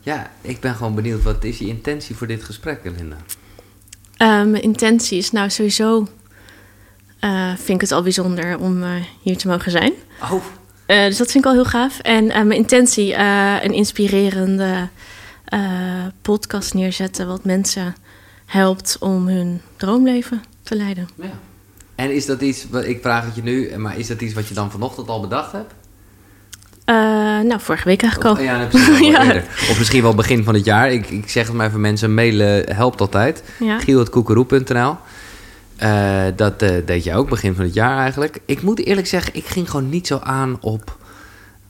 Ja, ik ben gewoon benieuwd. Wat is je intentie voor dit gesprek, Linda? Uh, mijn intentie is nou sowieso... Uh, vind ik het al bijzonder om uh, hier te mogen zijn. Oh. dus dat vind ik al heel gaaf. En mijn intentie, een inspirerende podcast neerzetten... wat mensen helpt om hun droomleven te leiden. Ja. En is dat iets, ik vraag het je nu, maar is dat iets wat je dan vanochtend al bedacht hebt? Uh, nou, vorige week eigenlijk al. Oh, ja, ja. Of misschien wel begin van het jaar. Ik, ik zeg het maar voor mensen, mailen helpt altijd. Ja. Giel.koekeroe.nl uh, Dat uh, deed je ook begin van het jaar eigenlijk. Ik moet eerlijk zeggen, ik ging gewoon niet zo aan op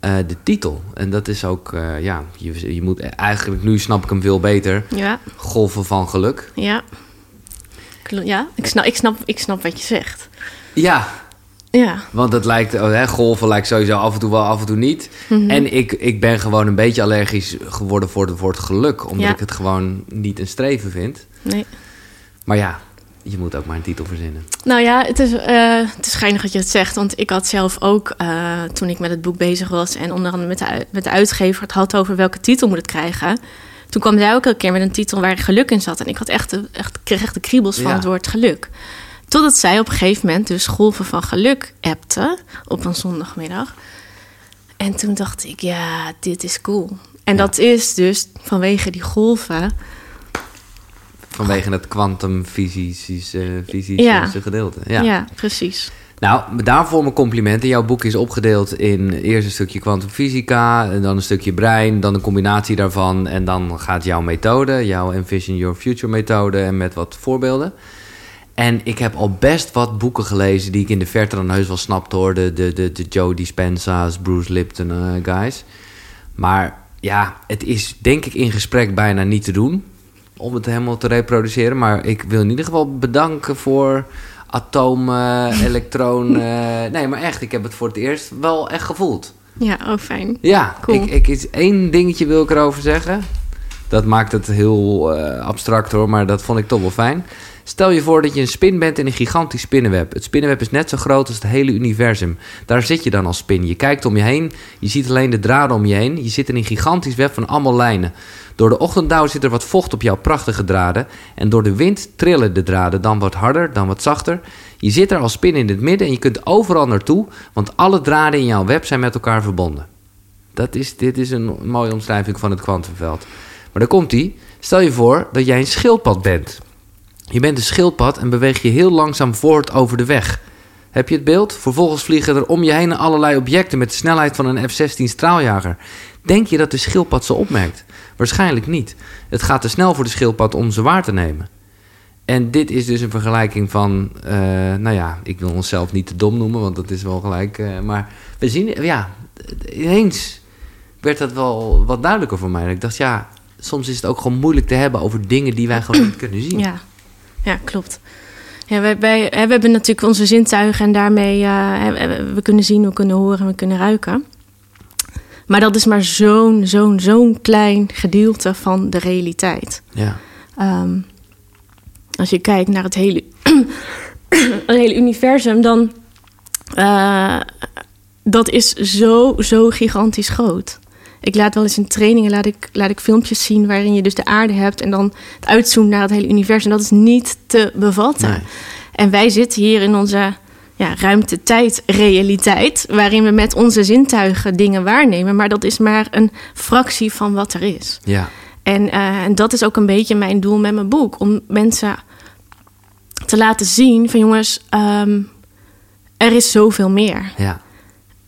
de titel. En dat is ook, ja, je, je moet eigenlijk, nu snap ik hem veel beter. Ja. Golven van geluk. Ja. Ja, ik snap, ik, snap, ik snap wat je zegt. Ja. Ja. Want het lijkt, oh, hè, golven lijkt sowieso af en toe wel, af en toe niet. Mhm. En ik, ik ben gewoon een beetje allergisch geworden voor het woord geluk. Omdat ik het gewoon niet een streven vind. Nee. Maar ja, je moet ook maar een titel verzinnen. Nou ja, het is, uh, het is schijnig dat je het zegt. Want ik had zelf ook, uh, toen ik met het boek bezig was... en onder andere met de, met de uitgever het had over welke titel moet het krijgen... Toen kwam zij ook een keer met een titel waar geluk in zat. En ik had echt, echt, kreeg echt de kriebels van het woord geluk. Totdat zij op een gegeven moment dus golven van geluk appte op een zondagmiddag. En toen dacht ik, ja, dit is cool. En dat is dus vanwege die golven. Vanwege het kwantumfysische uh, gedeelte. Ja. ja, precies. Nou, daarvoor mijn complimenten. Jouw boek is opgedeeld in eerst een stukje kwantumfysica, en dan een stukje brein, dan een combinatie daarvan. En dan gaat jouw methode, jouw Envision Your Future methode, en met wat voorbeelden. En ik heb al best wat boeken gelezen die ik in de verte dan heus wel snapte hoor. De, de, de, de Joe Dispenza's, Bruce Lipton uh, guys. Maar ja, het is denk ik in gesprek bijna niet te doen om het helemaal te reproduceren. Maar ik wil in ieder geval bedanken voor atomen, elektronen. nee, maar echt, ik heb het voor het eerst wel echt gevoeld. Ja, oh fijn. Ja, cool. ik, ik, is één dingetje wil ik erover zeggen. Dat maakt het heel uh, abstract hoor, maar dat vond ik toch wel fijn. Stel je voor dat je een spin bent in een gigantisch spinnenweb. Het spinnenweb is net zo groot als het hele universum. Daar zit je dan als spin. Je kijkt om je heen, je ziet alleen de draden om je heen. Je zit in een gigantisch web van allemaal lijnen. Door de ochtenddauw zit er wat vocht op jouw prachtige draden. En door de wind trillen de draden dan wat harder, dan wat zachter. Je zit er als spin in het midden en je kunt overal naartoe, want alle draden in jouw web zijn met elkaar verbonden. Dat is, dit is een mooie omschrijving van het kwantumveld. Maar daar komt ie. Stel je voor dat jij een schildpad bent. Je bent een schildpad en beweeg je heel langzaam voort over de weg. Heb je het beeld? Vervolgens vliegen er om je heen allerlei objecten met de snelheid van een F-16 straaljager. Denk je dat de schildpad ze opmerkt? Waarschijnlijk niet. Het gaat te snel voor de schildpad om ze waar te nemen. En dit is dus een vergelijking van, uh, nou ja, ik wil onszelf niet te dom noemen, want dat is wel gelijk. Uh, maar we zien, ja, ineens werd dat wel wat duidelijker voor mij. Ik dacht, ja, soms is het ook gewoon moeilijk te hebben over dingen die wij gewoon niet kunnen zien. Ja, ja klopt. Ja, wij, wij, we hebben natuurlijk onze zintuigen en daarmee uh, we kunnen zien, we kunnen horen, we kunnen ruiken. Maar dat is maar zo'n, zo'n, zo'n klein gedeelte van de realiteit. Ja. Um, als je kijkt naar het hele, het hele universum, dan uh, dat is zo, zo gigantisch groot. Ik laat wel eens in trainingen laat ik, laat ik filmpjes zien waarin je dus de aarde hebt en dan het uitzoomt naar het hele universum. Dat is niet te bevatten. Nee. En wij zitten hier in onze ja, ruimte-tijd-realiteit, waarin we met onze zintuigen dingen waarnemen, maar dat is maar een fractie van wat er is. Ja. En, uh, en dat is ook een beetje mijn doel met mijn boek, om mensen te laten zien van jongens, um, er is zoveel meer. Ja.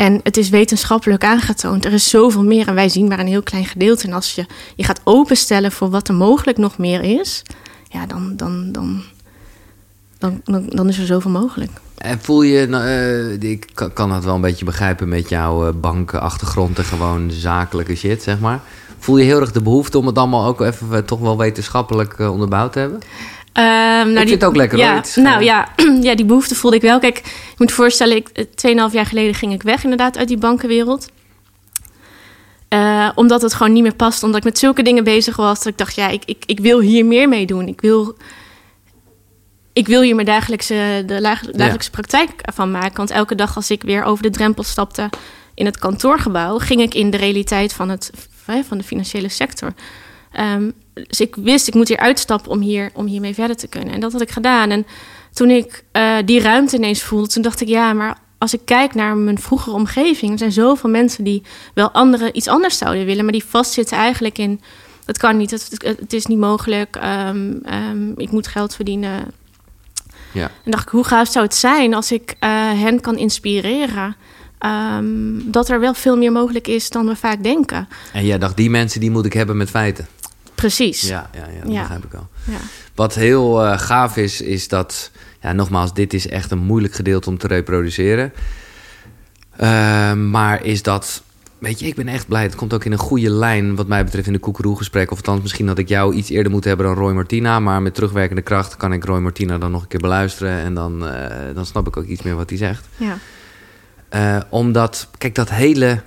En het is wetenschappelijk aangetoond. Er is zoveel meer en wij zien maar een heel klein gedeelte. En als je je gaat openstellen voor wat er mogelijk nog meer is, ja, dan, dan, dan, dan, dan, is er zoveel mogelijk. En voel je, uh, ik kan dat wel een beetje begrijpen met jouw uh, bankachtergrond en gewoon zakelijke shit, zeg maar. Voel je heel erg de behoefte om het allemaal ook even uh, toch wel wetenschappelijk onderbouwd te hebben? Um, nou, ik vind die, het ook lekker ja, hoor. Nou ja, ja, die behoefte voelde ik wel. Kijk, je moet je voorstellen, ik, 2,5 jaar geleden ging ik weg inderdaad uit die bankenwereld. Uh, omdat het gewoon niet meer past. Omdat ik met zulke dingen bezig was. Dat ik dacht, ja, ik, ik, ik wil hier meer mee doen. Ik wil, ik wil hier mijn dagelijkse, de dagelijkse ja. praktijk van maken. Want elke dag als ik weer over de drempel stapte in het kantoorgebouw... ging ik in de realiteit van het van de financiële sector. Ehm, dus ik wist, ik moet hier uitstappen om, hier, om hiermee verder te kunnen. En dat had ik gedaan. En toen ik eh, die ruimte ineens voelde, toen dacht ik, ja, maar als ik kijk naar mijn vroegere omgeving, er zijn zoveel mensen die wel andere, iets anders zouden willen, maar die vastzitten eigenlijk in, het kan niet, het, het is niet mogelijk, ehm, ehm, ik moet geld verdienen. Ja. En dacht ik, hoe gaaf zou het zijn als ik uh, hen kan inspireren? Um, dat er wel veel meer mogelijk is dan we vaak denken. En jij dacht, die mensen die moet ik hebben met feiten. Precies. Ja, ja, ja dat ja. begrijp ik al. Ja. Wat heel uh, gaaf is, is dat... Ja, nogmaals, dit is echt een moeilijk gedeelte om te reproduceren. Uh, maar is dat... Weet je, ik ben echt blij. Het komt ook in een goede lijn, wat mij betreft, in de koekeroe-gesprek. Of althans, misschien had ik jou iets eerder moeten hebben dan Roy Martina. Maar met terugwerkende kracht kan ik Roy Martina dan nog een keer beluisteren. En dan, uh, dan snap ik ook iets meer wat hij zegt. Ja. Uh, omdat, kijk, dat hele.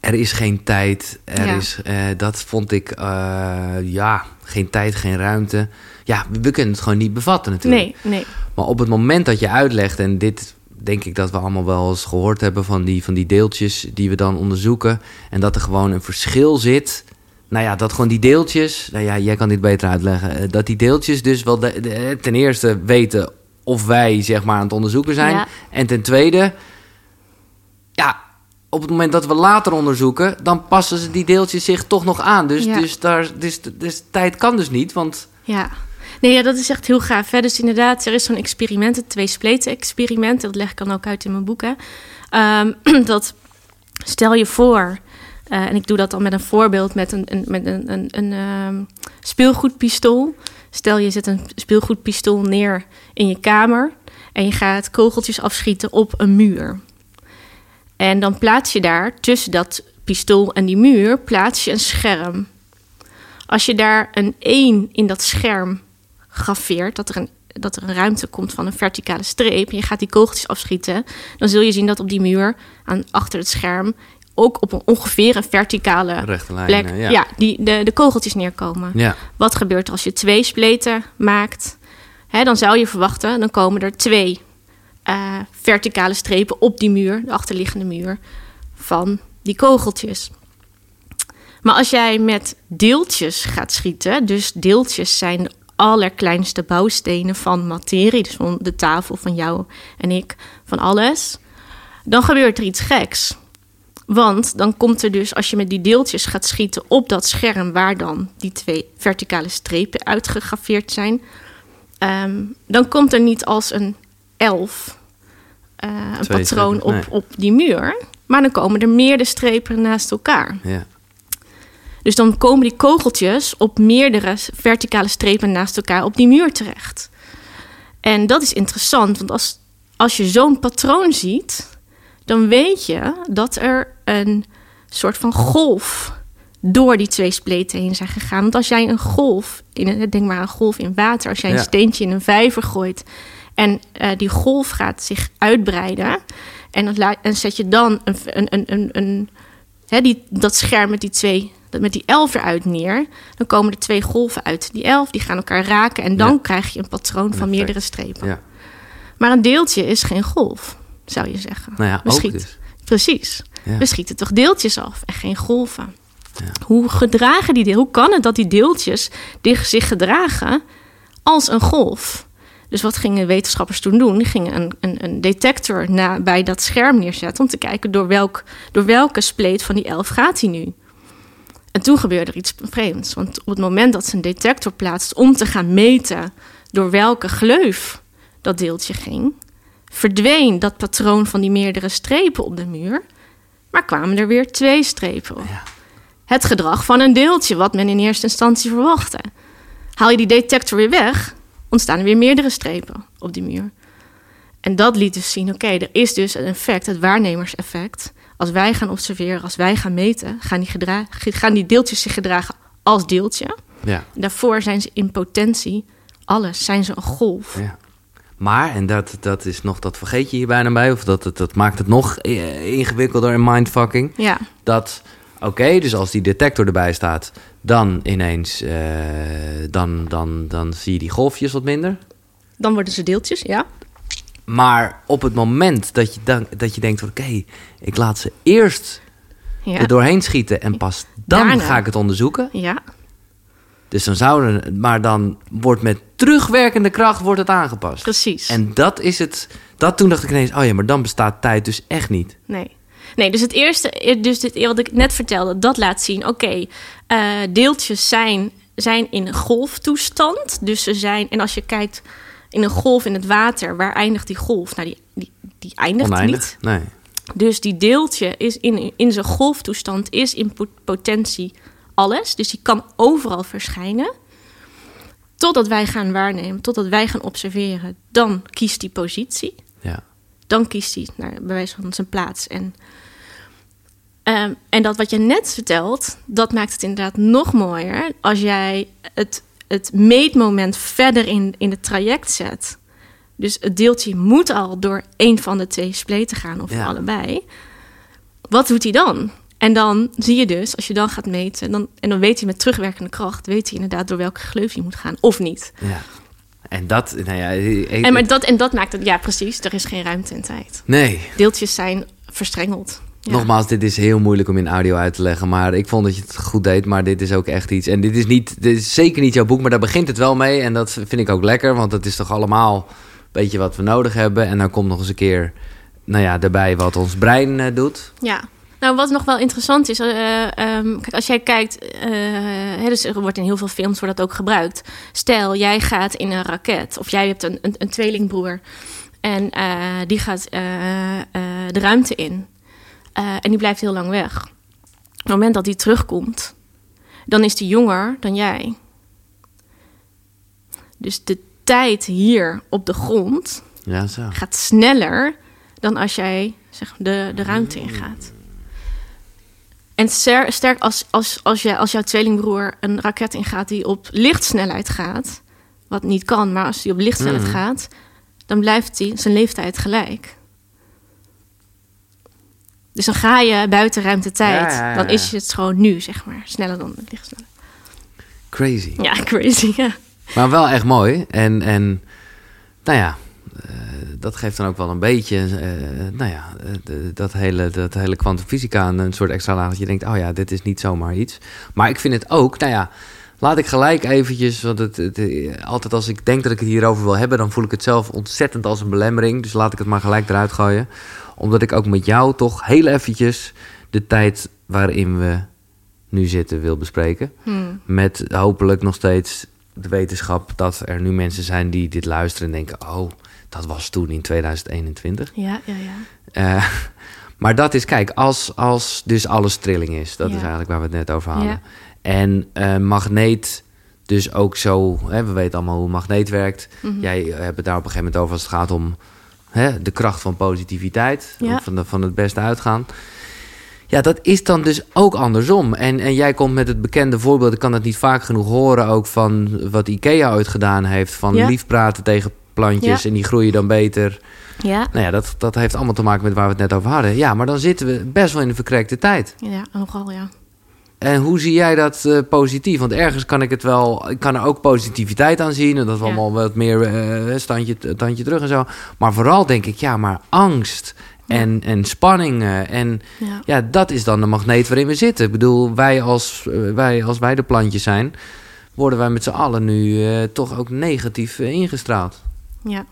Er is geen tijd. Er Ja. is, uh, dat vond ik, uh, ja, geen tijd, geen ruimte. Ja, we, we kunnen het gewoon niet bevatten natuurlijk. Nee, nee. Maar op het moment dat je uitlegt, en dit denk ik dat we allemaal wel eens gehoord hebben van die, van die deeltjes die we dan onderzoeken. En dat er gewoon een verschil zit. Nou ja, dat gewoon die deeltjes, nou ja, jij kan dit beter uitleggen. eh, Dat die deeltjes dus wel de, de- ten eerste weten of wij zeg maar aan het onderzoeken zijn. Ja. En ten tweede, op het moment dat we later onderzoeken, dan passen ze die deeltjes zich toch nog aan. Dus, Ja. dus, daar, dus, dus tijd kan dus niet, want Ja. Nee, ja, dat is echt heel gaaf. Hè? Dus inderdaad, er is zo'n experiment, het twee-spleten-experiment. Dat leg ik dan ook uit in mijn boek. Hè? Ehm, dat stel je voor, eh, en ik doe dat dan met een voorbeeld met een, een, met een, een, een ehm, speelgoedpistool. Stel je zet een speelgoedpistool neer in je kamer en je gaat kogeltjes afschieten op een muur. En dan plaats je daar tussen dat pistool en die muur plaats je een scherm. Als je daar een 1 in dat scherm graveert, dat er, een, dat er een ruimte komt van een verticale streep, en je gaat die kogeltjes afschieten, dan zul je zien dat op die muur aan, achter het scherm ook op een ongeveer een verticale rechte plek eh, ja. die, de, de kogeltjes neerkomen. ja. Wat gebeurt er als je twee spleten maakt? Hè, dan zou je verwachten, dan komen er twee eh, verticale strepen op die muur, de achterliggende muur, van die kogeltjes. Maar als jij met deeltjes gaat schieten, dus deeltjes zijn de allerkleinste bouwstenen van materie, dus van de tafel van jou en ik, van alles, dan gebeurt er iets geks. Want dan komt er dus, als je met die deeltjes gaat schieten op dat scherm waar dan die twee verticale strepen uitgegraveerd zijn, ehm, dan komt er niet als een elf eh, een Twee patroon strepen, op, nee. op die muur, maar dan komen er meerdere strepen naast elkaar. ja. Dus dan komen die kogeltjes op meerdere verticale strepen naast elkaar op die muur terecht. En dat is interessant, want als, als je zo'n patroon ziet, dan weet je dat er een soort van golf door die twee spleten heen zijn gegaan. Want als jij een golf, in denk maar een golf in water, als jij Ja. een steentje in een vijver gooit en eh, die golf gaat zich uitbreiden en, dat en zet je dan een, een, een, een, een hè, die, dat scherm met die twee, met die elf eruit neer, dan komen er twee golven uit die elf, die gaan elkaar raken en dan Ja. krijg je een patroon van meerdere strepen. ja. Maar een deeltje is geen golf, zou je zeggen. Nou ja, dus. Precies. Ja. We schieten toch deeltjes af en geen golven. Hoe gedragen die deel? Hoe kan het dat die deeltjes zich gedragen als een golf? Dus wat gingen wetenschappers toen doen? Die gingen een, een, een detector na, bij dat scherm neerzetten om te kijken door, welk, door welke spleet van die elf gaat hij nu. En toen gebeurde er iets vreemds. Want op het moment dat ze een detector plaatst om te gaan meten door welke gleuf dat deeltje ging, verdween dat patroon van die meerdere strepen op de muur, maar kwamen er weer twee strepen op. Ja. Het gedrag van een deeltje, wat men in eerste instantie verwachtte. Haal je die detector weer weg, ontstaan er weer meerdere strepen op die muur. En dat liet dus zien, oké, er is dus een effect, het waarnemerseffect. Als wij gaan observeren, als wij gaan meten, gaan die, gedra- gaan die deeltjes zich gedragen als deeltje. Ja. Daarvoor zijn ze in potentie, alles, zijn ze een golf. Ja. Maar, en dat, dat is nog, dat vergeet je hier bijna bij, of dat, dat, dat maakt het nog ingewikkelder in mindfucking. Ja, Dat, oké, dus als die detector erbij staat, dan ineens, eh, dan, dan, dan zie je die golfjes wat minder. dan worden ze deeltjes, ja. Maar op het moment dat je, dan, dat je denkt, oké, ik laat ze eerst Ja. er doorheen schieten en pas dan Daarna. ga ik het onderzoeken. Ja, Dus dan zouden, maar dan wordt met terugwerkende kracht wordt het aangepast. precies. En dat is het. Dat toen dacht ik ineens, oh ja, maar dan bestaat tijd dus echt niet. Nee. Nee, dus het eerste, dus dit, wat ik net vertelde, dat laat zien: oké, eh, deeltjes zijn, zijn in een golftoestand. Dus ze zijn, en als je kijkt in een golf in het water, waar eindigt die golf? Nou, die, die, die eindigt Oneindig. niet. Nee. Dus die deeltje is in, in zijn golftoestand, is in po- potentie alles. Dus die kan overal verschijnen. Totdat wij gaan waarnemen, totdat wij gaan observeren, dan kiest die positie Ja. dan kiest hij naar bij wijze van zijn plaats. En, ehm, en dat wat je net vertelt, dat maakt het inderdaad nog mooier als jij het, het meetmoment verder in, in het traject zet. Dus het deeltje moet al door één van de twee spleten gaan of Ja. allebei. Wat doet hij dan? En dan zie je dus, als je dan gaat meten, dan, en dan weet hij met terugwerkende kracht, weet hij inderdaad door welke gleuf hij moet gaan of niet. ja. En dat, nou ja, ik- En, maar dat, en dat maakt het, ja precies, er is geen ruimte en tijd. nee. Deeltjes zijn verstrengeld. Ja. Nogmaals, dit is heel moeilijk om in audio uit te leggen. Maar ik vond dat je het goed deed. Maar dit is ook echt iets. En dit is, niet, dit is zeker niet jouw boek, maar daar begint het wel mee. En dat vind ik ook lekker, want het is toch allemaal een beetje wat we nodig hebben. En dan komt nog eens een keer, nou ja, daarbij wat ons brein eh, doet. Ja. Nou, wat nog wel interessant is, eh, ehm, kijk, als jij kijkt, eh, hè, dus er wordt in heel veel films wordt dat ook gebruikt. Stel, jij gaat in een raket, of jij hebt een, een, een tweelingbroer en die gaat de ruimte in Eh, en die blijft heel lang weg. Op het moment dat die terugkomt, dan is die jonger dan jij. Dus de tijd hier op de grond Ja, zo. gaat sneller dan als jij zeg, de, de ruimte ingaat. En ster- sterk als, als, als, je, als jouw tweelingbroer een raket ingaat die op lichtsnelheid gaat, wat niet kan, maar als die op lichtsnelheid Mhm. gaat, dan blijft hij zijn leeftijd gelijk. Dus dan ga je buiten ja, ja, dan is het gewoon nu, zeg maar, sneller dan de lichtsnelheid. Crazy. Ja, crazy, ja. Maar wel echt mooi. En, en nou ja, eh, dat geeft dan ook wel een beetje, eh, nou ja, eh, dat hele, dat hele kwantumfysica een, een soort extra laag. Dat je denkt, oh ja, dit is niet zomaar iets. Maar ik vind het ook, nou ja, laat ik gelijk eventjes, want het, het, altijd als ik denk dat ik het hierover wil hebben, dan voel ik het zelf ontzettend als een belemmering. Dus laat ik het maar gelijk eruit gooien. Omdat ik ook met jou toch heel eventjes de tijd waarin we nu zitten wil bespreken. Hmm. Met hopelijk nog steeds de wetenschap dat er nu mensen zijn die dit luisteren en denken: oh, dat was toen in 2021. Ja, ja, ja. Eh, maar dat is, kijk, als, als dus alles trilling is, dat Ja. is eigenlijk waar we het net over hadden. Ja. En eh, magneet dus ook zo, hè, we weten allemaal hoe magneet werkt. Mhm. Jij hebt het daar op een gegeven moment over als het gaat om hè, de kracht van positiviteit, Ja. van, de, van het beste uitgaan. Ja, dat is dan dus ook andersom. En, en jij komt met het bekende voorbeeld, ik kan het niet vaak genoeg horen, ook van wat IKEA ooit gedaan heeft. Van Ja. lief praten tegen plantjes Ja. en die groeien dan beter. Ja, Nou ja, dat, dat heeft allemaal te maken met waar we het net over hadden. Ja, maar dan zitten we best wel in de verkrekte tijd. ja, nogal, ja. En hoe zie jij dat eh, positief? Want ergens kan ik het wel, ik kan er ook positiviteit aan zien. En dat we Ja. allemaal wat meer eh, standje, tandje terug en zo. Maar vooral denk ik, ja, maar angst en, en spanningen. En ja. ja, dat is dan de magneet waarin we zitten. Ik bedoel, wij als, wij, als wij de plantjes zijn, worden wij met z'n allen nu toch ook negatief ingestraald. Ja.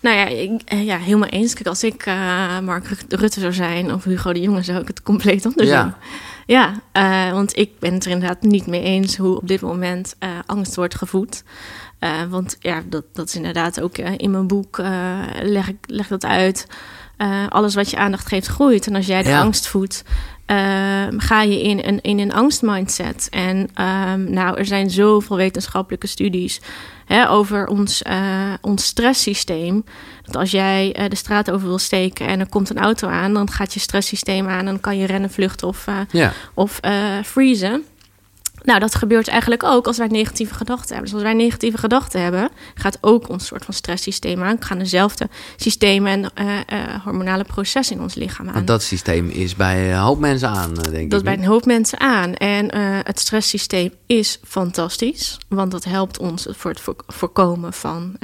Nou ja, ik, ja, helemaal eens. Kijk, als ik Mark Rutte zou zijn of Hugo de Jonge, zou ik het compleet anders Ja. doen. Ja, eh, want ik ben het er inderdaad niet mee eens hoe op dit moment eh, angst wordt gevoed. Eh, want ja, dat, dat is inderdaad ook in mijn boek leg, ik, leg dat uit. Alles wat je aandacht geeft groeit. En als jij de Ja. angst voedt, eh, ga je in een, in een angstmindset. En ehm, nou, er zijn zoveel wetenschappelijke studies hè, over ons, ons stresssysteem. Als jij eh, de straat over wil steken en er komt een auto aan, dan gaat je stresssysteem aan en dan kan je rennen, vluchten of, eh, Ja, of eh freezen. Nou, dat gebeurt eigenlijk ook als wij negatieve gedachten hebben. Dus als wij negatieve gedachten hebben, gaat ook ons soort van stresssysteem aan. Gaan dezelfde systemen en uh, uh, hormonale processen in ons lichaam aan. Want dat systeem is bij een hoop mensen aan, denk ik. Dat is bij een hoop mensen aan. En uh, het stresssysteem is fantastisch, want dat helpt ons voor het voorkomen van...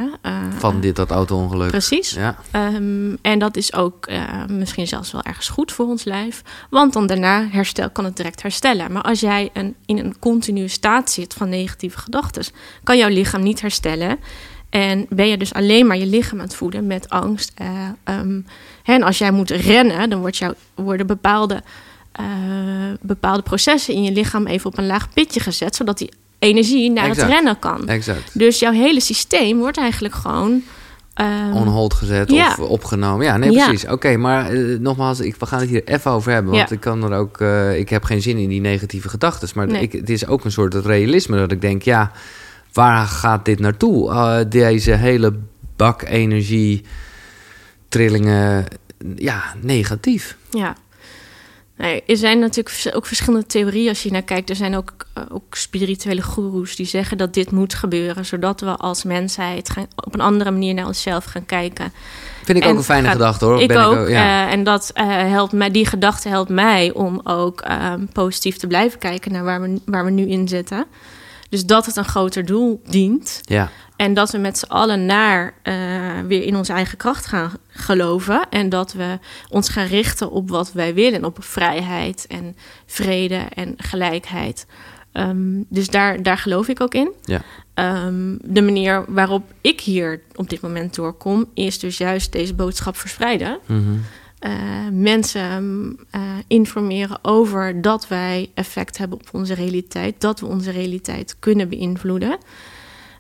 van dit, dat auto-ongeluk. Precies. Ja. Um, en dat is ook misschien zelfs wel ergens goed voor ons lijf. Want dan daarna herstel, kan het direct herstellen. Maar als jij een, in een continue staat zit van negatieve gedachten, kan jouw lichaam niet herstellen. En ben je dus alleen maar je lichaam aan het voeden met angst. Uh, um, en als jij moet rennen, dan wordt jou, worden bepaalde, uh, bepaalde processen in je lichaam even op een laag pitje gezet, zodat die energie naar exact. het rennen kan. Exact. Dus jouw hele systeem wordt eigenlijk gewoon Um, On hold gezet ja. of opgenomen. Ja, nee, precies. Ja. Oké, okay, maar uh, nogmaals, ik, we gaan het hier even over hebben. Want ja. ik kan er ook. Uh, ik heb geen zin in die negatieve gedachten. Maar nee. ik, het is ook een soort realisme dat ik denk, ja, waar gaat dit naartoe? Uh, deze hele bak energie, trillingen, ja, negatief. Ja. Nee, er zijn natuurlijk ook verschillende theorieën als je naar kijkt. Er zijn ook, uh, ook spirituele goeroes die zeggen dat dit moet gebeuren, zodat we als mensheid gaan, op een andere manier naar onszelf gaan kijken. Vind ik en ook een fijne gaat, gedachte hoor. Ik ben ook. Ik ook ja. uh, en dat uh, helpt mij, die gedachte helpt mij om ook positief te blijven kijken naar waar we, waar we nu in zitten. Dus dat het een groter doel dient. Ja. En dat we met z'n allen naar uh, weer in onze eigen kracht gaan geloven. En dat we ons gaan richten op wat wij willen. Op vrijheid en vrede en gelijkheid. Um, dus daar, daar geloof ik ook in. Ja. Um, de manier waarop ik hier op dit moment doorkom, is dus juist deze boodschap verspreiden. Mm -hmm. Uh, mensen uh, informeren over dat wij effect hebben op onze realiteit, dat we onze realiteit kunnen beïnvloeden.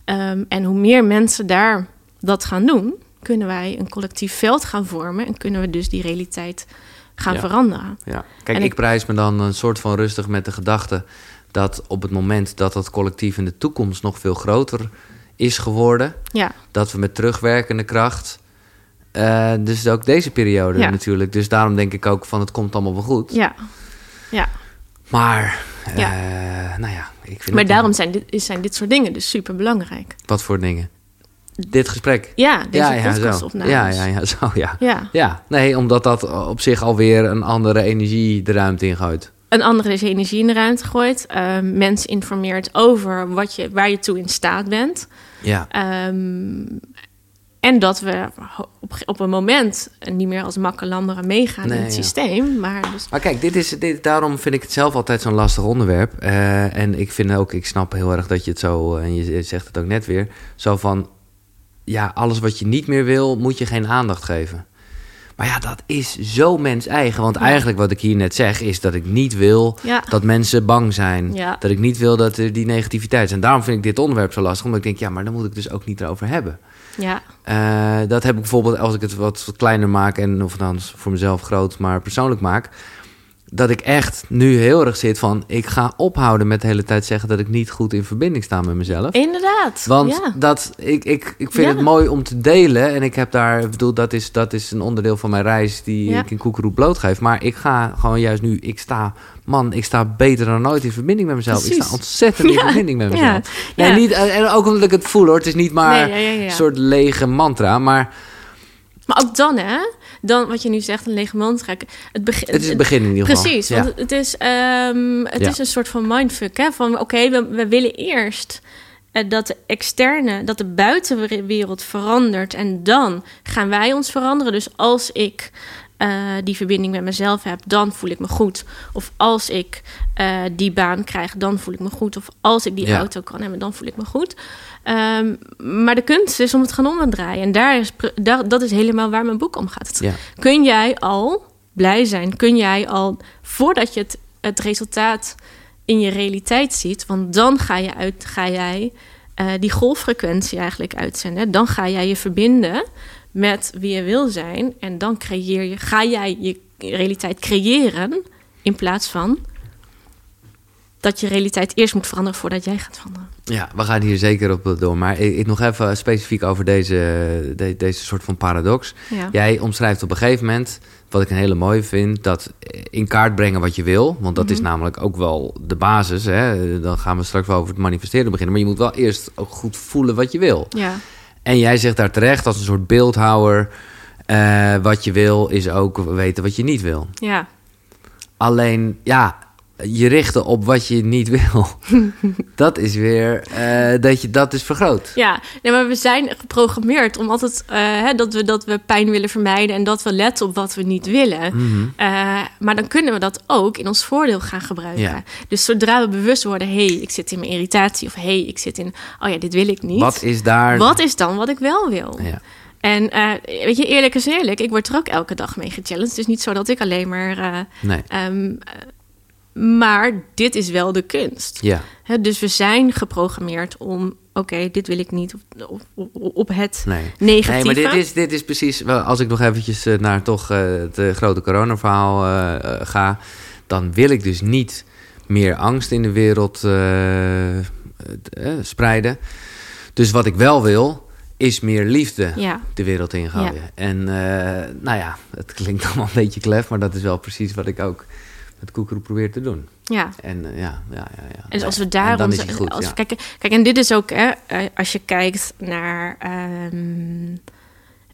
Um, en hoe meer mensen daar dat gaan doen, kunnen wij een collectief veld gaan vormen en kunnen we dus die realiteit gaan ja. veranderen. Ja. Kijk, En ik ik- prijs me dan een soort van rustig met de gedachte dat op het moment dat dat collectief in de toekomst nog veel groter is geworden, Ja, dat we met terugwerkende kracht. Eh, dus ook deze periode Ja. natuurlijk. Dus daarom denk ik ook van het komt allemaal wel goed. ja, ja. Maar, eh, Ja. nou ja, ik vind Maar daarom zijn dit, zijn dit soort dingen dus super belangrijk. Wat voor dingen? Dit gesprek. Ja, deze ja, ja, zo. Ja, ja, ja, zo, ja. Ja. Ja, nee, omdat dat op zich alweer een andere energie de ruimte ingooit. Een andere is energie in de ruimte gooit. Ehm, mensen informeert over wat je, waar je toe in staat bent. Ja, Ehm, en dat we op, op een moment niet meer als makkelamberen meegaan Nee, in het ja. systeem. Maar dus, maar kijk, dit is, dit, daarom vind ik het zelf altijd zo'n lastig onderwerp. Eh, en ik vind ook, ik snap heel erg dat je het zo, eh, en je zegt het ook net weer, zo van, ja, alles wat je niet meer wil, moet je geen aandacht geven. Maar ja, dat is zo mens eigen. Want Ja. eigenlijk wat ik hier net zeg, is dat ik niet wil ja, dat mensen bang zijn. Ja. Dat ik niet wil dat er die negativiteit is. En daarom vind ik dit onderwerp zo lastig. Omdat ik denk, ja, maar dan moet ik dus ook niet erover hebben. Ja, Eh, dat heb ik bijvoorbeeld als ik het wat, wat kleiner maak... en of dan voor mezelf groot, maar persoonlijk maak... dat ik echt nu heel erg zit van... ik ga ophouden met de hele tijd zeggen... dat ik niet goed in verbinding sta met mezelf. inderdaad. Want ja. dat, ik, ik, ik vind Ja. het mooi om te delen. En ik heb daar, ik bedoel, dat is, dat is een onderdeel van mijn reis die Ja. ik in Koekeroe blootgeef. Maar ik ga gewoon juist nu, ik sta, man, ik sta beter dan ooit in verbinding met mezelf. Ik sta ontzettend in verbinding met mezelf. Nee, niet, en ook omdat ik het voel hoor. Het is niet maar Nee, een soort lege mantra. Maar Maar ook dan, hè? Dan wat je nu zegt, een lege mantra. Het, begin, het is het begin in ieder geval. Precies, Ja. want het is, ehm, het Ja. is een soort van mindfuck. Hè? Van oké, we, we willen eerst eh, dat de externe, dat de buitenwereld verandert. En dan gaan wij ons veranderen. Dus als ik eh, die verbinding met mezelf heb, dan voel ik me goed. Of als ik eh, die baan krijg, dan voel ik me goed. Of als ik die Ja. auto kan hebben, dan voel ik me goed. Ehm, maar de kunst is om het gaan omdraaien. En daar is, daar, dat is helemaal waar mijn boek om gaat. Ja. kun jij al blij zijn? Kun jij al, voordat je het, het resultaat in je realiteit ziet, want dan ga, je uit, ga jij eh, die golffrequentie eigenlijk uitzenden. Dan ga jij je verbinden met wie je wil zijn. En dan creëer je, ga jij je realiteit creëren in plaats van dat je realiteit eerst moet veranderen voordat jij gaat veranderen. Ja, we gaan hier zeker op door. Maar ik, ik nog even specifiek over deze, de- deze soort van paradox. Ja. Jij omschrijft op een gegeven moment, wat ik een hele mooie vind, dat in kaart brengen wat je wil. Want dat is namelijk ook wel de basis. Hè? Dan gaan we straks wel over het manifesteren beginnen. Maar je moet wel eerst ook goed voelen wat je wil. Ja, En jij zegt daar terecht als een soort beeldhouwer. eh, wat je wil is ook weten wat je niet wil. ja. Alleen, ja, je richten op wat je niet wil. dat is weer, eh, dat je dat is vergroot. Ja, nee, maar we zijn geprogrammeerd om altijd eh, hè, dat, we, dat we pijn willen vermijden en dat we letten op wat we niet willen. Mhm. Eh, maar dan kunnen we dat ook in ons voordeel gaan gebruiken. Ja. Dus zodra we bewust worden, hé, hey, ik zit in mijn irritatie of hé, hey, ik zit in, oh ja, dit wil ik niet. Wat is daar... Wat is dan wat ik wel wil? Ja. En weet je, eerlijk is eerlijk, ik word er ook elke dag mee gechallenged. Het is niet zo dat ik alleen maar. eh, Nee, ehm, eh, maar dit is wel de kunst. ja. Dus we zijn geprogrammeerd om, oké, dit wil ik niet op, op, op het Nee. negatieve. Nee, maar dit is, dit is precies... Als ik nog eventjes eh, naar toch eh, het eh, grote coronaverhaal ga... dan wil ik dus niet meer angst in de wereld spreiden. Dus wat ik wel wil, is meer liefde Ja, de wereld ingooien. En eh, nou ja, het klinkt allemaal een beetje klef... maar dat is wel precies wat ik ook met Koekeroe probeer te doen. ja. En eh, ja, ja, ja, ja. En dus als we daar dan onze- goed, als ja. kijken, kijk, en dit is ook, hè, eh, als je kijkt naar, ehm,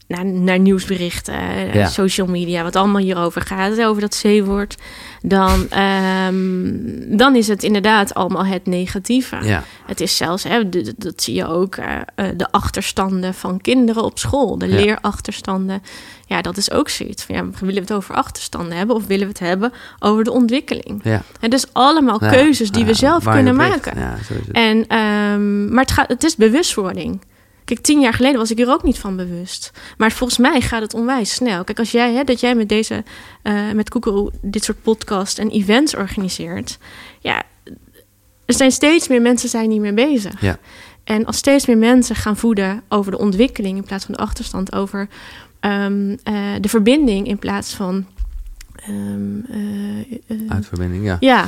naar, naar nieuwsberichten, eh, Ja. social media, wat allemaal hierover gaat, over dat C-woord, dan, ehm, dan is het inderdaad allemaal het negatieve. Ja, Het is zelfs, hè, dat zie je ook, eh, eh, de achterstanden van kinderen op school, de Ja. leerachterstanden. Ja, dat is ook zoiets van, ja, willen we het over achterstanden hebben of willen we het hebben over de ontwikkeling? ja. En dus allemaal keuzes die we zelf kunnen maken. En, ehm, maar het, gaat, het is bewustwording. Kijk, tien jaar geleden was ik er ook niet van bewust. Maar volgens mij gaat het onwijs snel. Kijk, als jij, hè, dat jij met deze, eh, met Koekeroe dit soort podcast en events organiseert. Ja, er zijn steeds meer mensen zijn niet meer bezig. Ja. En als steeds meer mensen gaan voeden over de ontwikkeling in plaats van de achterstand, over ehm, eh, de verbinding in plaats van. ehm, eh, Uitverbinding, ja. ja,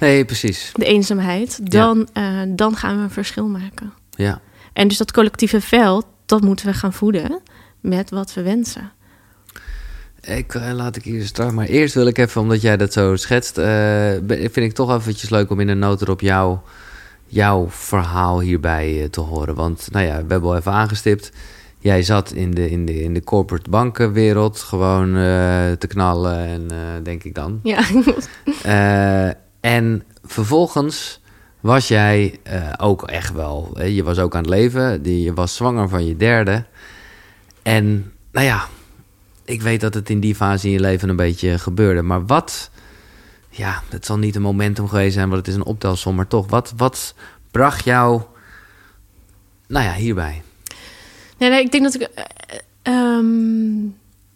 Nee, precies. de eenzaamheid, dan, dan gaan we een verschil maken. Ja. En dus dat collectieve veld, dat moeten we gaan voeden met wat we wensen. Ik, eh, laat ik hier straks. Maar eerst wil ik even, omdat jij dat zo schetst, eh, vind ik toch eventjes leuk om in een noot erop jou, jouw verhaal hierbij eh, te horen. Want, nou ja, we hebben al even aangestipt. Jij zat in de, in de, in de corporate bankenwereld gewoon te knallen en denk ik dan. Ja, en vervolgens was jij eh, ook echt wel, je was ook aan het leven, je was zwanger van je derde. En nou ja, ik weet dat het in die fase in je leven een beetje gebeurde. Maar wat, ja, het zal niet een momentum geweest zijn, want het is een optelsom, maar toch, wat, wat bracht jou, nou ja, hierbij? nee, nee, ik denk dat ik. eh, ehm,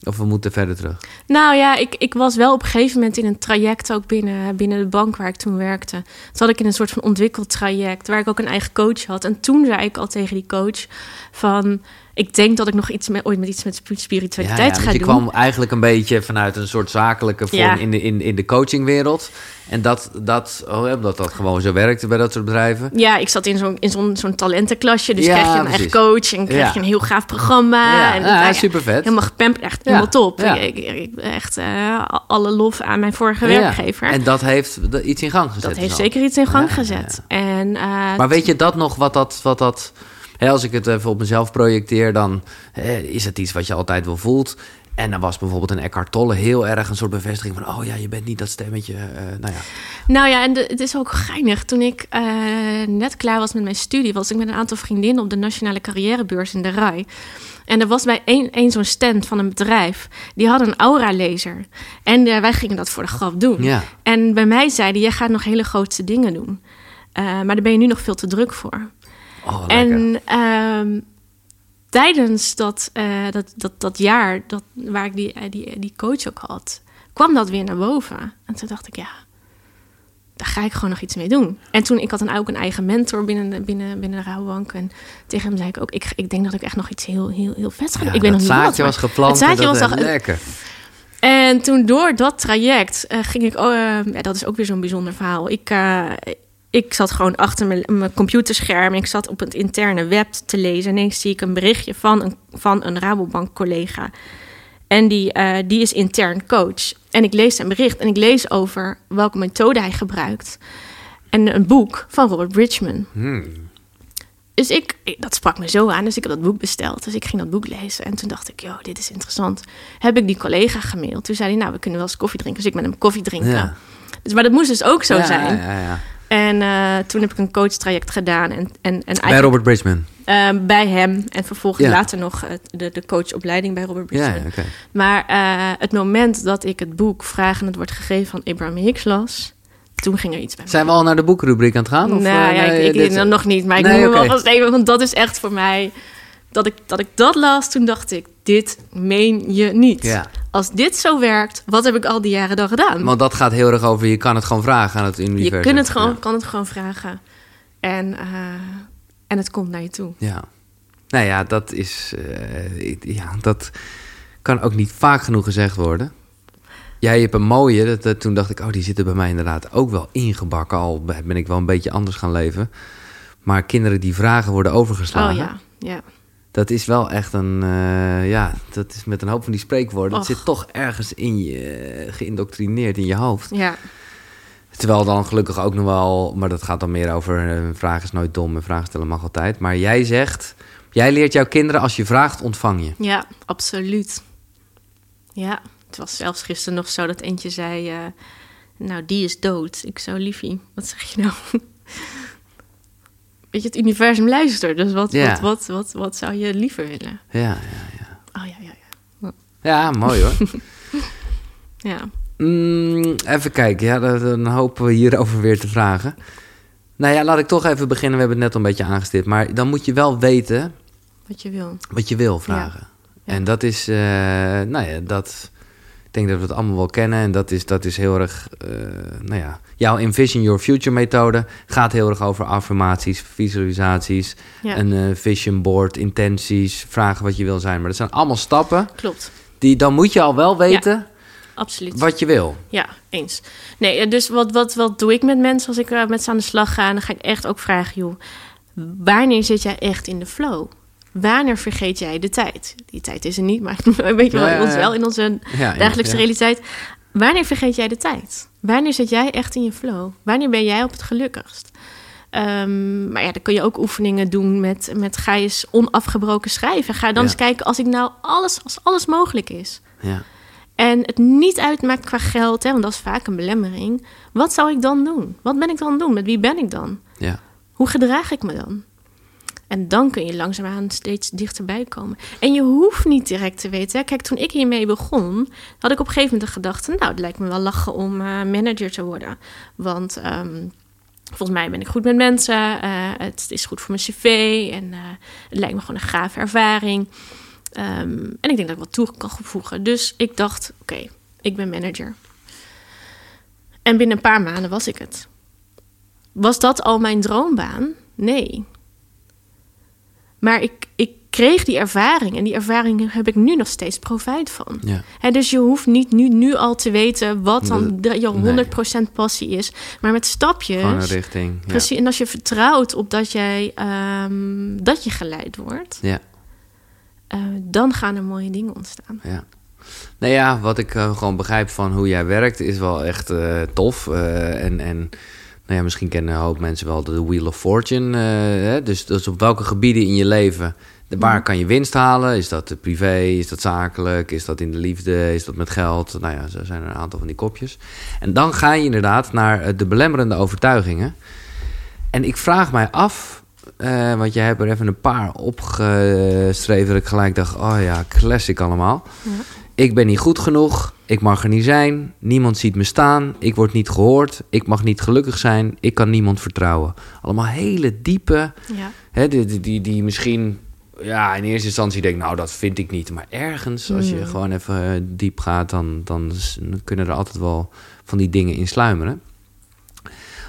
Of we moeten verder terug. nou ja, ik, ik was wel op een gegeven moment in een traject ook binnen, binnen de bank waar ik toen werkte. Toen zat ik in een soort van ontwikkeltraject waar ik ook een eigen coach had. En toen zei ik al tegen die coach van... Ik denk dat ik nog iets met, ooit met iets met sp- spiritualiteit ja, ja, ga want je doen. kwam eigenlijk een beetje vanuit een soort zakelijke vorm Ja. in, de, in, in de coachingwereld. En dat, dat, oh, omdat dat gewoon zo werkte bij dat soort bedrijven. Ja, ik zat in zo'n in zo'n zo'n talentenklasje. Dus krijg je een eigen coach en krijg je een heel gaaf programma. Ja, en, ja, ja, super vet. Helemaal gepamperd, echt helemaal top. ja. Ik, ik, echt eh, alle lof aan mijn vorige Ja, werkgever. En dat heeft iets in gang gezet. dat heeft dus al. zeker iets in gang gezet. En, eh, Maar weet je dat nog, wat dat... Wat dat hè, als ik het even op mezelf projecteer, dan hè, is het iets wat je altijd wel voelt. En dan was bijvoorbeeld een Eckhart Tolle heel erg een soort bevestiging van... oh ja, je bent niet dat stemmetje. eh, nou ja, Nou ja, en de- het is ook geinig. Toen ik eh, net klaar was met mijn studie, was ik met een aantal vriendinnen op de Nationale Carrièrebeurs in de RAI. En er was bij één, één zo'n stand van een bedrijf. Die had een aura-laser. En eh, wij gingen dat voor de grap doen. Ja. En bij mij zeiden, jij gaat nog hele grootste dingen doen. Eh, maar daar ben je nu nog veel te druk voor. Oh. En ehm, tijdens dat, eh, dat, dat, dat jaar dat, waar ik die, eh, die, die coach ook had, kwam dat weer naar boven. En toen dacht ik, ja, daar ga ik gewoon nog iets mee doen. En toen, ik had dan ook een eigen mentor binnen de, binnen, binnen de Rouwbank. En tegen hem zei ik ook, ik, ik denk dat ik echt nog iets heel, heel, heel vets ga doen. Ja, ik weet nog niet wat. zaadje was geplant. Het zaadje was al- eh, lekker. en toen door dat traject eh, ging ik... Eh, ja, dat is ook weer zo'n bijzonder verhaal. Ik, ik zat gewoon achter mijn, mijn computerscherm. Ik zat op het interne web te lezen. En ineens zie ik een berichtje van een, van een Rabobank-collega. En die, eh, die is intern coach. En ik lees zijn bericht en ik lees over welke methode hij gebruikt. En een boek van Robert Bridgman. Hmm. Dus ik, dat sprak me zo aan, dus ik heb dat boek besteld. Dus ik ging dat boek lezen en toen dacht ik, joh, dit is interessant. Heb ik die collega gemaild. Toen zei hij, nou, we kunnen wel eens koffie drinken. Dus ik met hem koffie drinken. Ja. Dus, maar dat moest dus ook zo Ja, zijn. Ja, ja, ja. En eh, toen heb ik een coachtraject gedaan. En, en, en Bij Robert Bridgman. eh, bij hem. En vervolgens Ja. later nog eh, de, de coachopleiding bij Robert Bridgman. ja, oké. Maar het moment dat ik het boek Vragen het wordt gegeven van Abraham Hicks las... toen ging er iets bij. Zijn we al naar de boekenrubriek aan het gaan? Of, nou ja, nee, ik, ik, dit- nog niet, maar ik Nee, moet hem oké. wel even, want dat is echt voor mij. Dat ik, dat ik dat las, toen dacht ik: dit meen je niet. Als dit zo werkt, wat heb ik al die jaren dan gedaan? Want dat gaat heel erg over, je kan het gewoon vragen aan het universum. je kunt het gewoon, Ja. kan het gewoon vragen. En, eh, en het komt naar je toe. Ja. Nou ja, dat is. eh, ja, dat kan ook niet vaak genoeg gezegd worden. Jij hebt een mooie, dat, dat- toen dacht ik, oh, die zitten bij mij inderdaad ook wel ingebakken. Al ben ik wel een beetje anders gaan leven. Maar kinderen die vragen worden overgeslagen. Oh ja, ja. Dat is wel echt een. eh, ja, dat is met een hoop van die spreekwoorden. Och. zit toch ergens in je eh, geïndoctrineerd in je hoofd. ja. Terwijl dan gelukkig ook nog wel, maar dat gaat dan meer over eh, een vraag is nooit dom en vragen stellen mag altijd. Maar jij zegt, jij leert jouw kinderen als je vraagt, ontvang je. Ja, absoluut. Ja, het was zelfs gisteren nog zo dat eentje zei... nou, die is dood. Ik zo, liefie, wat zeg je nou? Weet je, het universum luistert. Dus wat, Ja. wat, wat, wat, wat zou je liever willen? Ja, ja, ja. Oh ja, ja, ja. Ja, mooi hoor. Ja, Mm, even kijken, ja, dan- hopen we hierover weer te vragen. Nou ja, laat ik toch even beginnen. We hebben het net al een beetje aangestipt. Maar dan moet je wel weten wat je wil. wat je wil vragen. Ja. En dat is, eh, nou ja, dat. Ik denk dat we het allemaal wel kennen. En dat is, dat is heel erg, eh, nou ja, jouw Envision Your Future methode gaat heel erg over affirmaties, visualisaties, Ja, een eh, vision board, intenties, vragen wat je wil zijn. Maar dat zijn allemaal stappen klopt. die, dan moet je al wel weten Absoluut. wat je wil. Ja, eens. Nee, eh, dus wat, wat, wat doe ik met mensen als ik met ze aan de slag ga? Dan ga ik echt ook vragen, joh, wanneer zit jij echt in de flow? Wanneer vergeet jij de tijd? Die tijd is er niet, maar weet je wel, in ons wel in onze dagelijkse realiteit. Wanneer vergeet jij de tijd? Wanneer zit jij echt in je flow? Wanneer ben jij op het gelukkigst? Ehm, maar ja, dan kun je ook oefeningen doen met, met ga je eens onafgebroken schrijven. Ga dan Ja. eens kijken als ik nou alles, als alles mogelijk is. Ja. En het niet uitmaakt qua geld, hè, want dat is vaak een belemmering. Wat zou ik dan doen? Wat ben ik dan doen? Met wie ben ik dan? Ja. Hoe gedraag ik me dan? En dan kun je langzaamaan steeds dichterbij komen. En je hoeft niet direct te weten. Kijk, toen ik hiermee begon, had ik op een gegeven moment de gedachte... nou, het lijkt me wel lachen om eh, manager te worden. Want ehm, volgens mij ben ik goed met mensen. eh, het is goed voor mijn cv. En eh, het lijkt me gewoon een gave ervaring. Ehm, en ik denk dat ik wat toe kan voegen. Dus ik dacht, oké, ik ben manager. En binnen een paar maanden was ik het. Was dat al mijn droombaan? Nee. Maar ik, ik kreeg die ervaring en die ervaring heb ik nu nog steeds profijt van. Ja. Dus je hoeft niet nu, nu al te weten wat dan de, je Nee. 100% passie is. Maar met stapjes. Gewoon een richting. Ja. Precies, en als je vertrouwt op dat, jij, ehm, dat je geleid wordt, Ja. eh, dan gaan er mooie dingen ontstaan. Ja. Nou ja, wat ik eh, gewoon begrijp van hoe jij werkt is wel echt eh, tof. En, en nou ja, misschien kennen een hoop mensen wel de Wheel of Fortune. eh, hè? Dus, dus op welke gebieden in je leven, waar kan je winst halen? Is dat privé, is dat zakelijk, is dat in de liefde, is dat met geld? Nou ja, zo zijn er een aantal van die kopjes. En dan ga je inderdaad naar eh, de belemmerende overtuigingen. En ik vraag mij af, eh, want jij hebt er even een paar opgeschreven... dat ik gelijk dacht, oh ja, classic allemaal. Ja. Ik ben niet goed genoeg, ik mag er niet zijn, niemand ziet me staan... ik word niet gehoord, ik mag niet gelukkig zijn, ik kan niemand vertrouwen. Allemaal hele diepe, Ja, hè, die, die, die, die misschien... Ja, in eerste instantie denk ik, nou, dat vind ik niet. Maar ergens, als je Mm. gewoon even eh, diep gaat... Dan, dan kunnen er altijd wel van die dingen in sluimeren.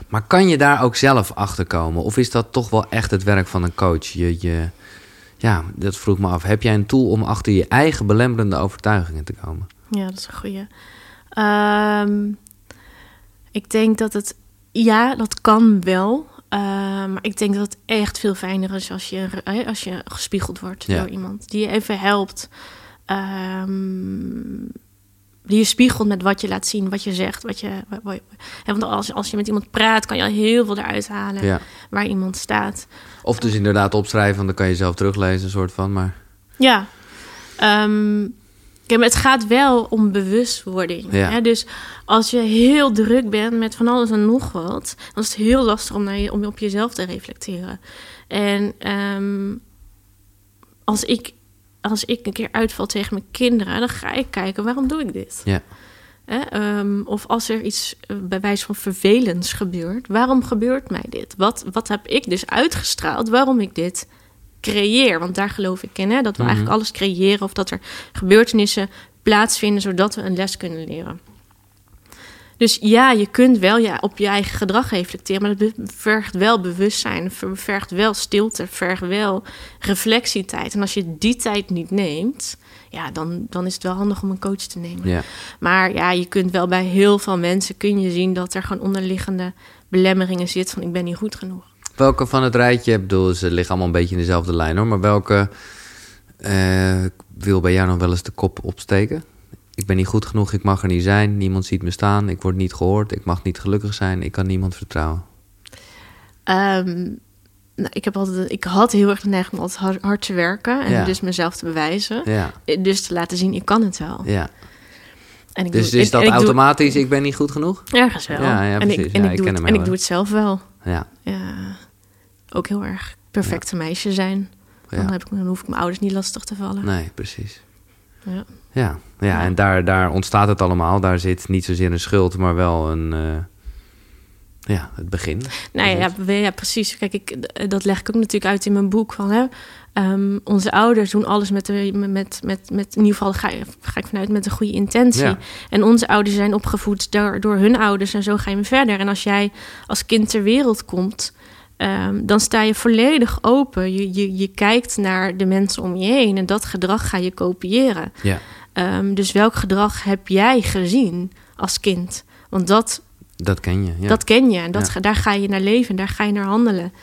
Maar kan je daar ook zelf achter komen? Of is dat toch wel echt het werk van een coach? Je, je, ja, dat vroeg me af. Heb jij een tool om achter je eigen belemmerende overtuigingen te komen? ja dat is een goeie. Ehm, ik denk dat het ja, dat kan wel. Uh, maar ik denk dat het echt veel fijner is als je, als je gespiegeld wordt Ja. door iemand die je even helpt. Ehm, die je spiegelt met wat je laat zien, wat je zegt. Wat je, want als, als je met iemand praat, kan je al heel veel eruit halen Ja. waar iemand staat. Of dus inderdaad opschrijven, want dan kan je zelf teruglezen, een soort van. Maar Ja. Ehm, kijk, maar het gaat wel om bewustwording. Ja. Hè? Dus als je heel druk bent met van alles en nog wat, dan is het heel lastig om, naar je, om op jezelf te reflecteren. En ehm, als, ik, als ik een keer uitval tegen mijn kinderen, dan ga ik kijken waarom doe ik dit. ja, Hè? Ehm, of als er iets eh, bij wijze van vervelends gebeurt, waarom gebeurt mij dit? Wat, wat heb ik dus uitgestraald waarom ik dit creëer? Want daar geloof ik in, hè? dat we Mhm. eigenlijk alles creëren of dat er gebeurtenissen plaatsvinden zodat we een les kunnen leren. Dus ja, je kunt wel ja, op je eigen gedrag reflecteren, maar dat vergt wel bewustzijn, ver- vergt wel stilte, vergt wel reflectietijd. En als je die tijd niet neemt, ja, dan, dan is het wel handig om een coach te nemen. ja. Maar ja, je kunt wel bij heel veel mensen kun je zien dat er gewoon onderliggende belemmeringen zitten van ik ben niet goed genoeg. Welke van het rijtje, ik bedoel, ze liggen allemaal een beetje in dezelfde lijn hoor, maar welke eh, wil bij jou nog wel eens de kop opsteken? Ik ben niet goed genoeg, ik mag er niet zijn, niemand ziet me staan, ik word niet gehoord, ik mag niet gelukkig zijn, ik kan niemand vertrouwen. Ehm, nou, ik, heb altijd, ik had heel erg de neiging om altijd hard, hard te werken en Ja. dus mezelf te bewijzen. Ja, Dus te laten zien, ik kan het wel. ja. En ik Dus doe- is en- dat en ik doe- automatisch, ik ben niet goed genoeg? Ergens wel. Ja, ja, en ik, precies. en ik, ik doe, het, hem en heel ik doe het zelf wel. Ja, Ja, ook heel erg perfecte meisje zijn. Dan, ja. heb ik, dan hoef ik mijn ouders niet lastig te vallen. Nee, precies. Ja. Ja, ja, en daar, daar ontstaat het allemaal. Daar zit niet zozeer een schuld, maar wel een... eh, ja, het begin. Nou ja, ja, ja, precies. Kijk, ik, dat leg ik ook natuurlijk uit in mijn boek. Van, hè, ehm, onze ouders doen alles met, de, met, met, met, in ieder geval ga, ga ik vanuit met een goede intentie. Ja. En onze ouders zijn opgevoed door, door hun ouders en zo ga je verder. En als jij als kind ter wereld komt, ehm, dan sta je volledig open. Je, je, je kijkt naar de mensen om je heen en dat gedrag ga je kopiëren. Ja, Ehm, dus welk gedrag heb jij gezien als kind? Want dat dat ken je. Ja. dat ken je en dat, Ja. daar ga je naar leven, daar ga je naar handelen.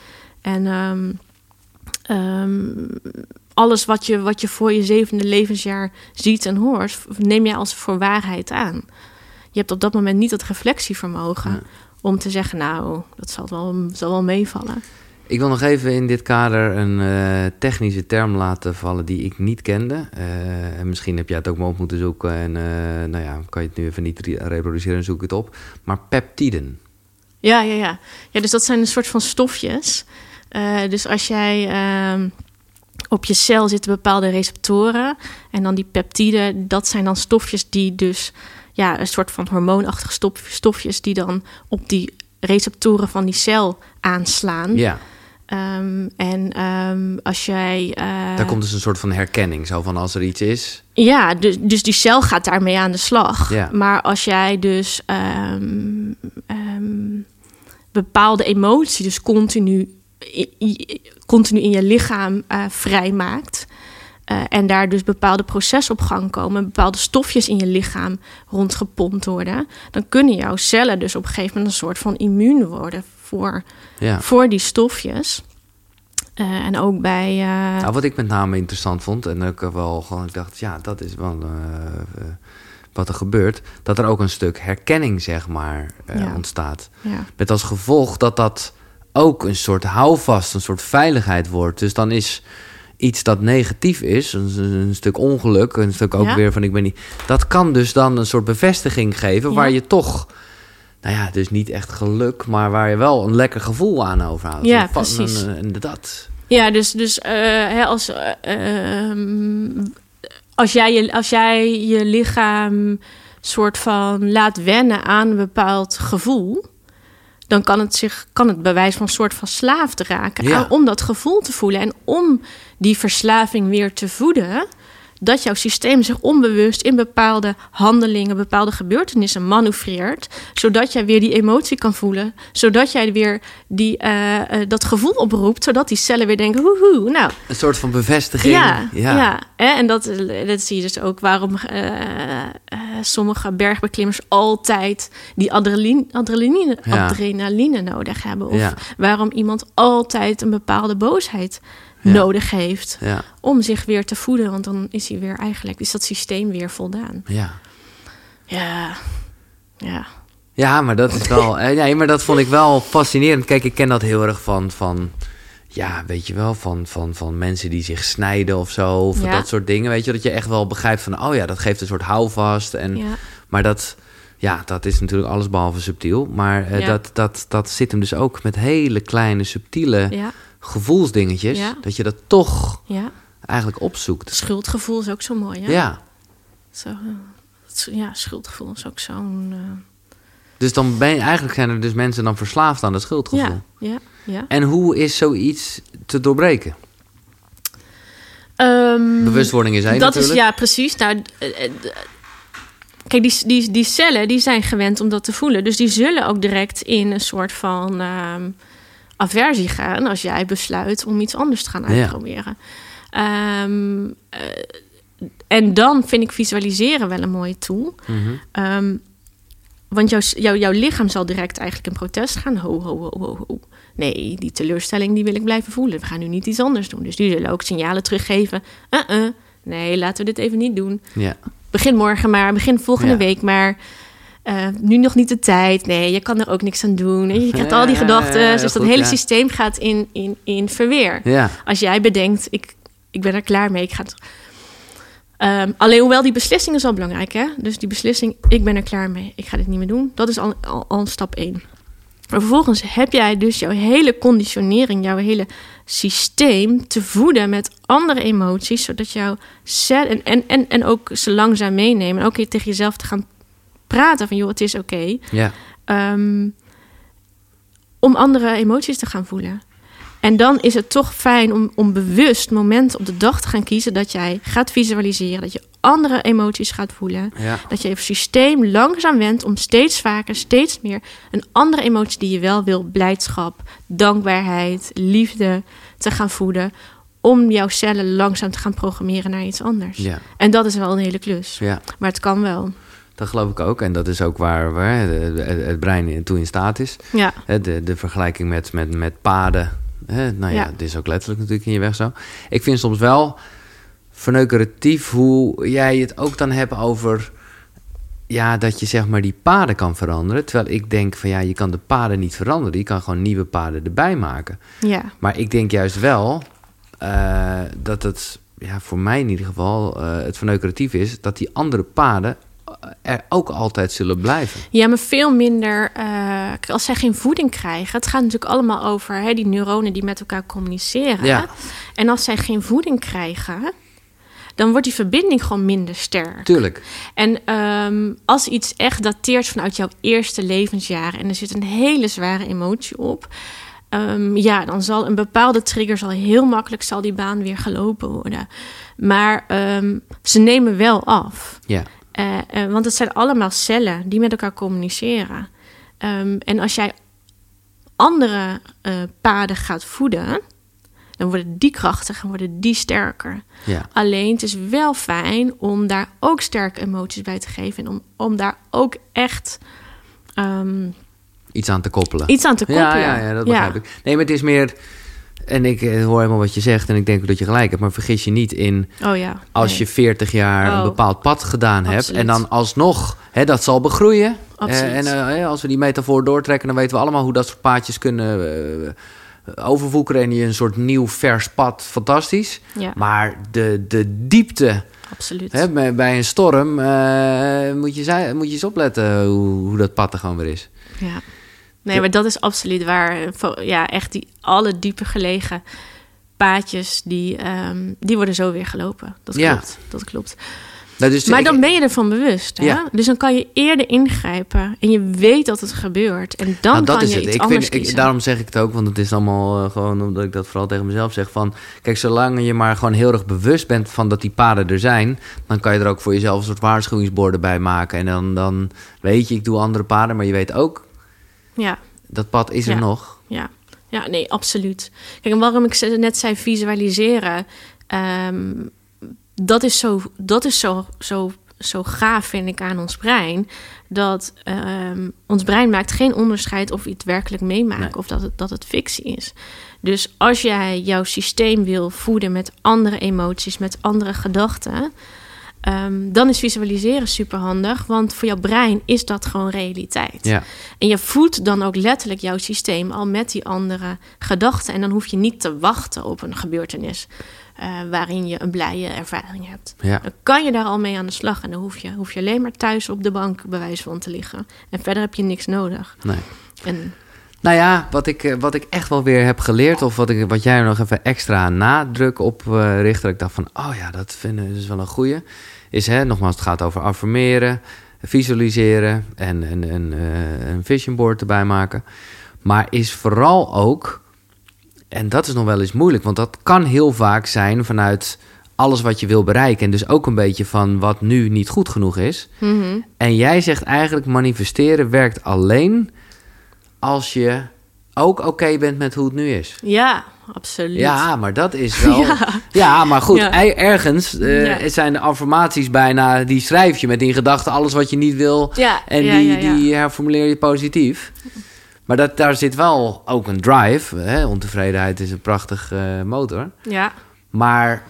En ehm, alles wat je, wat je voor je zevende levensjaar ziet en hoort, neem je als voor waarheid aan. Je hebt op dat moment niet het reflectievermogen. Om te zeggen, nou, dat zal wel, zal wel meevallen. Ik wil nog even in dit kader een eh, technische term laten vallen die ik niet kende. Eh, en misschien heb jij het ook maar op moeten zoeken. En eh, nou ja, kan je het nu even niet re- reproduceren, zoek ik het op. Maar peptiden. Ja, ja, ja. Ja, dus dat zijn een soort van stofjes. Dus als jij ehm, op je cel zitten bepaalde receptoren en dan die peptiden, dat zijn dan stofjes die dus ja, een soort van hormoonachtige stof, stofjes die dan op die receptoren van die cel aanslaan. Ja, Ehm, en ehm, als jij. eh, daar komt dus een soort van herkenning. Zo van als er iets is. ja, dus, dus die cel gaat daarmee aan de slag. Ja. Maar als jij dus ehm, bepaalde emotie, dus continu, continu in je lichaam eh, vrijmaakt. Eh, en daar dus bepaalde processen op gang komen, bepaalde stofjes in je lichaam rondgepompt worden, dan kunnen jouw cellen dus op een gegeven moment een soort van immuun worden voor, Ja. voor die stofjes. Eh, en ook bij. eh, Nou, wat ik met name interessant vond, en ook wel gewoon, ik dacht, ja, dat is wel wat er gebeurt, dat er ook een stuk herkenning, zeg maar, Ja. ontstaat. ja. Met als gevolg dat dat ook een soort houvast, een soort veiligheid wordt. Dus dan is iets dat negatief is, een, een stuk ongeluk, een stuk ook Ja. weer van ik ben niet. Dat kan dus dan een soort bevestiging geven Ja. waar je toch. Nou ja, dus niet echt geluk, maar waar je wel een lekker gevoel aan overhoudt. Ja, precies. een- dat. Ja, dus, dus eh, als, eh, als, jij je, als jij je lichaam soort van laat wennen aan een bepaald gevoel, dan kan het zich kan het bewijs van een soort van slaafd raken Ja. aan- om dat gevoel te voelen en om die verslaving weer te voeden. Dat jouw systeem zich onbewust in bepaalde handelingen, bepaalde gebeurtenissen manoeuvreert. Zodat jij weer die emotie kan voelen. Zodat jij weer die, eh, eh, dat gevoel oproept. Zodat die cellen weer denken: hoehoe, nou, Een soort van bevestiging. ja, ja. en dat, dat zie je dus ook waarom. eh, sommige bergbeklimmers altijd die adrenaline, adrenaline, Ja. adrenaline nodig hebben. Of Ja. waarom iemand altijd een bepaalde boosheid Ja. nodig heeft Ja, om zich weer te voeden. Want dan is hij weer eigenlijk, is dat systeem weer voldaan. ja. Ja, ja. Ja, maar dat is wel. eh, nee, maar dat vond ik wel fascinerend. Kijk, ik ken dat heel erg van. van ja, weet je wel, van, van, van mensen die zich snijden of zo. Of Ja. dat soort dingen. Weet je, dat je echt wel begrijpt van. Oh ja, dat geeft een soort houvast. En, ja. Maar dat. Ja, dat is natuurlijk alles behalve subtiel. Maar eh, Ja. dat, dat, dat zit hem dus ook met hele kleine, subtiele Ja, gevoelsdingetjes. Ja. Dat je dat toch ja. eigenlijk opzoekt. Schuldgevoel is ook zo mooi, hè? Ja. Zo, eh, ja, schuldgevoel is ook zo'n... eh, Dus dan ben je, eigenlijk zijn er dus mensen dan verslaafd aan dat schuldgevoel. ja, ja, ja. En hoe is zoiets te doorbreken? Ehm, Bewustwording is één dat is ja, precies. Nou, eh, kijk, die, die, die cellen die zijn gewend om dat te voelen. Dus die zullen ook direct in een soort van ehm, aversie gaan als jij besluit om iets anders te gaan Ja. uitproberen. Ehm, eh, en dan vind ik visualiseren wel een mooie tool. Mhm. Ehm, want jouw, jouw, jouw lichaam zal direct eigenlijk in protest gaan. Ho, ho, ho, ho, ho. Nee, die teleurstelling die wil ik blijven voelen. We gaan nu niet iets anders doen. Dus die zullen ook signalen teruggeven. Uh-uh. Nee, laten we dit even niet doen. Ja. Begin morgen maar, begin volgende Ja. week maar. Eh, nu nog niet de tijd. Nee, je kan er ook niks aan doen. En je krijgt al die Ja, gedachten. ja, ja, dus dat goed, hele systeem gaat in, in, in verweer. Ja. Als jij bedenkt, ik, ik ben er klaar mee. Ik ga het... Ehm, alleen hoewel die beslissing is al belangrijk, hè? Dus die beslissing, ik ben er klaar mee. Ik ga dit niet meer doen. Dat is al, al, al stap één. Maar vervolgens heb jij dus jouw hele conditionering, jouw hele systeem te voeden met andere emoties, zodat jouw cel en, en, en, en ook ze langzaam meenemen. En ook tegen jezelf te gaan praten van, joh, het is oké. Ja. Ehm, om andere emoties te gaan voelen. En dan is het toch fijn om, om bewust momenten op de dag te gaan kiezen dat jij gaat visualiseren, dat je andere emoties gaat voelen. Ja. Dat je je systeem langzaam wendt om steeds vaker, steeds meer een andere emotie die je wel wil, blijdschap, dankbaarheid, liefde te gaan voeden. Om jouw cellen langzaam te gaan programmeren naar iets anders. Ja. En dat is wel een hele klus. ja, Maar het kan wel. Dat geloof ik ook. En dat is ook waar, waar het brein in- toe in staat is. Ja, De, de vergelijking met, met, met paden. Nou ja, Ja. het is ook letterlijk natuurlijk in je weg zo. Ik vind soms wel verneukeratief hoe jij het ook dan hebt over... Ja, dat je zeg maar die paden kan veranderen. Terwijl ik denk van ja, je kan de paden niet veranderen. Je kan gewoon nieuwe paden erbij maken. ja, Maar ik denk juist wel eh, dat het, ja, voor mij in ieder geval, eh, het verneukeratief is dat die andere paden er ook altijd zullen blijven. Ja, maar veel minder. eh, als zij geen voeding krijgen. Het gaat natuurlijk allemaal over hè, die neuronen die met elkaar communiceren. Ja. En als zij geen voeding krijgen, dan wordt die verbinding gewoon minder sterk. Tuurlijk. En ehm, als iets echt dateert vanuit jouw eerste levensjaren en er zit een hele zware emotie op. ehm, ja, dan zal een bepaalde trigger zal heel makkelijk zal die baan weer gelopen worden. Maar ehm, ze nemen wel af. Ja. Eh, eh, want het zijn allemaal cellen die met elkaar communiceren. Ehm, en als jij andere eh, paden gaat voeden, dan worden die krachtig en worden die sterker. Ja. Alleen het is wel fijn om daar ook sterke emoties bij te geven. En om, om daar ook echt ehm, Iets aan te koppelen. iets aan te koppelen. Ja, ja, ja, dat begrijp ik. Nee, maar het is meer... En ik eh, hoor helemaal wat je zegt en ik denk ook dat je gelijk hebt. Maar vergis je niet in Oh ja. als nee. je 40 jaar een Oh. bepaald pad gedaan hebt. Absoluut. En dan alsnog, hè, dat zal begroeien. Absoluut. Eh, en eh, als we die metafoor doortrekken, dan weten we allemaal hoe dat soort paadjes kunnen eh, overvoekeren. En je een soort nieuw vers pad, fantastisch. Ja, Maar de, de diepte absoluut. hè, bij, een storm, moet, je, moet je eens opletten hoe, hoe dat pad er gewoon weer is. Ja. Nee, maar dat is absoluut waar. Ja, echt die alle diepe gelegen paadjes, die, ehm, die worden zo weer gelopen. Dat Ja. klopt, dat klopt. Nou, dus Maar dan ben je ervan bewust. Hè? Ja. Dus dan kan je eerder ingrijpen. En je weet dat het gebeurt. En dan Nou, dat kan is je het. iets Ik anders vind, ik, daarom zeg ik het ook, want het is allemaal eh, gewoon omdat ik dat vooral tegen mezelf zeg. Van, kijk, zolang je maar gewoon heel erg bewust bent van dat die paden er zijn, dan kan je er ook voor jezelf een soort waarschuwingsborden bij maken. En dan, dan weet je, ik doe andere paden, maar je weet ook, Ja, dat pad is er Ja. nog. ja. ja, nee, absoluut. Kijk, en waarom ik net zei visualiseren... ehm, dat is zo, dat is zo, zo zo gaaf vind ik aan ons brein. Dat ehm, ons brein maakt geen onderscheid of je het werkelijk meemaakt Nee. of dat het, dat het fictie is. Dus als jij jouw systeem wil voeden met andere emoties, met andere gedachten, ehm, dan is visualiseren superhandig. Want voor jouw brein is dat gewoon realiteit. Ja, En je voedt dan ook letterlijk jouw systeem al met die andere gedachten. En dan hoef je niet te wachten op een gebeurtenis eh, waarin je een blije ervaring hebt. ja. Dan kan je daar al mee aan de slag. En dan hoef je, hoef je alleen maar thuis op de bank bij wijze van te liggen. En verder heb je niks nodig. Nee. En Nou ja, wat ik, eh, wat ik echt wel weer heb geleerd, of wat, ik, wat jij er nog even extra nadruk op eh richt, dat ik dacht van, oh ja, dat vinden is wel een goeie, is hè, nogmaals, het gaat over affirmeren, visualiseren en, en, en eh, een vision board erbij maken. Maar is vooral ook, en dat is nog wel eens moeilijk, want dat kan heel vaak zijn vanuit alles wat je wil bereiken. En dus ook een beetje van wat nu niet goed genoeg is. mhm, En jij zegt eigenlijk manifesteren werkt alleen als je ook oké bent met hoe het nu is. ja, absoluut. Ja, maar dat is wel. Ja, Ja. maar goed, Ja. ergens eh, Ja. zijn de affirmaties bijna. Die schrijf je met in gedachten alles wat je niet wil. Ja, En die, die herformuleer je positief. Maar dat, daar zit wel ook een drive. Hè? Ontevredenheid is een prachtig eh, motor. Ja, Maar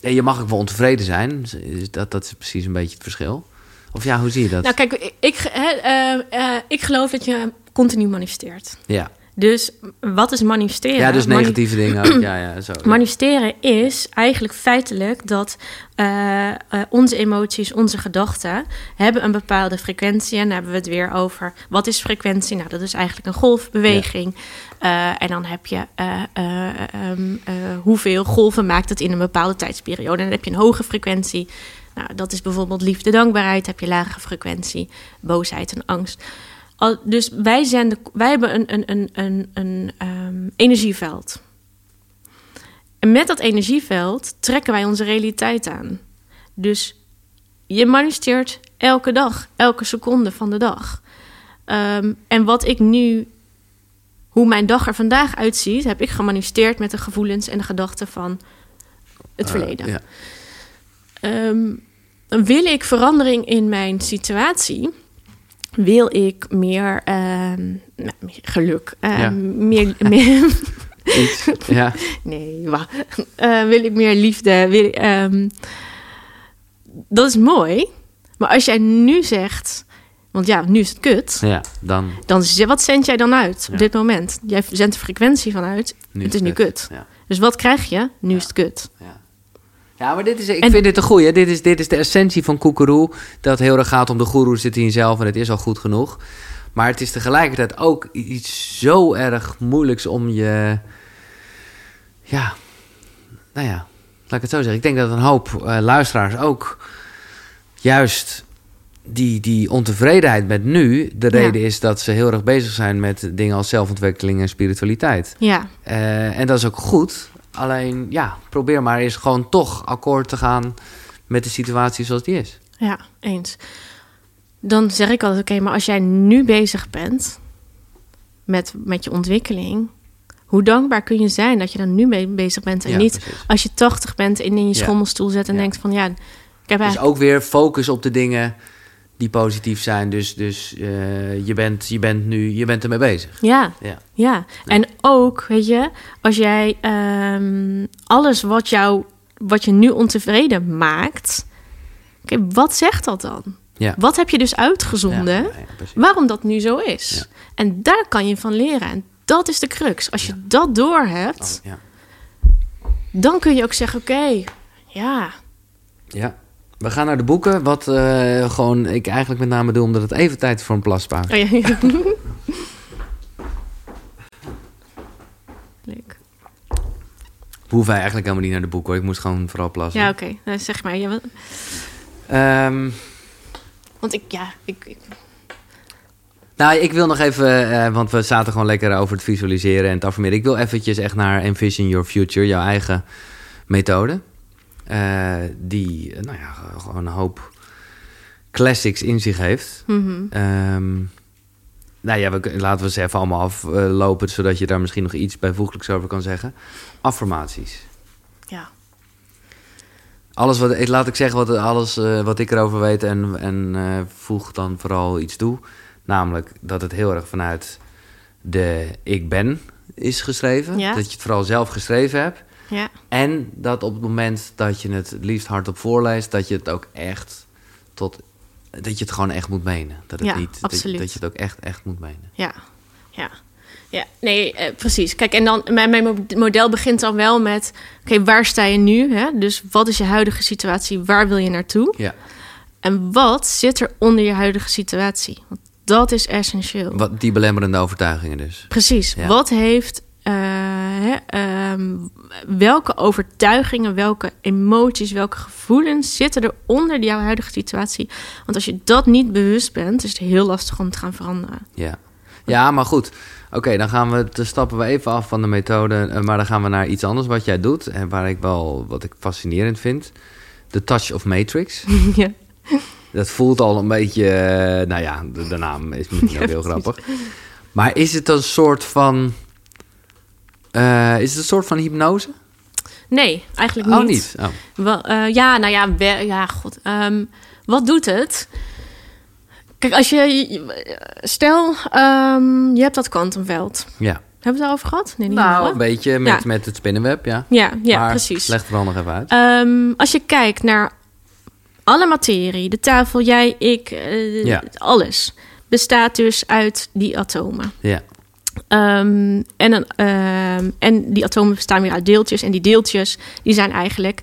je mag ook wel ontevreden zijn. Dat, dat is precies een beetje het verschil. Of ja, hoe zie je dat? nou kijk, ik, ik, hè, eh, ik geloof dat je continu manifesteert. ja. Dus wat is manifesteren? ja, dus negatieve dingen ook. Ja, ja, zo. ja. Manifesteren is eigenlijk feitelijk dat eh, eh, onze emoties, onze gedachten, hebben een bepaalde frequentie. En dan hebben we het weer over wat is frequentie? Nou, dat is eigenlijk een golfbeweging. Eh, en dan heb je eh, eh, ehm, eh, hoeveel golven maakt het in een bepaalde tijdsperiode. En dan heb je een hoge frequentie. Nou, dat is bijvoorbeeld liefde, dankbaarheid. Heb je lage frequentie, boosheid en angst. Dus wij, zenden, wij hebben een, een, een, een, een ehm, energieveld. En met dat energieveld trekken wij onze realiteit aan. Dus je manifesteert elke dag, elke seconde van de dag. Ehm, en wat ik nu, hoe mijn dag er vandaag uitziet, heb ik gemanifesteerd met de gevoelens en de gedachten van het Eh, verleden. ja. Ehm, wil ik verandering in mijn situatie? Wil ik meer, ehm, nou, geluk? ehm, Ja. meer, meer, Iets. Ja. Nee, wacht. Eh, wil ik meer liefde? Wil ik, ehm, dat is mooi. Maar als jij nu zegt... Want ja, nu is het kut. ja, dan. Dan, wat zend jij dan uit Ja. op dit moment? Jij zendt de frequentie vanuit. Nu het is nu kut. Ja. Dus wat krijg je? Nu is het kut. Ja. Ja, maar dit is, ik En- vind dit een goeie. Dit is, dit is de essentie van Koekeroe. Dat heel erg gaat om de goeroe zit in jezelf en het is al goed genoeg. Maar het is tegelijkertijd ook iets zo erg moeilijks om je... Ja, nou ja, laat ik het zo zeggen. Ik denk dat een hoop eh, luisteraars ook juist die, die ontevredenheid met nu... de Ja. reden is dat ze heel erg bezig zijn met dingen als zelfontwikkeling en spiritualiteit. Ja, Eh, en dat is ook goed. Alleen, ja, probeer maar eens gewoon toch akkoord te gaan met de situatie zoals die is. ja, eens. Dan zeg ik altijd, oké, maar als jij nu bezig bent met, met je ontwikkeling... hoe dankbaar kun je zijn dat je dan nu mee bezig bent... en Ja, niet precies. als je 80 bent en in je schommelstoel zet en Ja. denkt van... ja, ik heb Dus eigenlijk... ook weer focus op de dingen die positief zijn. Dus, dus eh, je, bent, je bent nu je bent ermee bezig. Ja, Ja. ja. En ook, weet je, als jij ehm, alles wat, jou, wat je nu ontevreden maakt... Oké, wat zegt dat dan? Ja. Wat heb je dus uitgezonden? Ja, waarom dat nu zo is? En daar kan je van leren. En dat is de crux. Als je dat doorhebt, Oh, ja. dan kun je ook zeggen... oké, ja, ja. We gaan naar de boeken. Wat eh, gewoon ik eigenlijk met name doe, omdat het even tijd is voor een plaspaar. Oh, ja, ja. Leuk. We hoeven eigenlijk helemaal niet naar de boeken. hoor. Ik moest gewoon vooral plassen. Ja, oké. Nou, zeg maar. Ja, wat- Ehm, want ik, ja, ik, ik Nou, ik wil nog even, eh, want we zaten gewoon lekker over het visualiseren en het affirmeren. Ik wil eventjes echt naar Envision Your Future, jouw eigen methode. Eh, die, eh, nou ja, gewoon een hoop classics in zich heeft. mhm. Ehm, nou ja, we, laten we ze even allemaal aflopen, zodat je daar misschien nog iets bijvoeglijks over kan zeggen. Affirmaties. ja. Alles wat, laat ik zeggen wat, alles, eh, wat ik erover weet en, en voeg dan vooral iets toe. Namelijk dat het heel erg vanuit de ik ben is geschreven. Ja. Dat je het vooral zelf geschreven hebt. Ja, En dat op het moment dat je het het liefst hardop voorleest, dat je het ook echt tot. Dat je het gewoon echt moet menen. Dat het Ja, niet. Dat, je het ook echt, echt moet menen. ja, ja. Ja, nee, eh, precies. Kijk, en dan mijn, mijn mo- model begint dan wel met: oké, waar sta je nu? Hè? Dus wat is je huidige situatie? Waar wil je naartoe? Ja. En wat zit er onder je huidige situatie? Want dat is essentieel. Wat, die belemmerende overtuigingen dus. Precies. Ja. Wat heeft. Eh, hè, ehm, welke overtuigingen, welke emoties, welke gevoelens zitten er onder jouw huidige situatie? Want als je dat niet bewust bent, is het heel lastig om te gaan veranderen. Ja, ja maar goed. Oké, dan gaan we, dan stappen we even af van de methode. eh, Maar dan gaan we naar iets anders wat jij doet. En waar ik wel, wat ik fascinerend vind. De Touch of Matrix. ja. Dat voelt al een beetje, eh, nou ja, de, de naam is misschien Ja, heel precies. grappig. Maar is het een soort van, eh, is het een soort van hypnose? Nee, eigenlijk niet. Oh, niet. Oh. Wel, eh, ja, nou ja, we- ja, god. Ehm, wat doet het? Kijk, als je. Stel, ehm, je hebt dat kwantumveld. Ja. Hebben we het over gehad? Nee, niet Nou, helemaal. een beetje met, Ja. met het spinnenweb, ja. Ja, ja Maar precies. Leg het vooral nog even uit. Ehm, als je kijkt naar alle materie, de tafel, jij, ik, eh, Ja. alles, bestaat dus uit die atomen. Ja, Ehm, en, een, ehm, en die atomen bestaan weer uit deeltjes. En die deeltjes, die zijn eigenlijk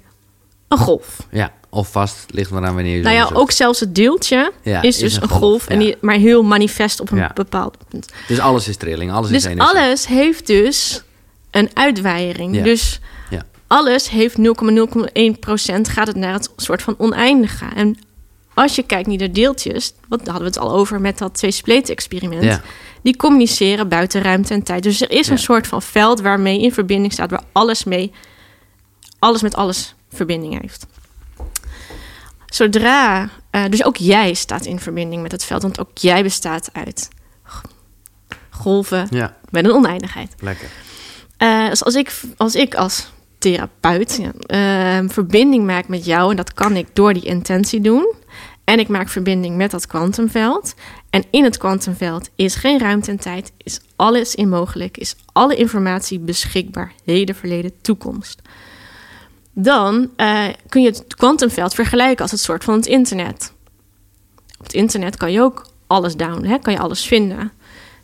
een golf. ja. Of vast, ligt maar aan wanneer je Nou ja, ook zelfs het deeltje Ja, is dus is een een golf. golf, en ja. die, maar heel manifest op een Ja. bepaald punt. Dus alles is trilling, alles Dus is energie. alles heeft dus een uitwijering. Dus Ja. alles heeft 0,01% gaat het naar het soort van oneindige. En als je kijkt naar de deeltjes, wat daar hadden we het al over met dat twee-spleet-experiment, Ja. die communiceren buiten ruimte en tijd. Dus er is Ja. een soort van veld waarmee in verbinding staat, waar alles mee, alles met alles verbinding heeft. Zodra, eh, dus ook jij staat in verbinding met het veld, want ook jij bestaat uit golven Ja, met een oneindigheid. lekker. Eh, dus als ik als, ik als therapeut ja, eh, verbinding maak met jou, en dat kan ik door die intentie doen, en ik maak verbinding met dat kwantumveld, en in het kwantumveld is geen ruimte en tijd, is alles in mogelijk, is alle informatie beschikbaar, heden, verleden, toekomst. Dan eh, kun je het kwantumveld vergelijken als het soort van het internet. Op het internet kan je ook alles downloaden, kan je alles vinden.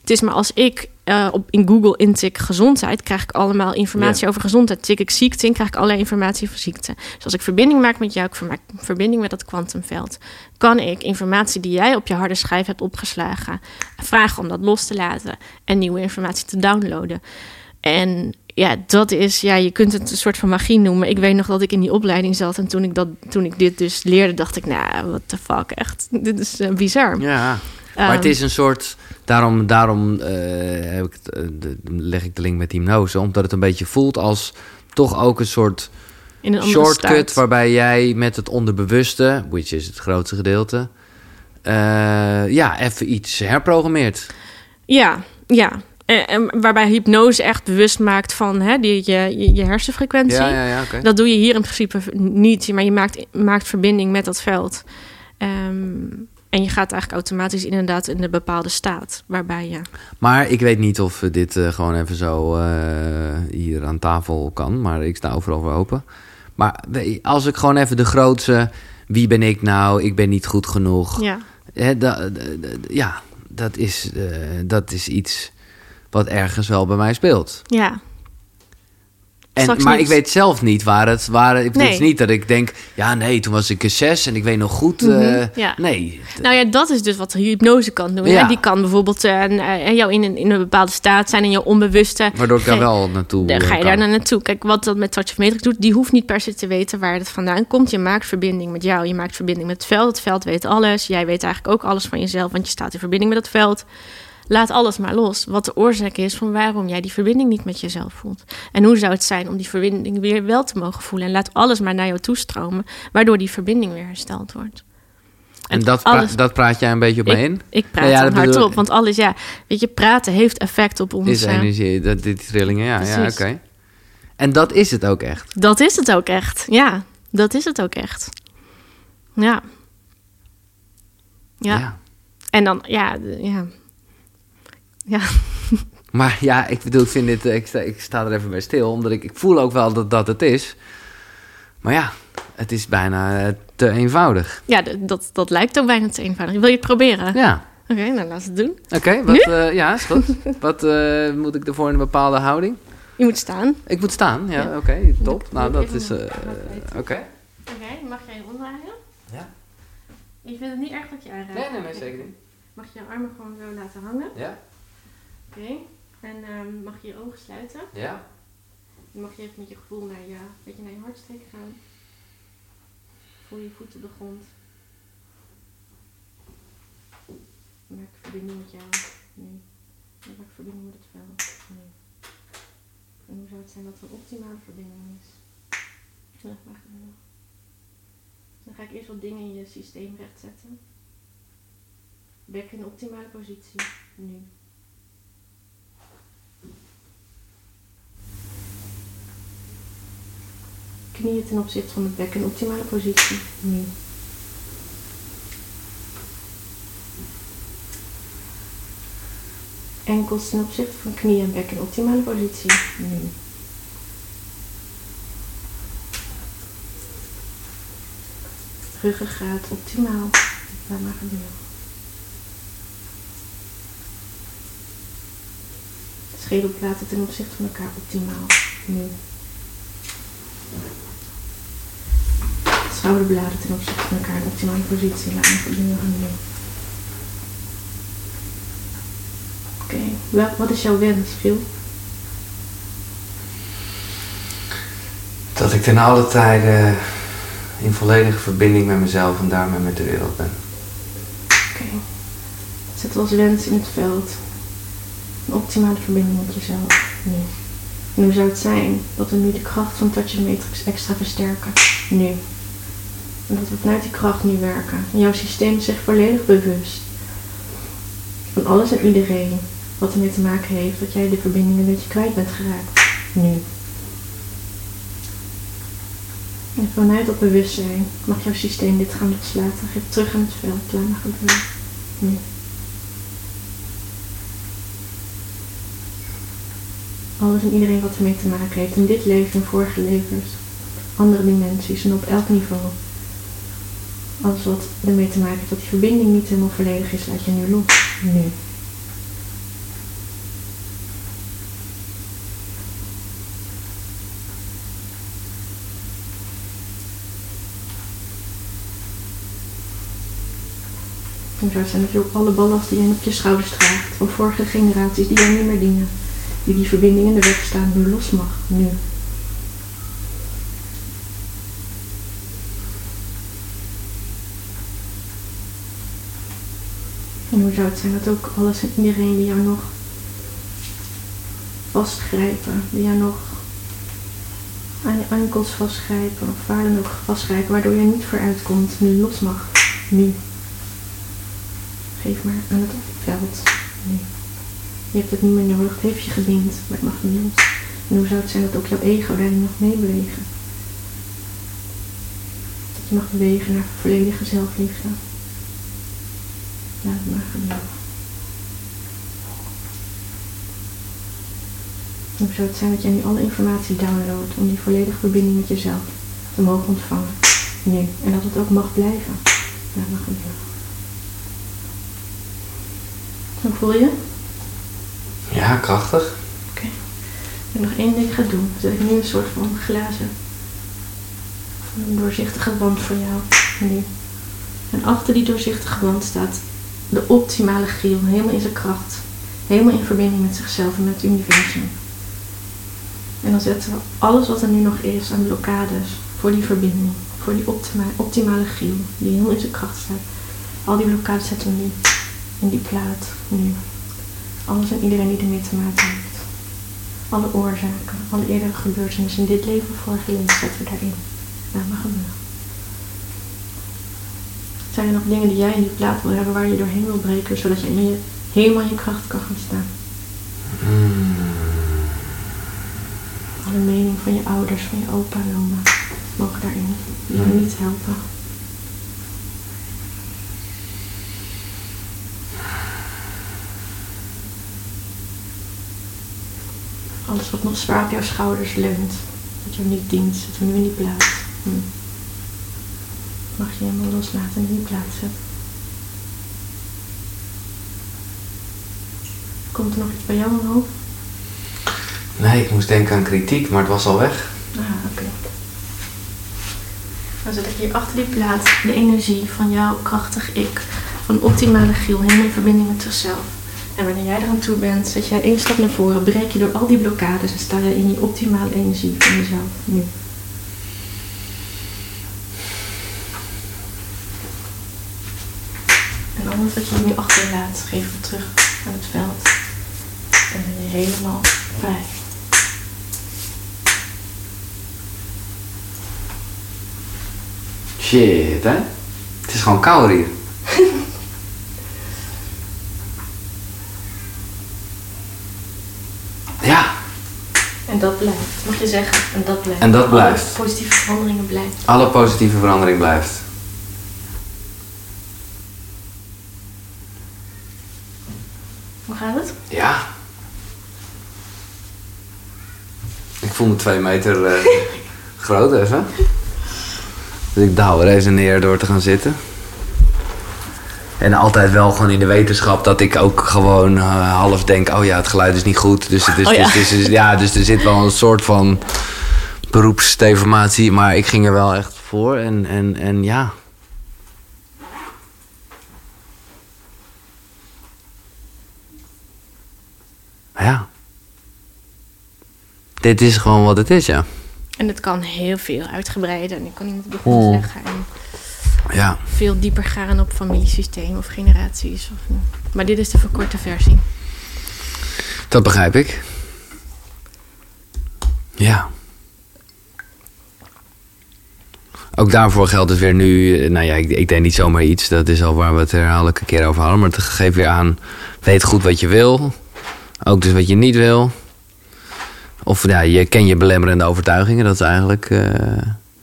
Het is maar als ik eh, op, in Google intik gezondheid, krijg ik allemaal informatie over gezondheid. Tik ik ziekte in, krijg ik allerlei informatie over ziekte. Dus als ik verbinding maak met jou, ik vermaak verbinding met dat kwantumveld, kan ik informatie die jij op je harde schijf hebt opgeslagen, vragen om dat los te laten en nieuwe informatie te downloaden. En ja, dat is, ja, je kunt het een soort van magie noemen. Ik weet nog dat ik in die opleiding zat en toen ik, dat, toen ik dit dus leerde, dacht ik, nou, what the fuck, echt, dit is eh, bizar. Ja, maar het Ehm, is een soort... Daarom, daarom eh, heb ik het, eh, de- leg ik de link met hypnose. Omdat het een beetje voelt als toch ook een soort in een andere shortcut... staat. waarbij jij met het onderbewuste, which is het grootste gedeelte... eh, ja, even iets herprogrammeert. Ja, ja. En, waarbij hypnose echt bewust maakt van hè, die, je, je, je hersenfrequentie. Ja, ja, ja. Dat doe je hier in principe niet, maar je maakt, maakt verbinding met dat veld. Ehm, en je gaat eigenlijk automatisch inderdaad in een bepaalde staat waarbij je. Maar ik weet niet of dit eh, gewoon even zo eh, hier aan tafel kan. Maar ik sta overal voor open. Maar als ik gewoon even de grootste... Wie ben ik nou? Ik ben niet goed genoeg. Ja, Hè, da- da- da- ja, dat is, eh, dat is iets wat ergens wel bij mij speelt. ja. En, maar ik weet zelf niet waar het... Waar, Nee. is niet dat ik denk... Ja, nee, toen was ik een zes en ik weet nog goed... eh, Mhm, ja. Nee. Nou ja, dat is dus wat hypnose kan doen. Ja. hè. Die kan bijvoorbeeld eh, eh, jou in een, in een bepaalde staat zijn in je onbewuste. Waardoor ik daar wel naartoe Dan ga je kan. daar naar naartoe. Kijk, wat dat met Touch of Matrix doet, die hoeft niet per se te weten waar het vandaan komt. Je maakt verbinding met jou, je maakt verbinding met het veld. Het veld weet alles. Jij weet eigenlijk ook alles van jezelf, want je staat in verbinding met het veld. Laat alles maar los. Wat de oorzaak is van waarom jij die verbinding niet met jezelf voelt. En hoe zou het zijn om die verbinding weer wel te mogen voelen? En laat alles maar naar jou toestromen, waardoor die verbinding weer hersteld wordt. En dat, pra- dat praat jij een beetje op me in? Ik praat Ja, ja, bedoel- hardop, want alles, ja, weet je, praten heeft effect op ons. Is energie, dat, die trillingen, ja, ja oké. En dat is het ook echt. Dat is het ook echt, ja. Dat is het ook echt. Ja. Ja. Ja. En dan, ja, ja. Ja, Maar ja, ik bedoel, ik vind dit, eh, ik sta, ik sta er even bij stil, omdat ik, ik voel ook wel dat dat het is. Maar ja, het is bijna eh, te eenvoudig. ja dat, dat lijkt ook bijna te eenvoudig. Wil je het proberen? Ja. Oké, nou laat het doen. Oké, wat, eh, ja, is goed. wat eh, moet ik ervoor in een bepaalde houding? Je moet staan. Ik moet staan, ja, Ja. oké, top. Nou, dat is, oké. Oké, mag jij je omdraaien? Ja. Je vindt het niet erg dat je aanraakt? Nee, nee, nee, zeker niet. Mag je je armen gewoon zo laten hangen? Ja, Oké. En ehm, mag je je ogen sluiten? ja. Dan mag je even met je gevoel naar je, beetje naar je hartstreek gaan. Voel je voet op de grond. Maak verbinding met jou. Nu. Maak verbinding met het veld. Nu. En hoe zou het zijn dat er een optimale verbinding is? Ja. Dan ga ik eerst wat dingen in je systeem rechtzetten. Bek in optimale positie. Nu. Knieën ten opzichte van het bek in optimale positie. Nu. Enkels ten opzichte van knieën en bek in optimale positie. Nu. Ruggengraat optimaal. Laat maar gebeuren. Schedelplaten ten opzichte van elkaar optimaal. Nu. Schouderbladen ten opzichte van elkaar in optimale positie. Gebeuren nu. Oké, Wel- wat is jouw wens, Phil? Dat ik ten alle tijde in volledige verbinding met mezelf en daarmee met de wereld ben. Oké. Zet als wens in het veld. Een optimale verbinding met jezelf. Nu. En hoe zou het zijn dat we nu de kracht van Touch Matrix extra versterken? Nu. En dat we vanuit die kracht nu werken. En jouw systeem is zich volledig bewust van alles en iedereen wat ermee te maken heeft dat jij de verbinding een beetje kwijt bent geraakt. Nu. En vanuit dat bewustzijn mag jouw systeem dit gaan loslaten. Geef terug aan het veld. Laat maar gebeuren. Nu. Alles en iedereen wat ermee te maken heeft. In dit leven, in vorige levens. Andere dimensies en op elk niveau. Alles wat ermee te maken heeft dat die verbinding niet helemaal volledig is, laat je nu los. Nu. En zo zijn natuurlijk alle ballast die jij op je schouders draagt. Van vorige generaties die jou niet meer dienen. Die die verbinding in de weg staan nu los mag. Nu. En hoe zou het zijn dat ook alles en iedereen die jou nog vastgrijpen, die jou nog aan je enkels vastgrijpen of waar dan ook vastgrijpen, waardoor je niet vooruit komt, nu los mag. Nu. Geef maar aan het veld. Nu. Je hebt het niet meer nodig, het heeft je gediend, maar het mag niet los. En hoe zou het zijn dat ook jouw ego daarin mag meebewegen? Dat je mag bewegen naar volledige zelfliefde. Laat het maar gebeuren. Hoe zou het zijn dat jij nu alle informatie downloadt om die volledige verbinding met jezelf te mogen ontvangen? Nu. En dat het ook mag blijven. Laat maar gebeuren. Hoe voel je? Ja, krachtig. Als ik nog één ding ga doen, zet ik nu een soort van glazen, een doorzichtige wand voor jou. Nu. En achter die doorzichtige wand staat de optimale griel, helemaal in zijn kracht. Helemaal in verbinding met zichzelf en met het universum. En dan zetten we alles wat er nu nog is aan blokkades voor die verbinding, voor die optima optimale griel, die helemaal in zijn kracht staat. Al die blokkades zetten we nu in die plaat, nu. Alles en iedereen die ermee te maken heeft. Alle oorzaken, alle eerdere gebeurtenissen in dit leven of vorige zetten we daarin. Laat maar gebeuren. Zijn er nog dingen die jij in die plaat wil hebben waar je doorheen wil breken, zodat je, in je helemaal in je kracht kan gaan staan? Hmm. Alle mening van je ouders, van je opa en oma. mogen daarin. Jou niet helpen. Alles wat nog zwaar op jouw schouders leunt, dat jou niet dient, zit nu in die plaats. Hm. Mag je helemaal loslaten en die plaats zetten. Komt er nog iets bij jou omhoog? Nee, ik moest denken aan kritiek, maar het was al weg. Ah, oké. Dan zet ik hier achter die plaat de energie van jouw krachtig ik, van optimale Giel, helemaal in verbinding met zichzelf. En wanneer jij eraan toe bent, zet jij één stap naar voren, breek je door al die blokkades en sta je in je optimale energie van jezelf nu. En alles wat je nu achterlaat, geef we terug aan het veld. En ben je helemaal vrij. Shit, hè? Het is gewoon koud hier. ja, En dat blijft, mag je zeggen. En dat blijft. En dat Alle blijft. positieve veranderingen blijven. alle positieve verandering blijft. Hoe gaat het? Ja. Ik voel me twee meter eh, groot even. Dus ik daal er even neer door te gaan zitten. En altijd wel gewoon in de wetenschap dat ik ook gewoon eh, half denk... oh ja, het geluid is niet goed. Dus, het is, Oh ja. dus, dus, dus- ja, dus er zit wel een soort van beroepsdeformatie. Maar ik ging er wel echt voor. En, en, en ja... Ja. Dit is gewoon wat het is, ja. En het kan heel veel uitgebreider. En ik kan niet met beginnen Oh. zeggen. En Ja. veel dieper gaan op familiesysteem of generaties. Of, maar dit is de verkorte versie. Dat begrijp ik. Ja. Ook daarvoor geldt het weer nu. eh, Nou ja, ik, ik deed niet zomaar iets. Dat is al waar we het herhaaldelijk een keer over hadden. Maar het geeft weer aan. Weet goed wat je wil. Ook dus wat je niet wil. Of ja, je ken je belemmerende overtuigingen. Dat is eigenlijk. eh,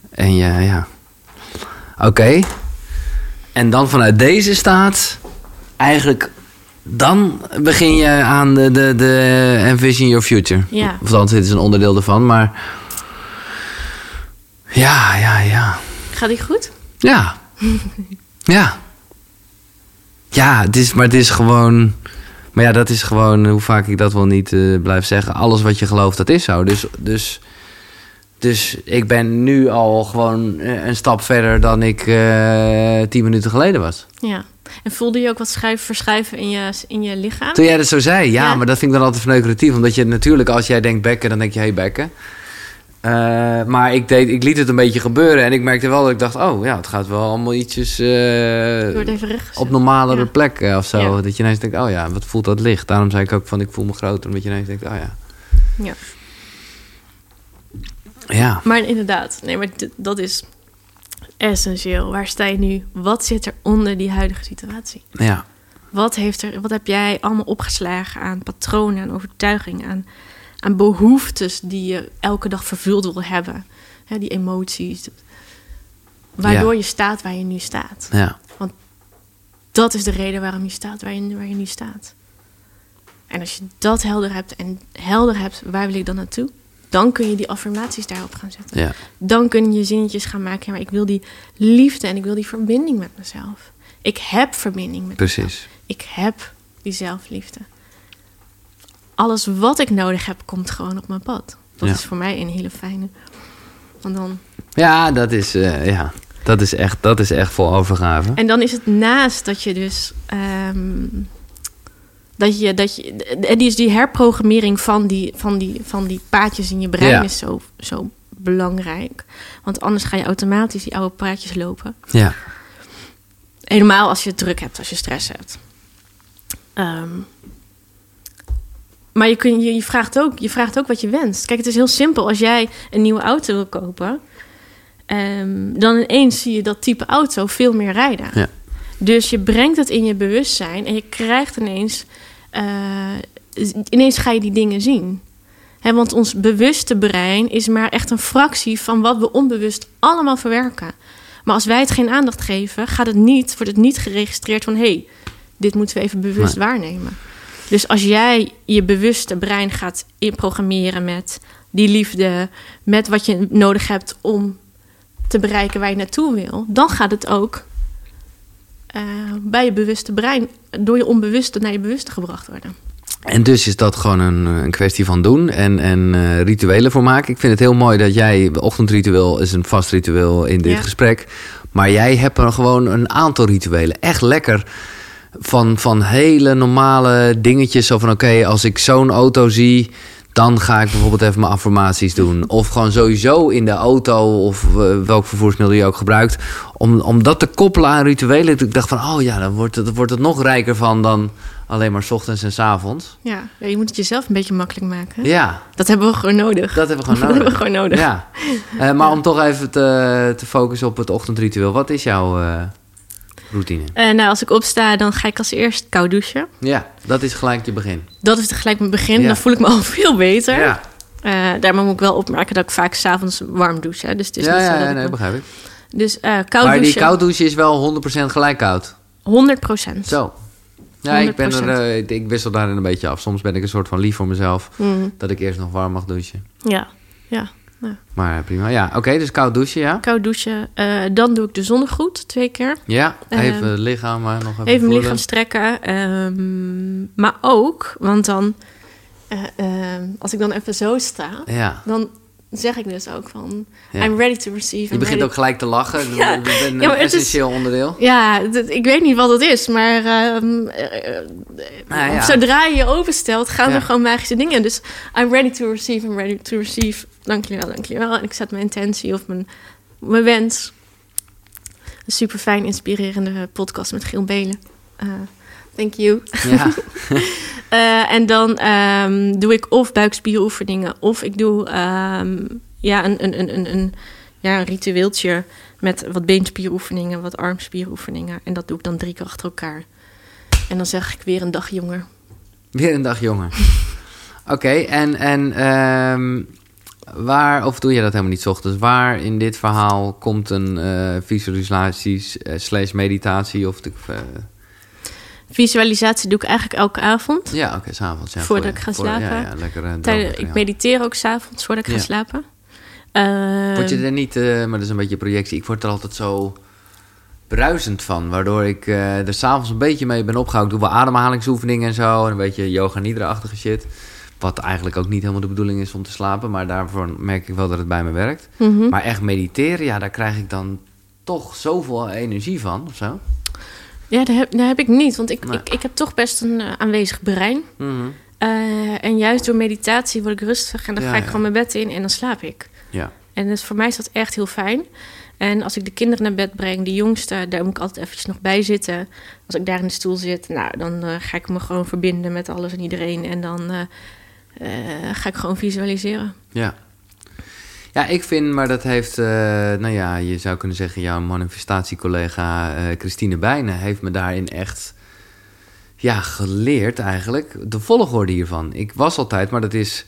en ja, ja. Oké. En dan vanuit deze staat. Eigenlijk dan begin je aan de, de, de Envision Your Future. Ja. Of althans, dit is een onderdeel ervan, maar... Ja, ja, ja. Gaat die goed? Ja. ja. Ja, het is, maar het is gewoon... Maar ja, dat is gewoon, hoe vaak ik dat wel niet eh, blijf zeggen... alles wat je gelooft, dat is zo. Dus, dus, dus ik ben nu al gewoon eh, een stap verder... dan ik eh, tien minuten geleden was. Ja. En voelde je ook wat schuif, verschuiven in je, in je lichaam? Toen jij dat zo zei, ja, Ja. maar dat vind ik dan altijd verneukeratief. Omdat je natuurlijk, als jij denkt bekken, dan denk je, hey bekken. Eh, maar ik, deed, ik liet het een beetje gebeuren. En ik merkte wel dat ik dacht, oh ja, het gaat wel allemaal ietsjes eh, op normalere Ja. plekken of zo. Ja. Dat je ineens denkt, oh ja, wat voelt dat licht? Daarom zei ik ook van, ik voel me groter. Omdat je ineens denkt, oh ja. Ja. Ja, Maar inderdaad, nee, maar dat is essentieel. Waar sta je nu? Wat zit er onder die huidige situatie? ja, Wat, heeft er, wat heb jij allemaal opgeslagen aan patronen, aan overtuigingen, aan, aan behoeftes die je elke dag vervuld wil hebben? Hè, die emoties. Waardoor Ja. je staat waar je nu staat. ja, Dat is de reden waarom je staat waar je, waar je nu staat. En als je dat helder hebt en helder hebt, waar wil ik dan naartoe? Dan kun je die affirmaties daarop gaan zetten. ja, Dan kun je zinnetjes gaan maken. Ja, maar ik wil die liefde en ik wil die verbinding met mezelf. Ik heb verbinding met mezelf. precies. Ik heb die zelfliefde. Alles wat ik nodig heb, komt gewoon op mijn pad. Dat Ja. is voor mij een hele fijne. Want dan, Ja, dat is, eh, ja, dat is echt, dat is echt vol overgave. en dan is het naast dat je dus. ehm, dat je, dat je, die, is die herprogrammering van die, van, die, van die paadjes in je brein Ja. is zo, zo belangrijk. Want anders ga je automatisch die oude praatjes lopen. Ja, Helemaal als je het druk hebt, als je stress hebt. Ehm, maar je, kun, je, je, vraagt ook, je vraagt ook wat je wenst. Kijk, het is heel simpel. Als jij een nieuwe auto wil kopen, ehm, dan ineens zie je dat type auto veel meer rijden. Ja. Dus je brengt het in je bewustzijn en je krijgt ineens, eh, ineens ga je die dingen zien. Want ons bewuste brein is maar echt een fractie van wat we onbewust allemaal verwerken. Maar als wij het geen aandacht geven, gaat het niet, wordt het niet geregistreerd van hé, hey, dit moeten we even bewust Nee. waarnemen. Dus als jij je bewuste brein gaat inprogrammeren met die liefde, met wat je nodig hebt om te bereiken waar je naartoe wil, dan gaat het ook eh, bij je bewuste brein door je onbewuste naar je bewuste gebracht worden. En dus is dat gewoon een, een kwestie van doen en, en eh, rituelen voor maken. Ik vind het heel mooi dat jij, ochtendritueel is een vast ritueel in dit Ja. gesprek. Maar jij hebt er gewoon een aantal rituelen. Echt lekker. Van, van hele normale dingetjes. Zo van oké, als ik zo'n auto zie, dan ga ik bijvoorbeeld even mijn affirmaties doen. Of gewoon sowieso in de auto of eh, welk vervoersmiddel je ook gebruikt. Om, om dat te koppelen aan rituelen. Ik dacht van, oh ja, dan wordt het, wordt het nog rijker van dan alleen maar 's ochtends en 's avonds. Ja, je moet het jezelf een beetje makkelijk maken. Ja, Dat hebben we gewoon nodig. dat hebben we gewoon Dat hebben we nodig. gewoon nodig. Ja. Eh, maar om toch even te, te focussen op het ochtendritueel. Wat is jouw eh, routine? Eh, nou, als ik opsta, dan ga ik als eerst koud douchen. Ja, dat is gelijk je begin. Dat is tegelijk mijn begin. Ja. Dan voel ik me al veel beter. Ja, daarmee moet ik wel opmerken dat ik vaak s'avonds warm douche. Hè. Dus het is ja, niet zo ja, dat ja, ik nee, begrijp ik. Dus eh koud maar die douchen, koud douchen is wel 100% gelijk koud. 100 procent. Zo. Ja, ik, ben er, 100%. ik- ik wissel daarin een beetje af. Soms ben ik een soort van lief voor mezelf. Mm, Dat ik eerst nog warm mag douchen. ja, ja. Maar prima. Ja, oké, dus koud douchen, ja. Koud douchen. Eh, dan doe ik de zonnegroet twee keer. Ja, Ehm, even het lichaam maar nog even Even mijn voelen. lichaam strekken. ehm, maar ook, want dan... eh, ehm, als ik dan even zo sta... Ja, dan zeg ik dus ook van... Ja. I'm ready to receive. je begint ook gelijk te lachen. Ja. Dat is een Ja, is- essentieel onderdeel. Ja, dat- ik weet niet wat het is, maar eh, eh, Nou zodra je je openstelt, gaan er gewoon magische dingen. Dus I'm ready to receive, I'm ready to receive. Dank jullie wel, dank jullie wel. En ik zet mijn intentie of mijn, mijn wens. Een super fijn, inspirerende podcast met Giel Belen. Eh, thank you. Ja, Eh, en dan ehm, doe ik of buikspieroefeningen, of ik doe ehm, ja, een, een, een, een, een, ja, een ritueeltje met wat beenspieroefeningen, wat armspieroefeningen. En dat doe ik dan drie keer achter elkaar. En dan zeg ik weer een dag jonger. weer een dag jonger. Oké, en, en ehm, waar, of doe je dat helemaal niet ochtends? Waar in dit verhaal komt een eh visualisatie eh, slash meditatie? Of de, eh, Visualisatie doe ik eigenlijk elke avond. ja, oké, s s'avonds. Ja, Voordat voor- ik ga voor- slapen. Ja, ja, lekker. Tijdens- ik mediteer ook s'avonds voordat ik ga slapen. Ehm, Word je er niet, maar dat is een beetje projectie. Ik word er altijd zo bruisend van. Waardoor ik er s'avonds een beetje mee ben opgehouden. Ik doe wel ademhalingsoefeningen en zo. En een beetje yoga nidra-achtige shit. Wat eigenlijk ook niet helemaal de bedoeling is om te slapen. Maar daarvoor merk ik wel dat het bij me werkt. mhm. Maar echt mediteren, ja, daar krijg ik dan toch zoveel energie van, of zo. Ja, dat heb, dat heb ik niet, want ik, Nee. ik, ik heb toch best een eh, aanwezig brein. Mhm. Eh, en juist door meditatie word ik rustig en dan Ja, ga ik ja. gewoon mijn bed in en dan slaap ik. Ja. En dus voor mij is dat echt heel fijn. En als ik de kinderen naar bed breng, de jongste, daar moet ik altijd eventjes nog bij zitten. Als ik daar in de stoel zit, nou, dan eh, ga ik me gewoon verbinden met alles en iedereen. En dan eh, ga ik gewoon visualiseren. Ja. Ja, ik vind, maar dat heeft, eh, nou ja, je zou kunnen zeggen, jouw manifestatiecollega eh, Christine Bijnen heeft me daarin echt, ja, geleerd eigenlijk. De volgorde hiervan. Ik was altijd, maar dat is,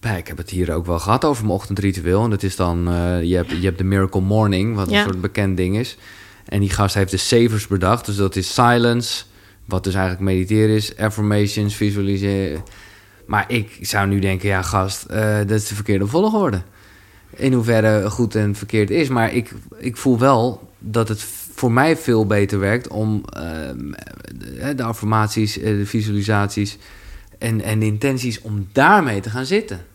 ja, ik heb het hier ook wel gehad over mijn ochtendritueel. En dat is dan, je, hebt, je hebt de Miracle Morning, wat Ja. een soort bekend ding is. En die gast heeft de savers bedacht. Dus dat is silence, wat dus eigenlijk mediteren is, affirmations, visualiseren. Maar ik zou nu denken, ja gast, eh, dat is de verkeerde volgorde. In hoeverre goed en verkeerd is. Maar ik, ik voel wel dat het voor mij veel beter werkt om ehm, eh, de affirmaties, eh, de visualisaties en, en de intenties om daarmee te gaan zitten.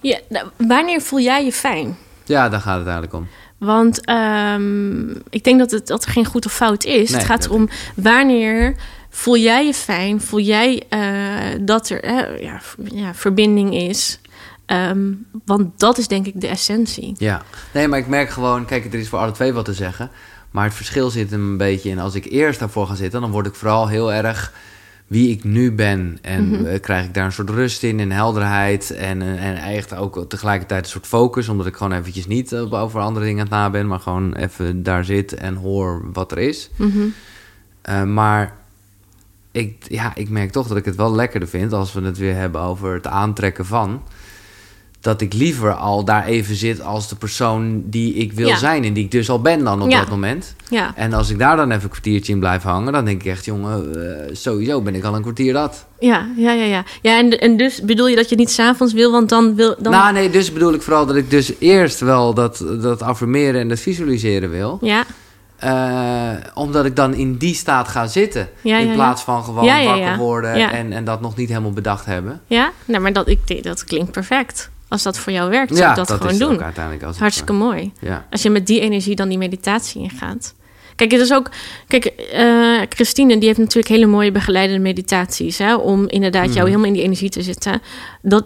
Ja, nou, wanneer voel jij je fijn? Ja, daar gaat het eigenlijk om. Want ehm, ik denk dat, het, dat er geen goed of fout is. Nee, het gaat erom wanneer voel jij je fijn? Voel jij eh, dat er eh, ja, ja, verbinding is? Ehm, want dat is denk ik de essentie. Ja, nee, maar ik merk gewoon, kijk, er is voor alle twee wat te zeggen. Maar het verschil zit hem een beetje in, als ik eerst daarvoor ga zitten, dan word ik vooral heel erg wie ik nu ben. En Mhm. eh, krijg ik daar een soort rust in en helderheid. En, en echt ook tegelijkertijd een soort focus, omdat ik gewoon eventjes niet over andere dingen aan het na ben, maar gewoon even daar zit en hoor wat er is. Mhm. Maar ik, ja, ik merk toch dat ik het wel lekkerder vind als we het weer hebben over het aantrekken van. Dat ik liever al daar even zit als de persoon die ik wil Ja. zijn en die ik dus al ben dan op Ja. dat moment. Ja, En als ik daar dan even een kwartiertje in blijf hangen, dan denk ik echt, jongen, eh, sowieso ben ik al een kwartier dat. ja, ja, ja. ja. ja en, en dus bedoel je dat je niet s'avonds wil, want dan wil... Dan... Nou, nee, dus bedoel ik vooral dat ik dus eerst wel dat, dat affirmeren en dat visualiseren wil. Ja, Eh, omdat ik dan in die staat ga zitten. Ja, in ja, ja. plaats van gewoon wakker worden. En, en dat nog niet helemaal bedacht hebben. ja. Nou, maar dat, ik, dat klinkt perfect. Als dat voor jou werkt, zou ik dat, gewoon doen. ook uiteindelijk. Als Hartstikke mooi. eh, ja. Als je met die energie dan die meditatie ingaat. Kijk, het is ook. Kijk, eh, Christine, die heeft natuurlijk hele mooie begeleidende meditaties. Hè, om inderdaad jou Mhm. helemaal in die energie te zitten. Dat,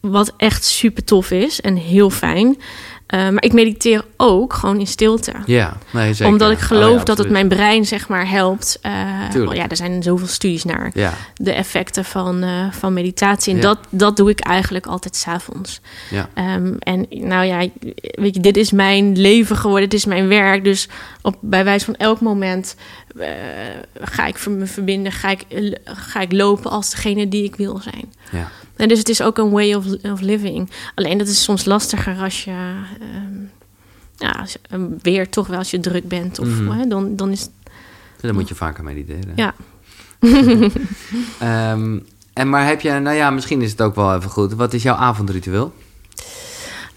wat echt super tof is en heel fijn. Eh, maar ik mediteer ook gewoon in stilte. Ja, nee, zeker. Omdat ik Oh, geloof ja, dat het mijn brein, zeg maar, helpt. Eh, ja, er zijn zoveel studies naar Ja, de effecten van, eh, van meditatie. En Ja. dat, dat doe ik eigenlijk altijd s'avonds. ja. Ehm, en nou ja, weet je, dit is mijn leven geworden, dit is mijn werk. Dus op, bij wijze van elk moment eh, ga ik me verbinden, ga ik, eh, ga ik lopen als degene die ik wil zijn. ja. En dus het is ook een way of, of living. Alleen dat is soms lastiger als je, ehm, ja, als je, eh, weer toch wel als je druk bent. Of, Mhm. hè, dan, dan is Dan moet je vaker mediteren. Ja. Ehm, en maar heb je, nou ja, misschien is het ook wel even goed. Wat is jouw avondritueel?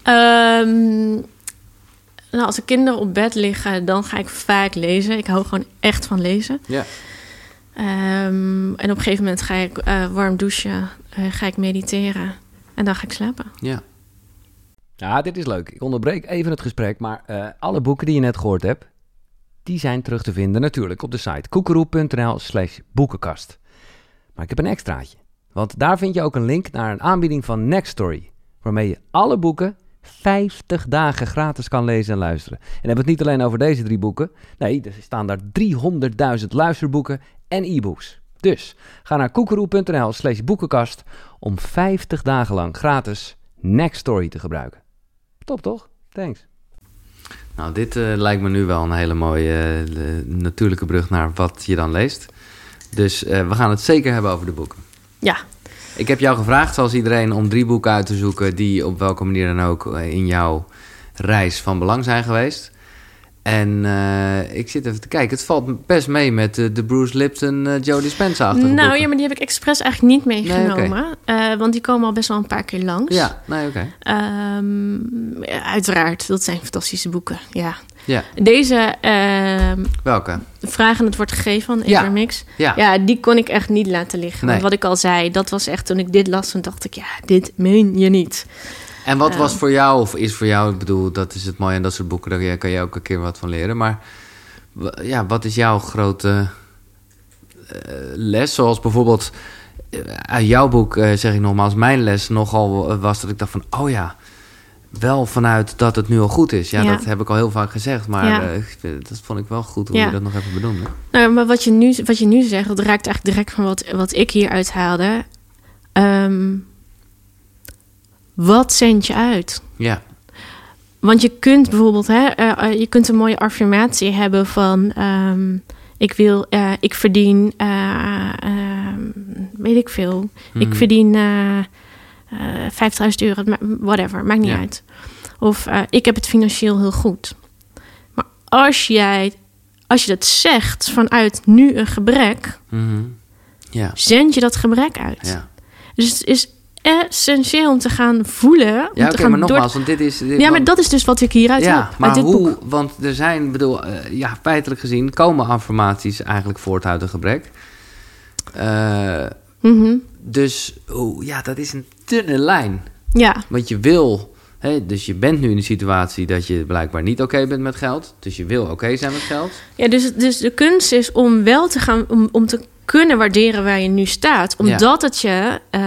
Ehm, nou, als de kinderen op bed liggen, dan ga ik vaak lezen. Ik hou gewoon echt van lezen. Ja. Ehm, en op een gegeven moment ga ik eh, warm douchen, eh, ga ik mediteren en dan ga ik slapen. Ja. Ja, dit is leuk. Ik onderbreek even het gesprek, maar eh, alle boeken die je net gehoord hebt, die zijn terug te vinden natuurlijk op de site koekeroe.nl slash boekenkast. Maar ik heb een extraatje, want daar vind je ook een link naar een aanbieding van Nextory, waarmee je alle boeken 50 dagen gratis kan lezen en luisteren. En dan hebben we het niet alleen over deze drie boeken, nee, er staan daar 300.000 luisterboeken en e-books. Dus ga naar koekeroe.nl slash boekenkast om 50 dagen lang gratis Nextory te gebruiken. Top toch? Thanks. Nou, dit eh, lijkt me nu wel een hele mooie eh, natuurlijke brug naar wat je dan leest. Dus eh, we gaan het zeker hebben over de boeken. Ja, Ik heb jou gevraagd, zoals iedereen, om drie boeken uit te zoeken die op welke manier dan ook eh, in jouw reis van belang zijn geweest. En eh, ik zit even te kijken. Het valt best mee met de Bruce Lipton, eh Joe Dispenza-achtige nou boeken. ja, maar die heb ik expres eigenlijk niet meegenomen. Nee, Eh, want die komen al best wel een paar keer langs. Ja, nee, oké. Ehm, uiteraard, dat zijn fantastische boeken. Ja. Ja, Deze ehm, welke? Vragen het wordt gegeven van Ja. Evermix. Ja, Ja, die kon ik echt niet laten liggen. Nee. Wat ik al zei, dat was echt toen ik dit las, toen dacht ik, ja, dit meen je niet. En wat was voor jou, of is voor jou, ik bedoel, dat is het mooie aan dat soort boeken, daar kan je ook een keer wat van leren. Maar ja, wat is jouw grote eh, les? Zoals bijvoorbeeld eh, uit jouw boek, eh, zeg ik nogmaals, mijn les nogal was dat ik dacht van, oh ja, wel vanuit dat het nu al goed is. Ja, Ja. dat heb ik al heel vaak gezegd, maar Ja. dat vond ik wel goed hoe Ja. je dat nog even benoemde. Nou, maar wat je nu, wat je nu zegt, dat raakt eigenlijk direct van wat, wat ik hier uithaalde. Ehm, wat zend je uit? Ja, Want je kunt bijvoorbeeld, hè, eh, eh, je kunt een mooie affirmatie hebben van ehm, ik wil, eh, ik verdien, eh, ehm, weet ik veel, ik Mhm. verdien eh eh 50.000 euro, whatever, maakt niet Ja. uit. Of ik heb het financieel heel goed. Maar als jij, als je dat zegt vanuit nu een gebrek, Mhm. ja, zend je dat gebrek uit. ja. Dus het is essentieel om te gaan voelen. om Ja, oké, gaan maar door- nogmaals, want dit is... Dit, Ja, maar dat is dus wat ik hieruit ja, heb. maar dit hoe? boek. Want er zijn, bedoel, eh, ja, feitelijk gezien komen affirmaties eigenlijk voort uit een gebrek. Eh, Mhm. dus, hoe, ja, dat is een dunne lijn. Ja, Want je wil, hè, dus je bent nu in de situatie dat je blijkbaar niet oké bent met geld. Dus je wil oké zijn met geld. ja dus, dus de kunst is om wel te gaan, om, om te kunnen waarderen waar je nu staat. Omdat het je eh,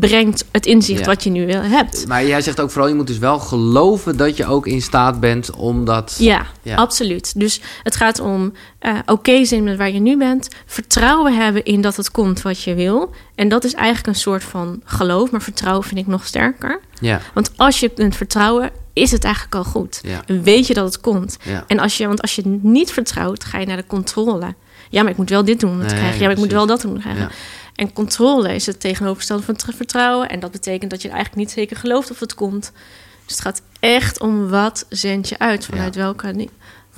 brengt het inzicht Ja. wat je nu wil, hebt. Maar jij zegt ook vooral, je moet dus wel geloven dat je ook in staat bent om dat... Ja, Ja. absoluut. Dus het gaat om eh, oké zijn met waar je nu bent. Vertrouwen hebben in dat het komt wat je wil. En dat is eigenlijk een soort van geloof. Maar vertrouwen vind ik nog sterker. Ja, Want als je kunt vertrouwen, is het eigenlijk al goed. ja, En weet je dat het komt. ja. En als je, want als je niet vertrouwt, ga je naar de controle. Ja, maar ik moet wel dit doen om het te krijgen. Ja, maar ik moet wel dat doen om het te krijgen. En controle is het tegenovergestelde van vertrouwen. En dat betekent dat je eigenlijk niet zeker gelooft of het komt. Dus het gaat echt om wat zend je uit. Vanuit welke...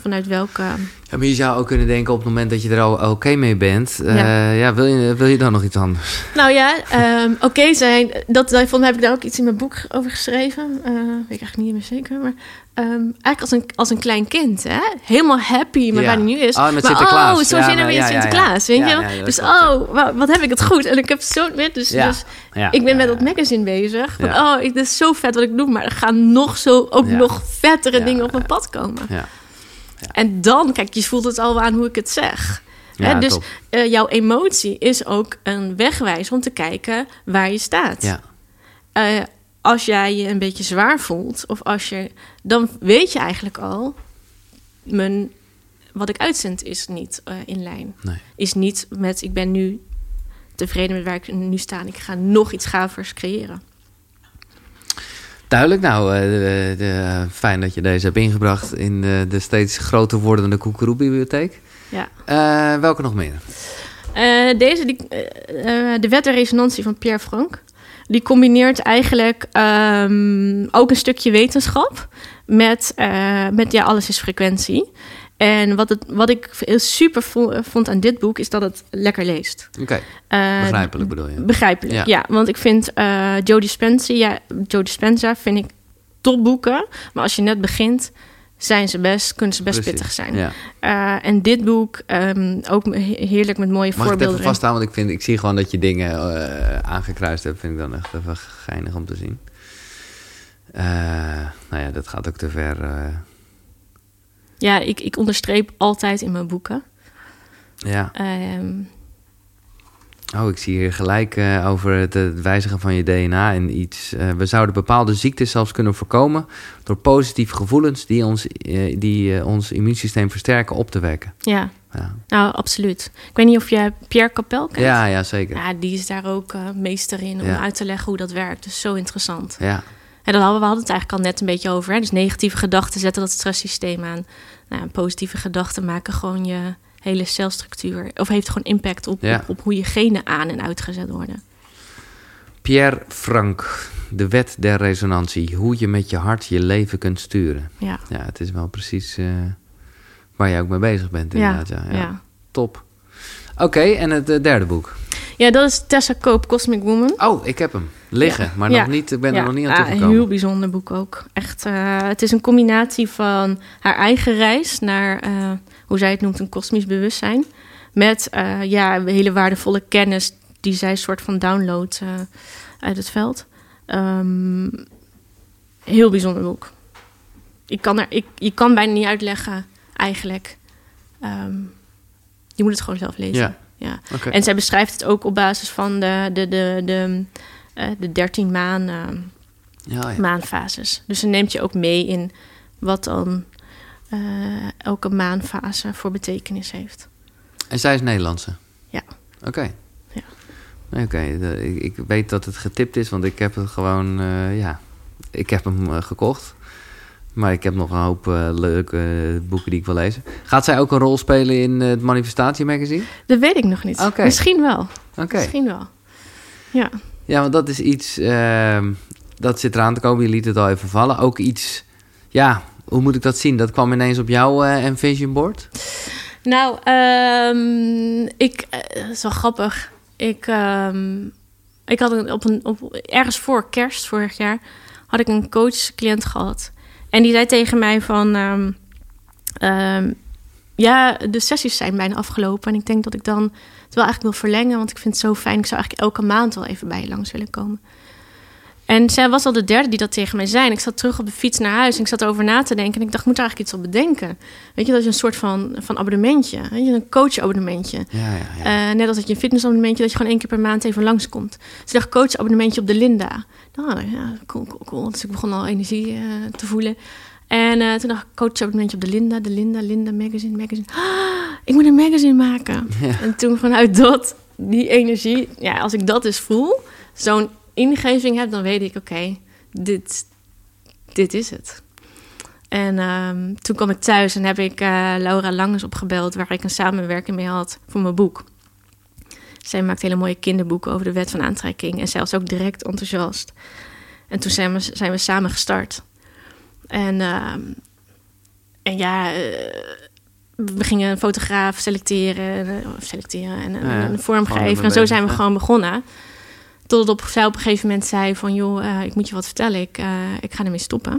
Vanuit welke... Ja, maar je zou ook kunnen denken op het moment dat je er al oké mee bent. eh, Ja. ja, wil, je, wil je dan nog iets anders? Nou ja, ehm, oké zijn. Dat, mij heb ik daar ook iets in mijn boek over geschreven. Eh, weet ik eigenlijk niet meer zeker. Maar ehm, eigenlijk als een, als een klein kind, hè? Helemaal happy met Ja. waar hij nu is. Oh, met maar Sinterklaas. oh, zo Ja, zijn er nou, weer ja, ja, ja. Sinterklaas, weet Ja, je ja, wel? ja, dus oh, wa- wat heb ik het goed. En ik heb zo... Dus, Ja. dus Ja, ik ben ja, met ja. dat magazine bezig. Van, Ja. oh, ik- dit is zo vet wat ik doe. Maar er gaan nog, zo, ook Ja. nog vettere Ja, dingen op mijn ja. pad komen. Ja. En dan, kijk, je voelt het al aan hoe ik het zeg. Ja, Hè, dus eh, jouw emotie is ook een wegwijzer om te kijken waar je staat. Ja. Eh, als jij je een beetje zwaar voelt, of als je, dan weet je eigenlijk al, mijn, wat ik uitzend is niet eh, in lijn. Nee. Is niet met, ik ben nu tevreden met waar ik nu sta en ik ga nog iets gavers creëren. Duidelijk. Nou, eh, de, de- fijn dat je deze hebt ingebracht in de, de steeds groter wordende Koekeroe-bibliotheek. Ja. Eh, welke nog meer? Eh, deze, die, eh, eh, de wet der resonantie van Pierre Frank. Die combineert eigenlijk ehm, ook een stukje wetenschap met, eh, met ja, alles is frequentie. En wat, het, wat ik super vo- vond aan dit boek is dat het lekker leest. Oké, Eh, begrijpelijk bedoel je. Begrijpelijk, Ja. ja. Want ik vind eh Joe Dispenza, ja, Joe Dispenza vind ik topboeken. Maar als je net begint, zijn ze best, kunnen ze best Precies. pittig zijn. Ja. Eh, en dit boek, ehm, ook he- heerlijk met mooie Mag ik het voorbeelden. even vasthouden? Want ik, vind, ik zie gewoon dat je dingen aangekruist hebt. Vind ik dan echt even geinig om te zien. Eh, nou ja, dat gaat ook te ver. Ja, ik, ik onderstreep altijd in mijn boeken. ja. Ehm, Oh, ik zie hier gelijk eh, over het, het wijzigen van je DNA en iets. eh, we zouden bepaalde ziektes zelfs kunnen voorkomen door positieve gevoelens die ons, eh, die, ons immuunsysteem versterken op te wekken. ja, Ja, nou absoluut. Ik weet niet of je Pierre Capel kent. ja, ja zeker. Ja, die is daar ook meester in om Ja. uit te leggen hoe dat werkt. Dus zo interessant. Ja, En dan hadden we hadden het eigenlijk al net een beetje over. Hè? Dus negatieve gedachten zetten dat stresssysteem aan. Nou, positieve gedachten maken gewoon je hele celstructuur. Of heeft gewoon impact op, Ja. op, op hoe je genen aan en uitgezet worden. Pierre Frank, de wet der resonantie. Hoe je met je hart je leven kunt sturen. Ja, Ja, het is wel precies eh, waar jij ook mee bezig bent inderdaad. Ja, ja. ja. Top. Oké, en het eh, derde boek. Ja. dat is Tessa Koop, Cosmic Woman. Oh, ik heb hem liggen, Ja. maar nog niet, ik ben er nog niet aan ja, toegekomen. Een heel bijzonder boek ook. Echt, eh, het is een combinatie van haar eigen reis naar, eh, hoe zij het noemt, een kosmisch bewustzijn. Met eh, ja, hele waardevolle kennis die zij soort van downloadt uit het veld. Ehm, heel bijzonder boek. Ik kan er, ik, je kan bijna niet uitleggen, eigenlijk. Ehm, je moet het gewoon zelf lezen. Ja. Ja. En zij beschrijft het ook op basis van de, de, de, de, eh, de 13 maan, eh, Ja, ja. maanfases. Dus ze neemt je ook mee in wat dan eh, elke maanfase voor betekenis heeft. En zij is Nederlandse? Ja. Oké. Ja. Oké, ik, ik weet dat het getipt is, want ik heb het gewoon, ja, ik heb hem gekocht. Maar ik heb nog een hoop eh, leuke eh, boeken die ik wil lezen. Gaat zij ook een rol spelen in eh, het Manifestatie magazine? Dat weet ik nog niet. Misschien wel. Misschien wel. Ja. Ja, want dat is iets, ehm, dat zit eraan te komen. Je liet het al even vallen. Ook iets, ja, hoe moet ik dat zien? Dat kwam ineens op jouw Envision board? Nou, ehm, ik, dat is wel grappig. Ik, ehm, ik had een, op een, op, ergens voor kerst vorig jaar had ik een coach-cliënt gehad. En die zei tegen mij van, ehm, ehm, ja, de sessies zijn bijna afgelopen. En ik denk dat ik dan het wel eigenlijk wil verlengen, want ik vind het zo fijn. Ik zou eigenlijk elke maand wel even bij je langs willen komen. En zij was al de derde die dat tegen mij zei. En ik zat terug op de fiets naar huis en ik zat erover na te denken. En ik dacht, ik moet er eigenlijk iets op bedenken. Weet je, dat is een soort van, van abonnementje. Weet je, een coach-abonnementje. Ja, ja, ja. Eh, net als dat je een fitnessabonnementje, dat je gewoon één keer per maand even langskomt. Dus ik dacht, coach-abonnementje op de Linda. Nou, ja, cool, cool, cool. Dus ik begon al energie eh, te voelen. En eh, toen dacht ik, coach-abonnementje op de Linda, de Linda, Linda Magazine, Magazine. Ah, ik moet een magazine maken. En toen vanuit dat, die energie, ja, als ik dat dus voel, zo'n ingeving heb, dan weet ik, oké, dit, dit is het. En ehm, toen kwam ik thuis en heb ik uh, Laura Langes opgebeld... waar ik een samenwerking mee had voor mijn boek. Zij maakt hele mooie kinderboeken over de wet van aantrekking... en zelfs ook direct enthousiast. En toen zijn we, zijn we samen gestart. En, uh, en ja, uh, we gingen een fotograaf selecteren, uh, selecteren en ja, een vormgever. En zo zijn we gewoon begonnen. Totdat op, zij op een gegeven moment zei van... joh, uh, ik moet je wat vertellen, ik, ik ga ermee stoppen.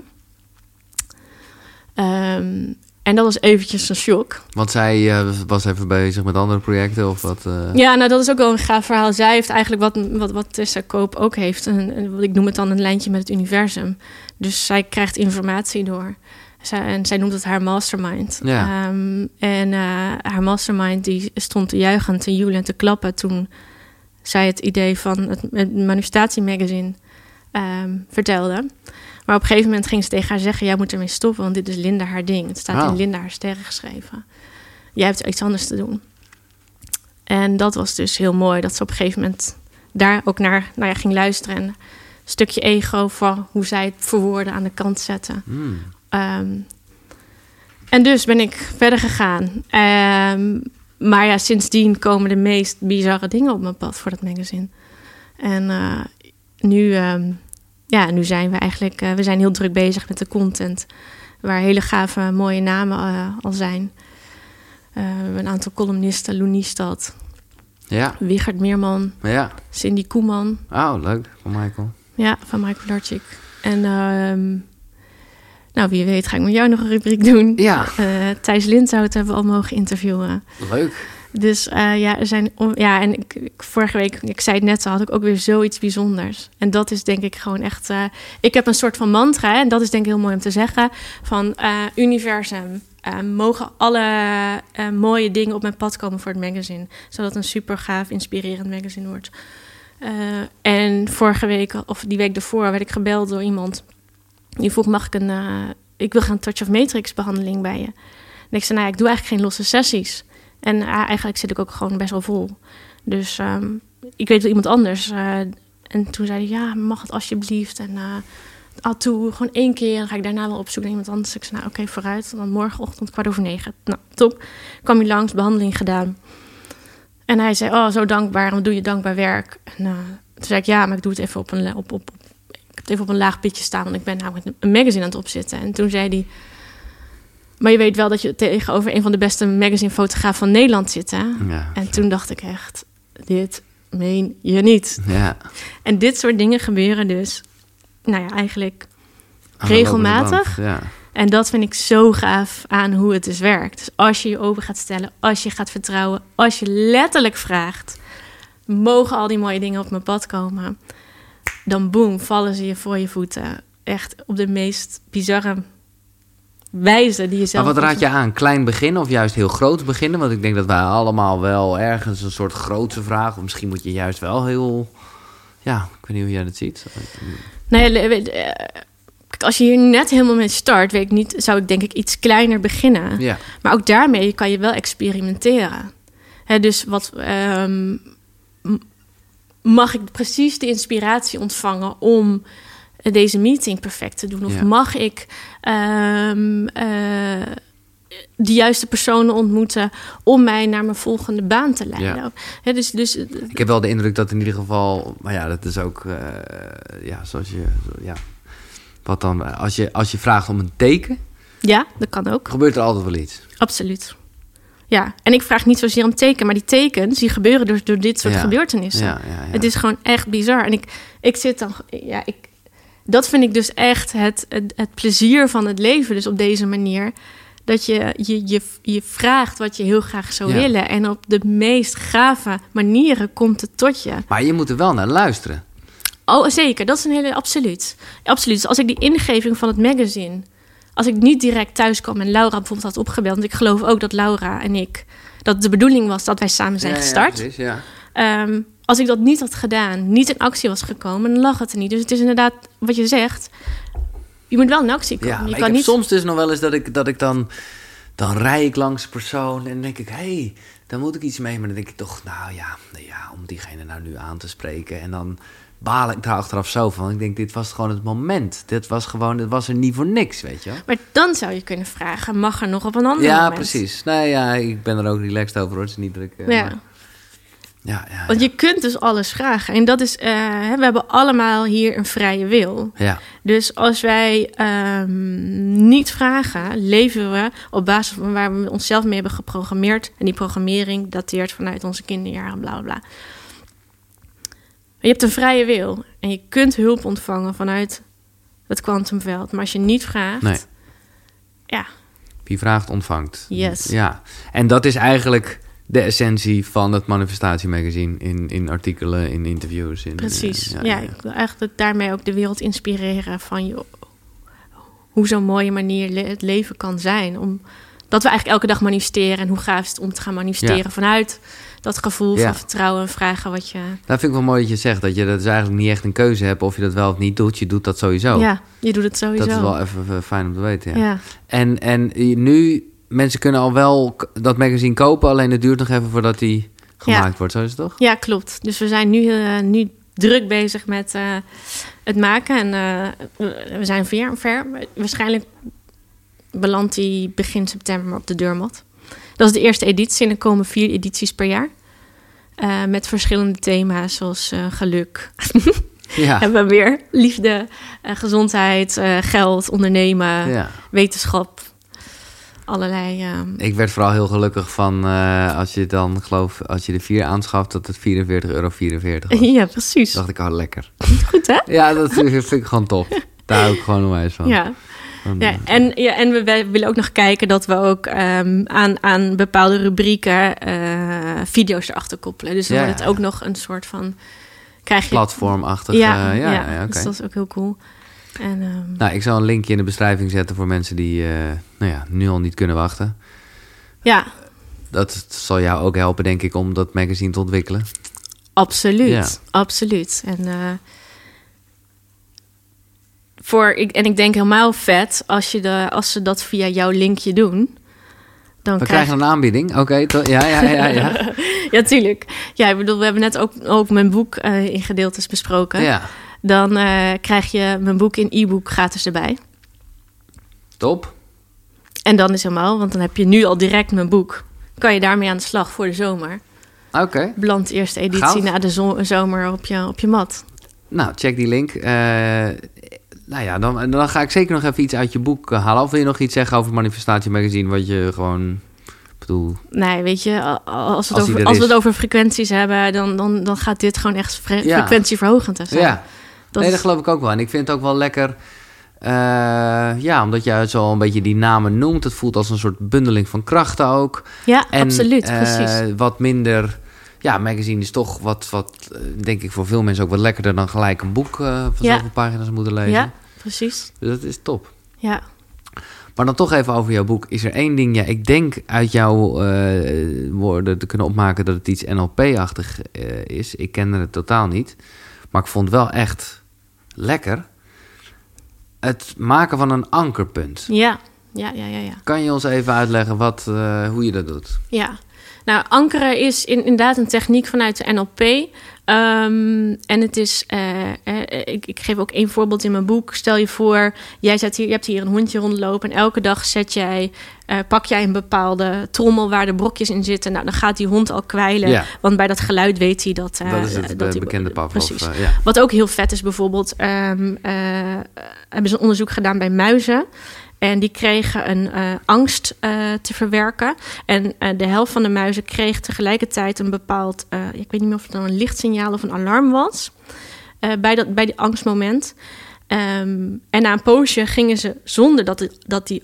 Um, en dat was eventjes een shock. Want zij uh, was even bezig met andere projecten of wat? Uh... Ja, nou dat is ook wel een gaaf verhaal. Zij heeft eigenlijk wat, wat, wat Tessa Koop ook heeft. Een, ik noem het dan een lijntje met het universum. Dus zij krijgt informatie door. Zij, en zij noemt het haar mastermind. Ja. Um, en uh, haar mastermind die stond te juichen en te joelen en te klappen... toen zij het idee van het, het manifestatiemagazine um, vertelde... Maar op een gegeven moment ging ze tegen haar zeggen: Jij moet ermee stoppen, want dit is Linda haar ding. Het staat in Linda haar sterren geschreven. Jij hebt iets anders te doen. En dat was dus heel mooi dat ze op een gegeven moment daar ook naar nou ja, ging luisteren. En een stukje ego voor hoe zij het verwoorden aan de kant zetten. Hmm. Um, en dus ben ik verder gegaan. Um, maar ja, sindsdien komen de meest bizarre dingen op mijn pad voor dat magazine. En uh, nu, um, ja, nu zijn we eigenlijk, uh, we zijn heel druk bezig met de content. Waar hele gave, mooie namen uh, al zijn. Uh, een aantal columnisten, Loenie Stad, Ja, Wiegert Meerman, ja. Cindy Koeman. Oh, leuk. Van Michael. Ja, van Michael Darchik. En uh, nou, wie weet ga ik met jou nog een rubriek doen. Ja. Uh, Thijs Lindhout hebben we al mogen interviewen. Leuk. Dus uh, ja, er zijn. Ja, en ik, ik, vorige week, ik zei het net al, had ik ook weer zoiets bijzonders. En dat is denk ik gewoon echt. Uh, ik heb een soort van mantra, hè, en dat is denk ik heel mooi om te zeggen: van uh, universum. mogen alle mooie dingen op mijn pad komen voor het magazine. Zodat het een super gaaf, inspirerend magazine wordt. En vorige week, of die week daarvoor, werd ik gebeld door iemand. Die vroeg: Mag ik een. Uh, ik wil gaan Touch of Matrix behandeling bij je. En ik zei: Nou ik doe eigenlijk geen losse sessies. En uh, eigenlijk zit ik ook gewoon best wel vol. Dus um, ik weet wel iemand anders. Uh, en toen zei hij: Ja, mag het alsjeblieft? En toe, gewoon één keer. Dan ga ik daarna wel op zoek naar iemand anders. Ik zei: Nou, oké, vooruit. Dan morgenochtend kwart over negen. Nou, top. Kwam hij langs, behandeling gedaan. En hij zei: Oh, zo dankbaar. Wat doe je dankbaar werk? En toen zei ik: Ja, maar ik doe het even op een, op, op, ik heb het even op een laag pitje staan. Want ik ben namelijk een magazine aan het opzetten. En toen zei hij. Maar je weet wel dat je tegenover een van de beste magazinefotografen van Nederland zit. Hè? Ja, en toen dacht ik echt, dit meen je niet. Ja. En dit soort dingen gebeuren dus, nou ja, eigenlijk regelmatig. Ja. En dat vind ik zo gaaf aan hoe het dus werkt. Dus als je je open gaat stellen, als je gaat vertrouwen, als je letterlijk vraagt, mogen al die mooie dingen op mijn pad komen? Dan boem, vallen ze je voor je voeten. Echt op de meest bizarre wijze die je zelf... Maar wat raad je aan? Klein beginnen of juist heel groot beginnen? Want ik denk dat wij allemaal wel ergens een soort grootse vraag... of misschien moet je juist wel heel... Ja, ik weet niet hoe jij dat ziet. Nee, als je hier net helemaal mee start... weet ik niet, zou ik denk ik iets kleiner beginnen. Ja. Maar ook daarmee kan je wel experimenteren. Dus wat... Um, mag ik precies de inspiratie ontvangen om deze meeting perfect te doen? Of Ja. mag ik ehm, eh, de juiste personen ontmoeten om mij naar mijn volgende baan te leiden? Ja. Dus, dus, Ik heb wel de indruk dat in ieder geval... Maar ja, dat is ook... eh, ja, zoals je... Ja. Wat dan? Als je, als je vraagt om een teken... ja, dat kan ook. gebeurt er altijd wel iets. Absoluut. Ja, en ik vraag niet zozeer om teken, maar die tekens die gebeuren door, door dit soort Ja. gebeurtenissen. Ja. Het is gewoon echt bizar. En ik, ik zit dan, ja, ik, dat vind ik dus echt het, het, het plezier van het leven. Dus op deze manier. Dat je je, je, je vraagt wat je heel graag zou willen. En op de meest gave manieren komt het tot je. Maar je moet er wel naar luisteren. Oh, zeker. Dat is een hele... Absoluut. Absoluut. Dus als ik die ingeving van het magazine... Als ik niet direct thuis kwam en Laura bijvoorbeeld had opgebeld... want ik geloof ook dat Laura en ik... dat de bedoeling was dat wij samen zijn Ja, ja, gestart. precies, ja. Ehm, als ik dat niet had gedaan, niet in actie was gekomen... dan lag het er niet. Dus het is inderdaad wat je zegt... je moet wel in actie komen. Ja, ik kan heb niet... soms dus nog wel eens dat ik, dat ik dan... Dan rij ik langs een persoon en denk ik... Hé, hey, dan moet ik iets mee. Maar dan denk ik toch, nou ja, nou ja, om diegene nou nu aan te spreken. En dan baal ik daar achteraf zo van. Ik denk, dit was gewoon het moment. Dit was gewoon, dit was er niet voor niks, weet je wel. Maar dan zou je kunnen vragen, mag er nog op een ander Ja, moment? precies. Nee, ja, ik ben er ook relaxed over, hoor. Het is niet druk. Ja. Maar, ja, ja, Want je kunt dus alles vragen. En dat is, eh, we hebben allemaal hier een vrije wil. ja. Dus als wij ehm, niet vragen, leven we op basis van waar we onszelf mee hebben geprogrammeerd. En die programmering dateert vanuit onze kinderjaren, bla bla bla. Je hebt een vrije wil en je kunt hulp ontvangen vanuit het kwantumveld. Maar als je niet vraagt, Nee. ja, Wie vraagt, ontvangt. Yes. Ja, en dat is eigenlijk de essentie van het manifestatiemagazine. In, in artikelen, in interviews. In, precies. eh, ja, ik wil eigenlijk daarmee ook de wereld inspireren van je, hoe zo'n mooie manier le- het leven kan zijn. Om, dat we eigenlijk elke dag manifesteren en hoe gaaf is het om te gaan manifesteren Ja. vanuit dat gevoel Ja. van vertrouwen en vragen wat je. Dat vind ik wel mooi dat je zegt. Dat je dat dus eigenlijk niet echt een keuze hebt of je dat wel of niet doet. Je doet dat sowieso. Ja, je doet het sowieso. dat is wel even fijn om te weten. Ja. ja. En, en nu, mensen kunnen al wel dat magazine kopen. Alleen het duurt nog even voordat die gemaakt Ja. wordt. Zo is het toch? Ja, klopt. Dus we zijn nu, eh, nu druk bezig met eh, het maken. En eh, we- we zijn ver, ver. Waarschijnlijk belandt die begin september op de deurmat. Dat is de eerste editie en er komen vier edities per jaar. Eh, met verschillende thema's zoals eh, geluk. Ja. Hebben we weer liefde, eh, gezondheid, geld, ondernemen, ja. wetenschap. Allerlei. ehm, Ik werd vooral heel gelukkig van als je dan, geloof als je de vier aanschaft, dat het 44,44 euro was. ja, precies. dacht ik, oh lekker. Goed hè? Ja, dat vind ik gewoon top. Daar hou ik gewoon onwijs van. Ja. Van, Ja, en, ja, en we, willen ook nog kijken dat we ook ehm, aan, aan bepaalde rubrieken eh, video's erachter koppelen. Dus dan Ja, wordt het ook nog een soort van. Krijg je. Platformachtig. Ja, ja, ja, dus dat is ook heel cool. En, ehm, Nou, ik zal een linkje in de beschrijving zetten voor mensen die eh, nou ja, nu al niet kunnen wachten. ja, Dat zal jou ook helpen, denk ik, om dat magazine te ontwikkelen. absoluut. Absoluut. En, eh, voor, ik, en ik denk helemaal vet als, je de, als ze dat via jouw linkje doen. Dan We krijg krijgen een aanbieding. Oké, to- ja, ja, ja, ja. Ja, tuurlijk. Ja, ik bedoel, we hebben net ook, ook mijn boek eh, in gedeeltes besproken. ja. Dan eh, krijg je mijn boek in e-book gratis erbij. Top. En dan is helemaal, want dan heb je nu al direct mijn boek. Kan je daarmee aan de slag voor de zomer. Oké. Belandt eerste editie na de zo- zomer op je, op je mat. Nou, check die link. Eh, nou ja, dan, dan ga ik zeker nog even iets uit je boek eh, halen. Of wil je nog iets zeggen over Manifestatie Magazine, wat je gewoon... bedoel, Nee, weet je, als, het over, als we het over frequenties hebben, dan, dan, dan gaat dit gewoon echt fre- Ja. frequentieverhogend zijn. ja, Dat nee, is- dat geloof ik ook wel. En ik vind het ook wel lekker... eh, ja, omdat je zo een beetje die namen noemt. Het voelt als een soort bundeling van krachten ook. ja, En, absoluut, eh, precies. wat minder... Ja, magazine is toch wat, wat eh, denk ik voor veel mensen ook wat lekkerder dan gelijk een boek eh, van Ja. zoveel pagina's moeten lezen. Ja, precies. Dus dat is top. Ja, Maar dan toch even over jouw boek. Is er één ding, ja, ik denk uit jouw eh, woorden te kunnen opmaken dat het iets NLP-achtig is. Ik kende het totaal niet. Maar ik vond wel echt lekker. Het maken van een ankerpunt. ja, ja, ja, ja. ja. Kan je ons even uitleggen wat, hoe je dat doet? Ja, nou, ankeren is in- inderdaad een techniek vanuit de NLP. Ehm, en het is, eh, eh, ik, ik geef ook één voorbeeld in mijn boek. Stel je voor, jij zet hier, je hebt hier een hondje rondlopen en elke dag zet jij, eh, pak jij een bepaalde trommel waar de brokjes in zitten. Nou, dan gaat die hond al kwijlen, Ja. want bij dat geluid weet hij dat. dat is het dat bekende Pavlov. Precies. ja. Wat ook heel vet is bijvoorbeeld, eh, hebben ze een onderzoek gedaan bij muizen. En die kregen een eh, angst eh, te verwerken. En eh, de helft van de muizen kreeg tegelijkertijd een bepaald... ik weet niet meer of het dan een lichtsignaal of een alarm was... bij, dat, bij die angstmoment. Ehm, en na een poosje gingen ze zonder dat, het, dat, die,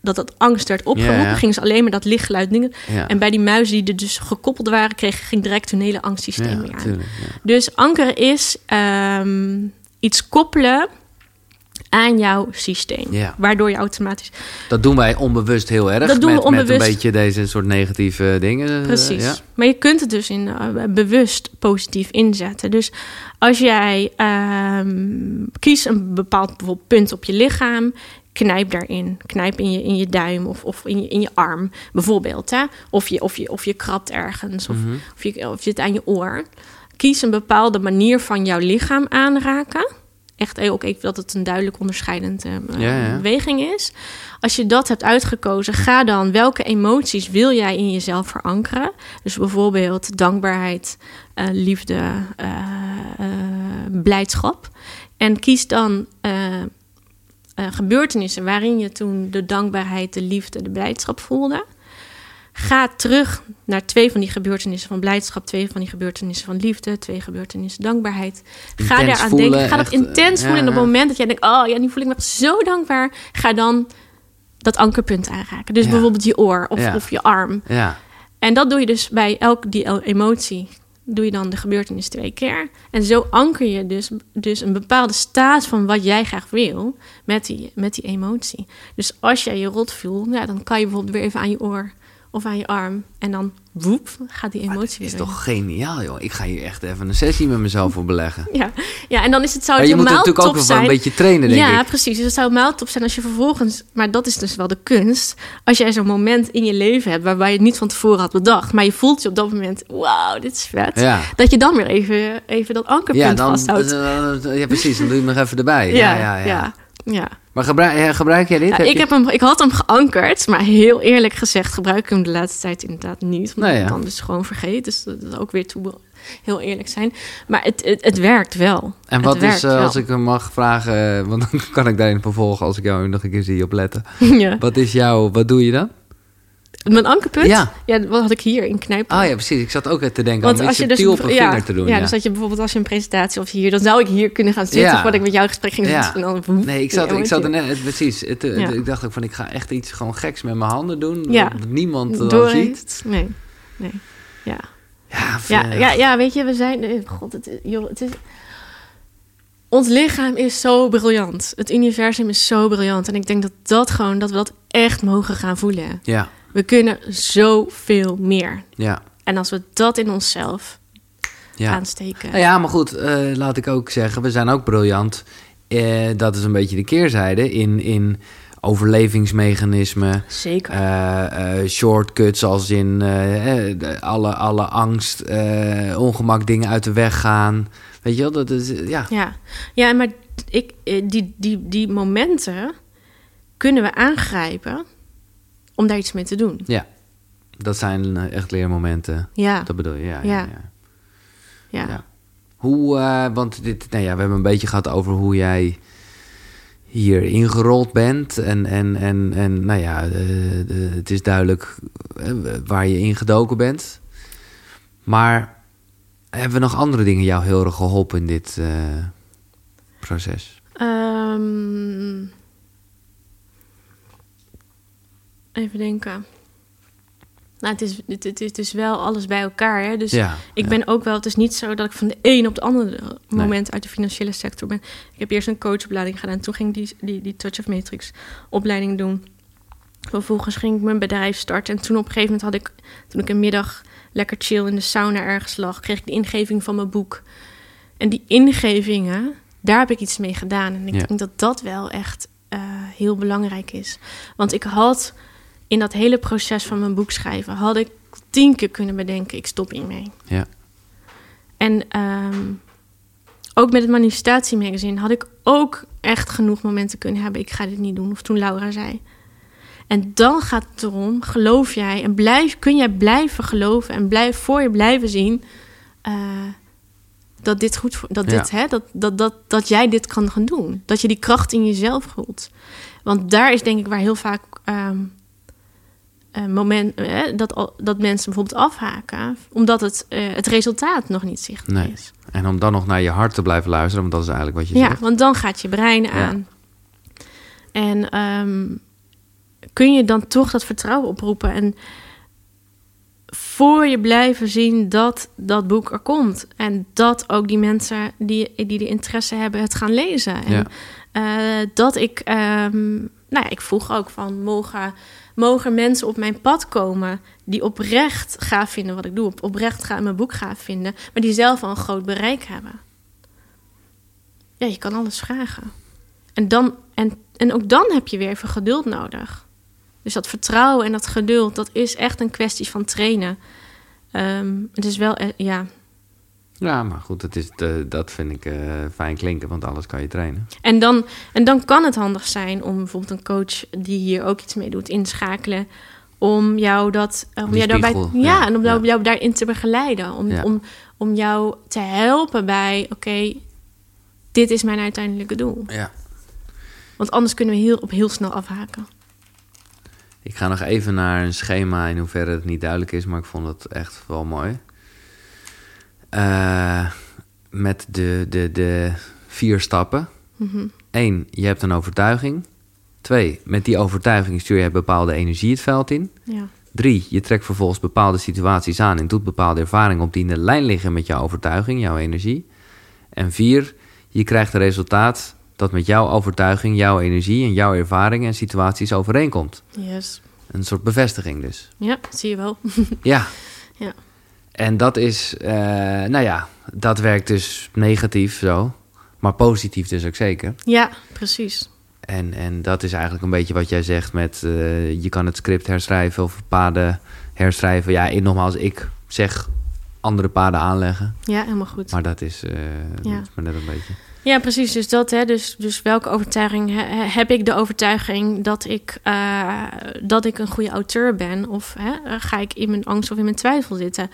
dat dat angst werd opgeroepen... Gingen ze alleen maar dat lichtgeluid dingen. En bij die muizen die er dus gekoppeld waren... kregen ging direct hun hele angstsysteem weer aan. tuurlijk. Dus ankeren is ehm, iets koppelen aan jouw systeem. Ja. Waardoor je automatisch... Dat doen wij onbewust heel erg. Dat doen we met, met onbewust. een beetje deze soort negatieve dingen. eh, Precies. ja. Maar je kunt het dus in, eh, bewust positief inzetten. Dus als jij ehm kiest een bepaald bijvoorbeeld punt op je lichaam... knijp daarin. Knijp in je, in je duim of, of in, je, in je arm, bijvoorbeeld. Hè? Of, je, of, je, of je krabt ergens. Of, Mhm. of, je, of je het aan je oor. kies een bepaalde manier van jouw lichaam aanraken. Echt ook even dat het een duidelijk onderscheidend uh, Ja, ja. beweging is. Als je dat hebt uitgekozen, ga dan welke emoties wil jij in jezelf verankeren? Dus bijvoorbeeld dankbaarheid, eh, liefde, eh, eh, blijdschap. En kies dan eh, eh, gebeurtenissen waarin je toen de dankbaarheid, de liefde, de blijdschap voelde. Ga terug naar twee van die gebeurtenissen van blijdschap, twee van die gebeurtenissen van liefde, twee gebeurtenissen dankbaarheid. Ga Intens daaraan voelen, denken. Ga dat eh, intens ja, voelen. En op het moment dat jij denkt, oh ja, nu voel ik me zo dankbaar. Ga dan dat ankerpunt aanraken. Dus Ja. bijvoorbeeld je oor of, Ja. of je arm. Ja, En dat doe je dus bij elke die emotie. Doe je dan de gebeurtenis twee keer. En zo anker je dus, dus een bepaalde staat van wat jij graag wil met die, met die emotie. Dus als jij je rot voelt, ja, dan kan je bijvoorbeeld weer even aan je oor of aan je arm. En dan woep, gaat die emotie weer is weg. toch geniaal, joh. Ik ga hier echt even een sessie met mezelf voor beleggen. Ja. ja, en dan is het, zou Maar het je moet natuurlijk ook wel een beetje trainen, denk ja, ik. precies. Dus het zou top zijn als je vervolgens... Maar dat is dus wel de kunst. Als jij zo'n moment in je leven hebt... waarbij je het niet van tevoren had bedacht... maar je voelt je op dat moment... wauw, dit is vet. Ja. Dat je dan weer even, even dat ankerpunt Ja, dan, vasthoudt. eh, ja, precies. Dan doe je hem nog even erbij. Ja, ja, ja. ja. ja. Maar gebruik, eh, gebruik jij dit? Ja, Heb ik, je- heb hem, ik had hem geankerd, maar heel eerlijk gezegd gebruik ik hem de laatste tijd inderdaad niet. Omdat Nou ik ja. dan dus gewoon vergeet. Dus dat is ook weer toe, heel eerlijk zijn. Maar het, het, het werkt wel. En wat is, eh, als ik hem mag vragen, eh, want dan kan ik daarin vervolgen als ik jou nog een keer zie opletten. ja. Wat is jouw, wat doe je dan? Mijn ankerpunt? Ja. ja, wat had ik hier in knijpen. Ah ja, precies. Ik zat ook te denken Want om als je dus op een ja, vinger te doen. ja, Ja, dus dat je bijvoorbeeld als je een presentatie of hier, dan zou ik hier kunnen gaan zitten Ja. voordat ik met jou gesprek ging Ja. dan, Nee, ik zat, ik zat er net, precies. Het, het- Ja. Ik dacht ook van, ik ga echt iets gewoon geks met mijn handen doen. Ja. Dat niemand dan Door ziet. Nee, nee. Ja. Ja, Ja, eh, ja, ja, weet je, we zijn. nee, God, het, is- joh, het is. Ons lichaam is zo briljant. Het universum is zo briljant. En ik denk dat dat gewoon, dat we dat echt mogen gaan voelen. ja, We kunnen zoveel meer. ja, En als we dat in onszelf ja. aansteken. Nou ja, maar goed, eh, laat ik ook zeggen, we zijn ook briljant. Eh, dat is een beetje de keerzijde in, in overlevingsmechanismen. Zeker. eh, shortcuts als in alle, alle angst, ongemak dingen uit de weg gaan. Weet je wel, dat is, ja. Ja, ja maar ik, die, die, die momenten kunnen we aangrijpen om daar iets mee te doen. ja. Dat zijn eh, echt leermomenten. Ja, Dat bedoel je, ja. ja. Ja. ja. Hoe, eh, want dit, nou ja, we hebben een beetje gehad over hoe jij hier ingerold bent. En, en, en, en nou ja, de, de, het is duidelijk eh, waar je ingedoken bent. Maar hebben we nog andere dingen jou heel erg geholpen in dit eh, proces? Ehm, even denken. Nou, het is, het, het, het is wel alles bij elkaar. Hè? Dus ja, ik ja. ben ook wel... Het is niet zo dat ik van de een op de andere moment uit de financiële sector ben. Ik heb eerst een coachopleiding gedaan. Toen ging ik die, die, die Touch of Matrix opleiding doen. Vervolgens ging ik mijn bedrijf starten. En toen op een gegeven moment had ik... Toen ik een middag lekker chill in de sauna ergens lag... kreeg ik de ingeving van mijn boek. En die ingevingen, daar heb ik iets mee gedaan. En ik Ja. denk dat dat wel echt eh, heel belangrijk is. Want ik had in dat hele proces van mijn boek schrijven... had ik tien keer kunnen bedenken, ik stop hiermee. Ja. En ehm, ook met het manifestatiemagazine had ik ook echt genoeg momenten kunnen hebben... ik ga dit niet doen, of toen Laura zei... En dan gaat het erom, geloof jij en blijf, kun jij blijven geloven en blijf voor je blijven zien eh, dat dit goed voor, dat, Ja. dit, hè, dat, dat, dat, dat jij dit kan gaan doen. Dat je die kracht in jezelf voelt. Want daar is denk ik waar heel vaak ehm, een moment eh, dat, al- dat mensen bijvoorbeeld afhaken, omdat het, eh, het resultaat nog niet zichtbaar Nee. is. En om dan nog naar je hart te blijven luisteren, want dat is eigenlijk wat je Ja, zegt. want dan gaat je brein aan. En ehm, kun je dan toch dat vertrouwen oproepen en voor je blijven zien dat dat boek er komt. En dat ook die mensen die, die de interesse hebben het gaan lezen. En Ja. dat ik, ehm, nou ja, ik vroeg ook van, mogen, mogen mensen op mijn pad komen die oprecht gaaf vinden wat ik doe, op- oprecht ga, mijn boek gaaf vinden, maar die zelf al een groot bereik hebben. Ja, je kan alles vragen. En, dan, en, en ook dan heb je weer even geduld nodig. Dus dat vertrouwen en dat geduld, dat is echt een kwestie van trainen. Ehm, het is wel, eh, ja, Ja, maar goed, dat, is, de- dat vind ik eh, fijn klinken, want alles kan je trainen. En dan, en dan kan het handig zijn om bijvoorbeeld een coach die hier ook iets mee doet inschakelen. Om jou dat. eh, Om jou daarbij, ja, ja, en om jou, ja. jou daarin te begeleiden. Om, Ja. om, om jou te helpen bij: oké, dit is mijn uiteindelijke doel. Ja. Want anders kunnen we heel, op heel snel afhaken. Ik ga nog even naar een schema in hoeverre het niet duidelijk is, maar ik vond het echt wel mooi. Eh, met de, de, de vier stappen. Mhm. Eén, je hebt een overtuiging. Twee, met die overtuiging stuur je bepaalde energie het veld in. Ja. Drie, je trekt vervolgens bepaalde situaties aan en doet bepaalde ervaringen op die in de lijn liggen met jouw overtuiging, jouw energie. En vier, je krijgt een resultaat dat met jouw overtuiging, jouw energie en jouw ervaringen en situaties overeenkomt. Yes. Een soort bevestiging dus. Ja, zie je wel. Ja. Ja. En dat is, eh, nou ja, dat werkt dus negatief zo, maar positief dus ook zeker. ja, precies. En, en dat is eigenlijk een beetje wat jij zegt met eh, je kan het script herschrijven of paden herschrijven. Ja, ik, nogmaals, ik zeg andere paden aanleggen, Ja, helemaal goed. maar dat is, eh, Ja. dat is maar net een beetje. Ja, precies. Dus dat, hè. Dus, dus welke overtuiging he- he- heb ik de overtuiging dat ik, eh, dat ik een goede auteur ben? Of hè, ga ik in mijn angst of in mijn twijfel zitten?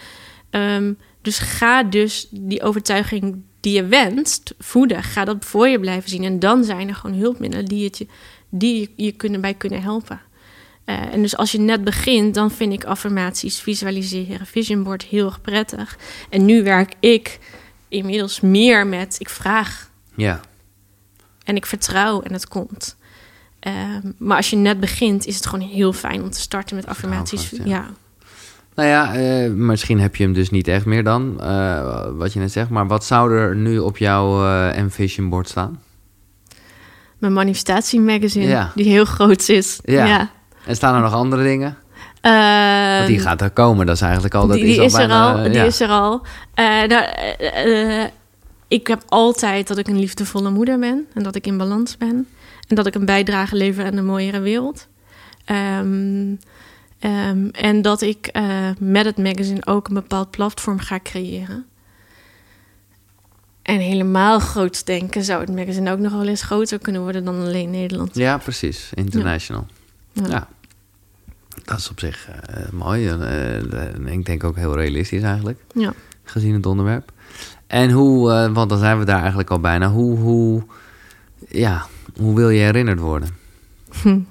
Ehm, dus ga dus die overtuiging die je wenst voeden. Ga dat voor je blijven zien. En dan zijn er gewoon hulpmiddelen die, je, die je kunnen, bij kunnen helpen. Eh, en dus als je net begint, dan vind ik affirmaties, visualiseren, vision board heel erg prettig. En nu werk ik inmiddels meer met, ik vraag Ja, en ik vertrouw en het komt. Ehm, maar als je net begint, is het gewoon heel fijn om te starten met affirmaties. ja. ja. nou ja, eh, misschien heb je hem dus niet echt meer dan, eh, wat je net zegt. Maar wat zou er nu op jouw eh Envision board staan? Mijn manifestatiemagazine, Ja. die heel groot is. Ja. Ja. En staan er nog andere dingen? Ehm, Want die gaat er komen, dat is eigenlijk al... Dat die, die al is, er al. Die is er al. Nou, ik heb altijd dat ik een liefdevolle moeder ben. En dat ik in balans ben. En dat ik een bijdrage lever aan een mooiere wereld. Ehm, ehm, en dat ik eh, met het magazine ook een bepaald platform ga creëren. En helemaal groot denken zou het magazine ook nog wel eens groter kunnen worden dan alleen Nederland. Ja, precies. International. Ja. Ja. Dat is op zich eh, mooi. Eh, en ik denk ook heel realistisch eigenlijk, Ja. gezien het onderwerp. En hoe, eh, want dan zijn we daar eigenlijk al bijna. Hoe, hoe, ja, hoe wil je herinnerd worden?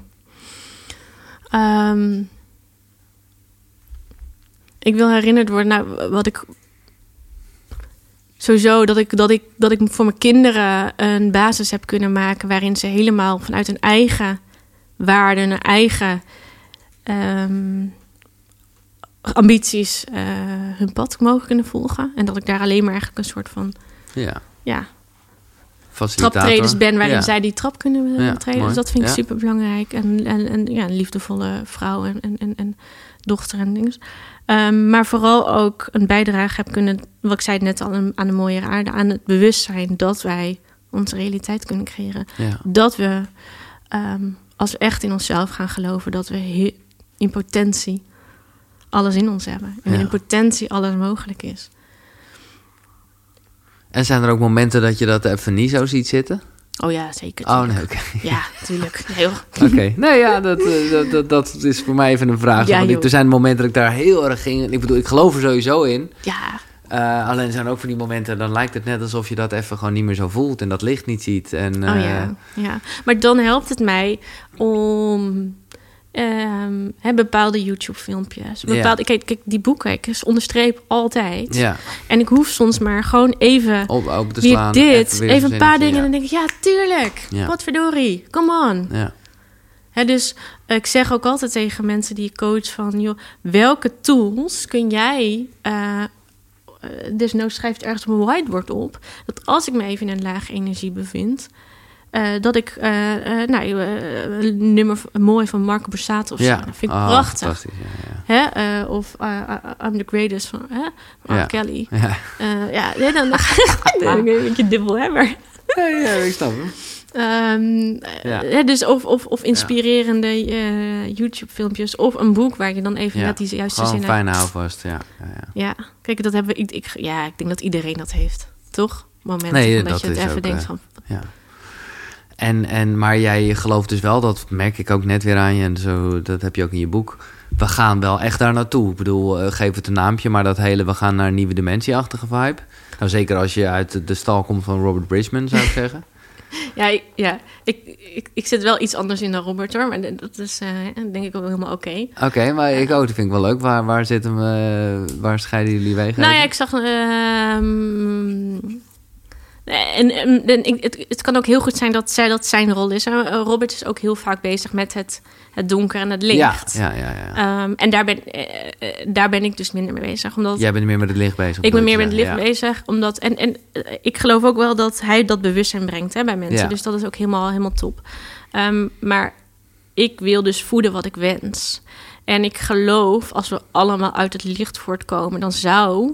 Ehm, ik wil herinnerd worden, nou, wat ik. Sowieso dat ik, dat, ik, dat ik voor mijn kinderen een basis heb kunnen maken waarin ze helemaal vanuit hun eigen waarden, hun eigen ehm, ambities eh, hun pad mogen kunnen volgen. En dat ik daar alleen maar eigenlijk een soort van Ja, ja, traptreders ben waarin Ja. zij die trap kunnen eh, Ja, treden. mooi. Dus dat vind ik Ja. super belangrijk. En, en, en ja, een liefdevolle vrouw en, en, en, en dochter en dingen. Ehm, maar vooral ook een bijdrage heb kunnen, wat ik zei net al, aan- de mooie aarde, aan het bewustzijn dat wij onze realiteit kunnen creëren. Dat we, ehm, als we echt in onszelf gaan geloven, dat we in potentie alles in ons hebben. En Ja. in potentie alles mogelijk is. En zijn er ook momenten dat je dat even niet zo ziet zitten? Oh ja, zeker. Oh nee, oké. Ja, tuurlijk. Heel. Oké, nee, ja, dat, eh, dat, dat, dat is voor mij even een vraag. Ja, Want ik- er zijn momenten dat ik daar heel erg ging. Ik bedoel, ik geloof er sowieso in. Ja, Eh, alleen zijn er ook van die momenten, dan lijkt het net alsof je dat even gewoon niet meer zo voelt en dat licht niet ziet. En, Oh eh, ja, ja. Maar dan helpt het mij om hè, bepaalde YouTube-filmpjes. Bepaalde, kijk, kijk, die boeken, ik onderstreep altijd. ja, En ik hoef soms maar gewoon even op, open te slaan. dit, weer even een paar dingen. En dan denk ik, ja, tuurlijk. Ja. Wat verdorie, come on. Ja. Dus eh, ik zeg ook altijd tegen mensen die ik coach van... Joh, welke tools kun jij... eh eh, desnoods schrijft ergens op een whiteboard op... dat als ik me even in een lage energie bevind... eh, dat ik eh, eh, nou, een nummer mooi van Marco Borsato of zo... Dat vind ik Oh, prachtig. Ja, ja. Hè? of I'm the Greatest van hè? Mark Ja. Kelly. Ja, ja, nee, dan, dan een beetje dubbelhebber. ja, ja, ik snap hem. Ehm, Ja. dus of, of, of inspirerende YouTube-filmpjes of een boek waar je dan even net die juiste Gewoon zin fijne houvast, ja. ja, ja. Ja, kijk, dat hebben we. Ik, ik, ja, ik denk dat iedereen dat heeft, toch? Momenten Nee, dat, dat je het even ook, denkt van. Ja. En, en, maar jij gelooft dus wel, dat merk ik ook net weer aan je, en zo, dat heb je ook in je boek. We gaan wel echt daar naartoe. Ik bedoel, eh, geef het een naampje, maar dat hele we gaan naar een nieuwe dimensie-achtige vibe. Nou, zeker als je uit de- stal komt van Robert Bridgman, zou ik zeggen. Ja, ik, ja ik, ik, ik zit wel iets anders in dan Robert hoor, maar dat is eh, denk ik wel helemaal oké. Oké, maar ik ook, dat vind ik wel leuk. Waar, waar zitten we, waar scheiden jullie wegen? Nou ja, ik zag. ehm, en, en, en ik- het, het kan ook heel goed zijn dat, zij, dat zijn rol is. hè. Eh, Robert is ook heel vaak bezig met het, het donker en het ja, licht. ja, ja, ja. Ehm, en daar ben, eh, eh, daar ben ik dus minder mee bezig. Omdat Jij bent meer met het licht bezig. ik ben meer met het licht bezig. Omdat, en en eh, ik geloof ook wel dat hij dat bewustzijn brengt hè, bij mensen. Ja. Dus dat is ook helemaal, helemaal top. Ehm, maar ik wil dus voeden wat ik wens. En ik geloof, als we allemaal uit het licht voortkomen, dan zou,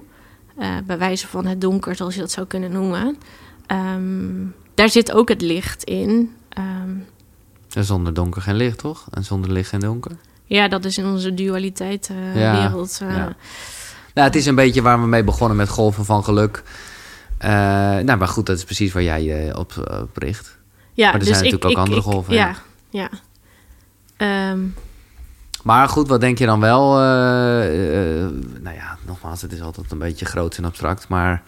eh, bij wijze van het donker, zoals je dat zou kunnen noemen, ehm, daar zit ook het licht in. Ehm. En zonder donker geen licht, toch? En zonder licht geen donker. ja, dat is in onze dualiteit eh, Ja, wereld. eh, ja. Nou, het is een beetje waar we mee begonnen met golven van geluk. Eh, nou, maar goed, dat is precies waar jij je op, op richt. Ja, Maar er dus zijn ik- natuurlijk ook andere ik- golven, Ja, ja. Ehm, Maar goed, wat denk je dan wel? nou ja, nogmaals, het is altijd een beetje groot en abstract. Maar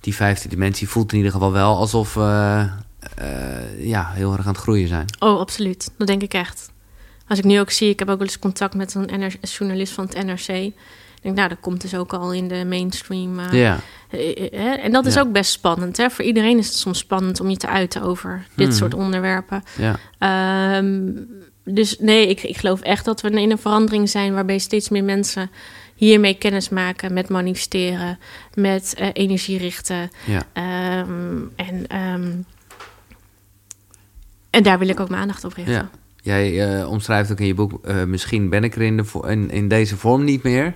die vijfde dimensie voelt in ieder geval wel alsof we eh, ja, heel erg aan het groeien zijn. Oh, absoluut. Dat denk ik echt. Als ik nu ook zie, ik heb ook wel eens contact met een journalist van het NRC. Ik denk, nou, dat komt dus ook al in de mainstream. eh, Ja, eh, eh? En dat is Ja. ook best spannend. Hè? Voor iedereen is het soms spannend om je te uiten over dit Mhm. soort onderwerpen. ja. Ehm, dus nee, ik, ik geloof echt dat we in een verandering zijn waarbij steeds meer mensen hiermee kennis maken met manifesteren, met eh, energie richten. ja. Ehm, en, ehm, en daar wil ik ook mijn aandacht op richten. Ja. Jij eh, omschrijft ook in je boek, eh, misschien ben ik er in, de vo- in, in deze vorm niet meer.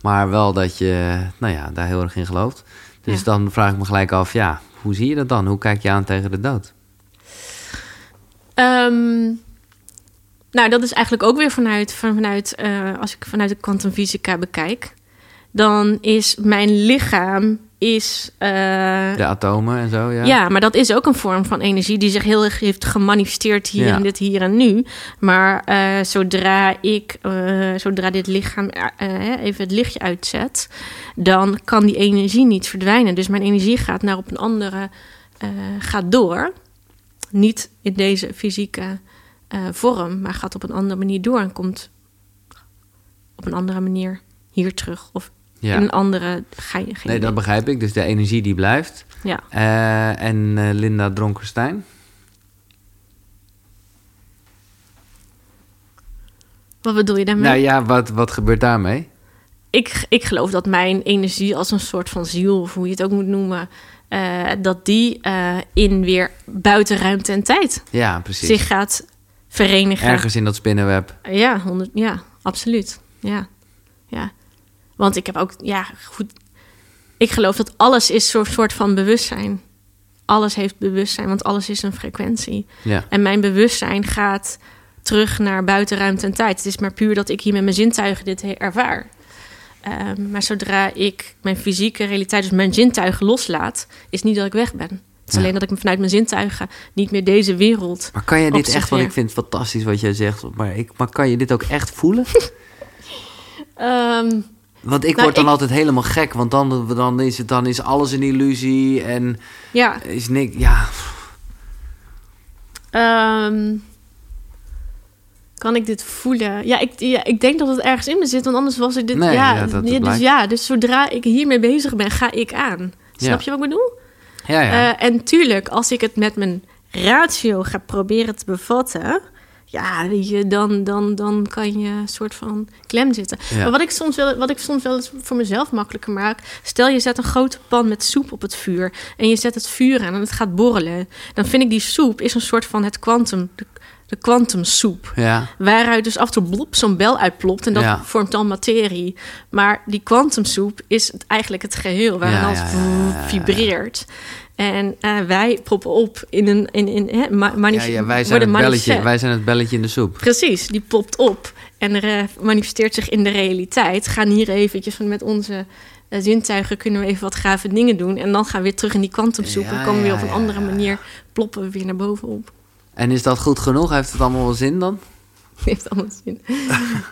Maar wel dat je nou ja, daar heel erg in gelooft. Dus Ja. dan vraag ik me gelijk af, ja, hoe zie je dat dan? Hoe kijk je aan tegen de dood? Ehm, nou, dat is eigenlijk ook weer vanuit, van- vanuit eh, als ik vanuit de kwantumfysica bekijk, dan is mijn lichaam is. eh, De atomen en zo, ja? ja. maar dat is ook een vorm van energie die zich heel erg heeft gemanifesteerd hier Ja. in dit hier en nu. Maar eh, zodra ik, zodra dit lichaam even het lichtje uitzet, dan kan die energie niet verdwijnen. Dus mijn energie gaat naar op een andere, gaat door. Niet in deze fysieke eh, vorm, maar gaat op een andere manier door en komt op een andere manier hier terug. Of Ja. in een andere. Ga je, geen Nee, dat begrijp ik. Dus de energie die blijft. Ja. Eh, en eh, Linda Dronkerstein? Wat bedoel je daarmee? Nou ja, wat, wat gebeurt daarmee? ik, ik geloof dat mijn energie als een soort van ziel, of hoe je het ook moet noemen, dat die in weer buiten ruimte en tijd Ja, precies. zich gaat verenigen. Ergens in dat spinnenweb. Ja, honderd, ja, absoluut. Ja, ja. Want ik heb ook, ja, goed. Ik geloof dat alles is zo'n soort van bewustzijn. Alles heeft bewustzijn, want alles is een frequentie. Ja. En mijn bewustzijn gaat terug naar buiten ruimte en tijd. Het is maar puur dat ik hier met mijn zintuigen dit ervaar. Ehm, maar zodra ik mijn fysieke realiteit, dus mijn zintuigen loslaat, is niet dat ik weg ben. Het is alleen dat ik me vanuit mijn zintuigen niet meer deze wereld. Maar kan je dit echt, want ik vind het fantastisch wat jij zegt, maar, ik, maar kan je dit ook echt voelen? Ehm, Want ik Nou, word dan ik- altijd helemaal gek, want dan, dan, is het, dan is alles een illusie en ja, is niks. Ja, Ehm, kan ik dit voelen? Ja ik, ja, ik denk dat het ergens in me zit, want anders was ik dit. Nee, ja, ja, dat- dat ja, dus blijkt. ja, dus zodra ik hiermee bezig ben, ga ik aan. Snap Ja. je wat ik bedoel? Ja, ja. Eh, en tuurlijk, als ik het met mijn ratio ga proberen te bevatten, ja, weet je, dan, dan, dan kan je een soort van klem zitten. Ja. Maar wat ik, soms wel, wat ik soms wel eens voor mezelf makkelijker maak, stel je zet een grote pan met soep op het vuur en je zet het vuur aan en het gaat borrelen, dan vind ik die soep is een soort van het kwantum, de, de kwantumsoep. ja. Waaruit dus af en toe blop zo'n bel uitplopt en dat Ja. vormt dan materie. Maar die kwantumsoep is eigenlijk het geheel waarin Ja, alles vibreert. En eh, wij proppen op in een in, in, hè, Ja, wij, zijn het belletje, wij zijn het belletje in de soep. Precies, die popt op en er, eh, manifesteert zich in de realiteit. Gaan hier eventjes van met onze eh, zintuigen kunnen we even wat gave dingen doen. En dan gaan we weer terug in die kwantumsoep. Ja, en komen we weer op een andere manier, ploppen we weer naar boven op. En is dat goed genoeg? Heeft het allemaal wel zin dan? Heeft allemaal zin.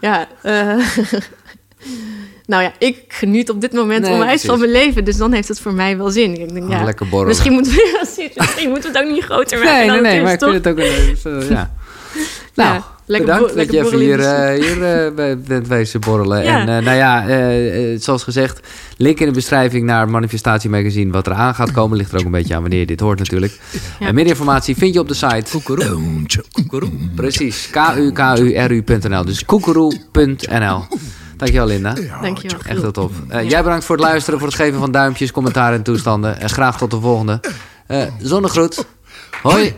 ja, eh, nou ja, ik geniet op dit moment Nee, onwijs precies. van mijn leven. Dus dan heeft het voor mij wel zin. Ik denk, ja, Lekker borrelen. misschien moeten we, misschien moeten we het ook niet groter maken Nee, nee, nee, maar is, ik toch? vind het ook een... eh, zo, ja. Nou, lekker bedankt bo- dat je even hier, eh, hier bij- bent wezen borrelen. Ja. En eh, nou ja, zoals gezegd, link in de beschrijving naar Manifestatie Magazine. Wat er aan gaat komen, ligt er ook een beetje aan wanneer je dit hoort natuurlijk. Ja. En meer informatie vind je op de site. Precies, kukuru.nl. Dus koekeroe.nl. Dankjewel Linda. Dankjewel. Echt heel tof. Eh, Jij bedankt voor het luisteren, voor het geven van duimpjes, commentaar en toestanden. En graag tot de volgende. Eh zonnegroet. Hoi.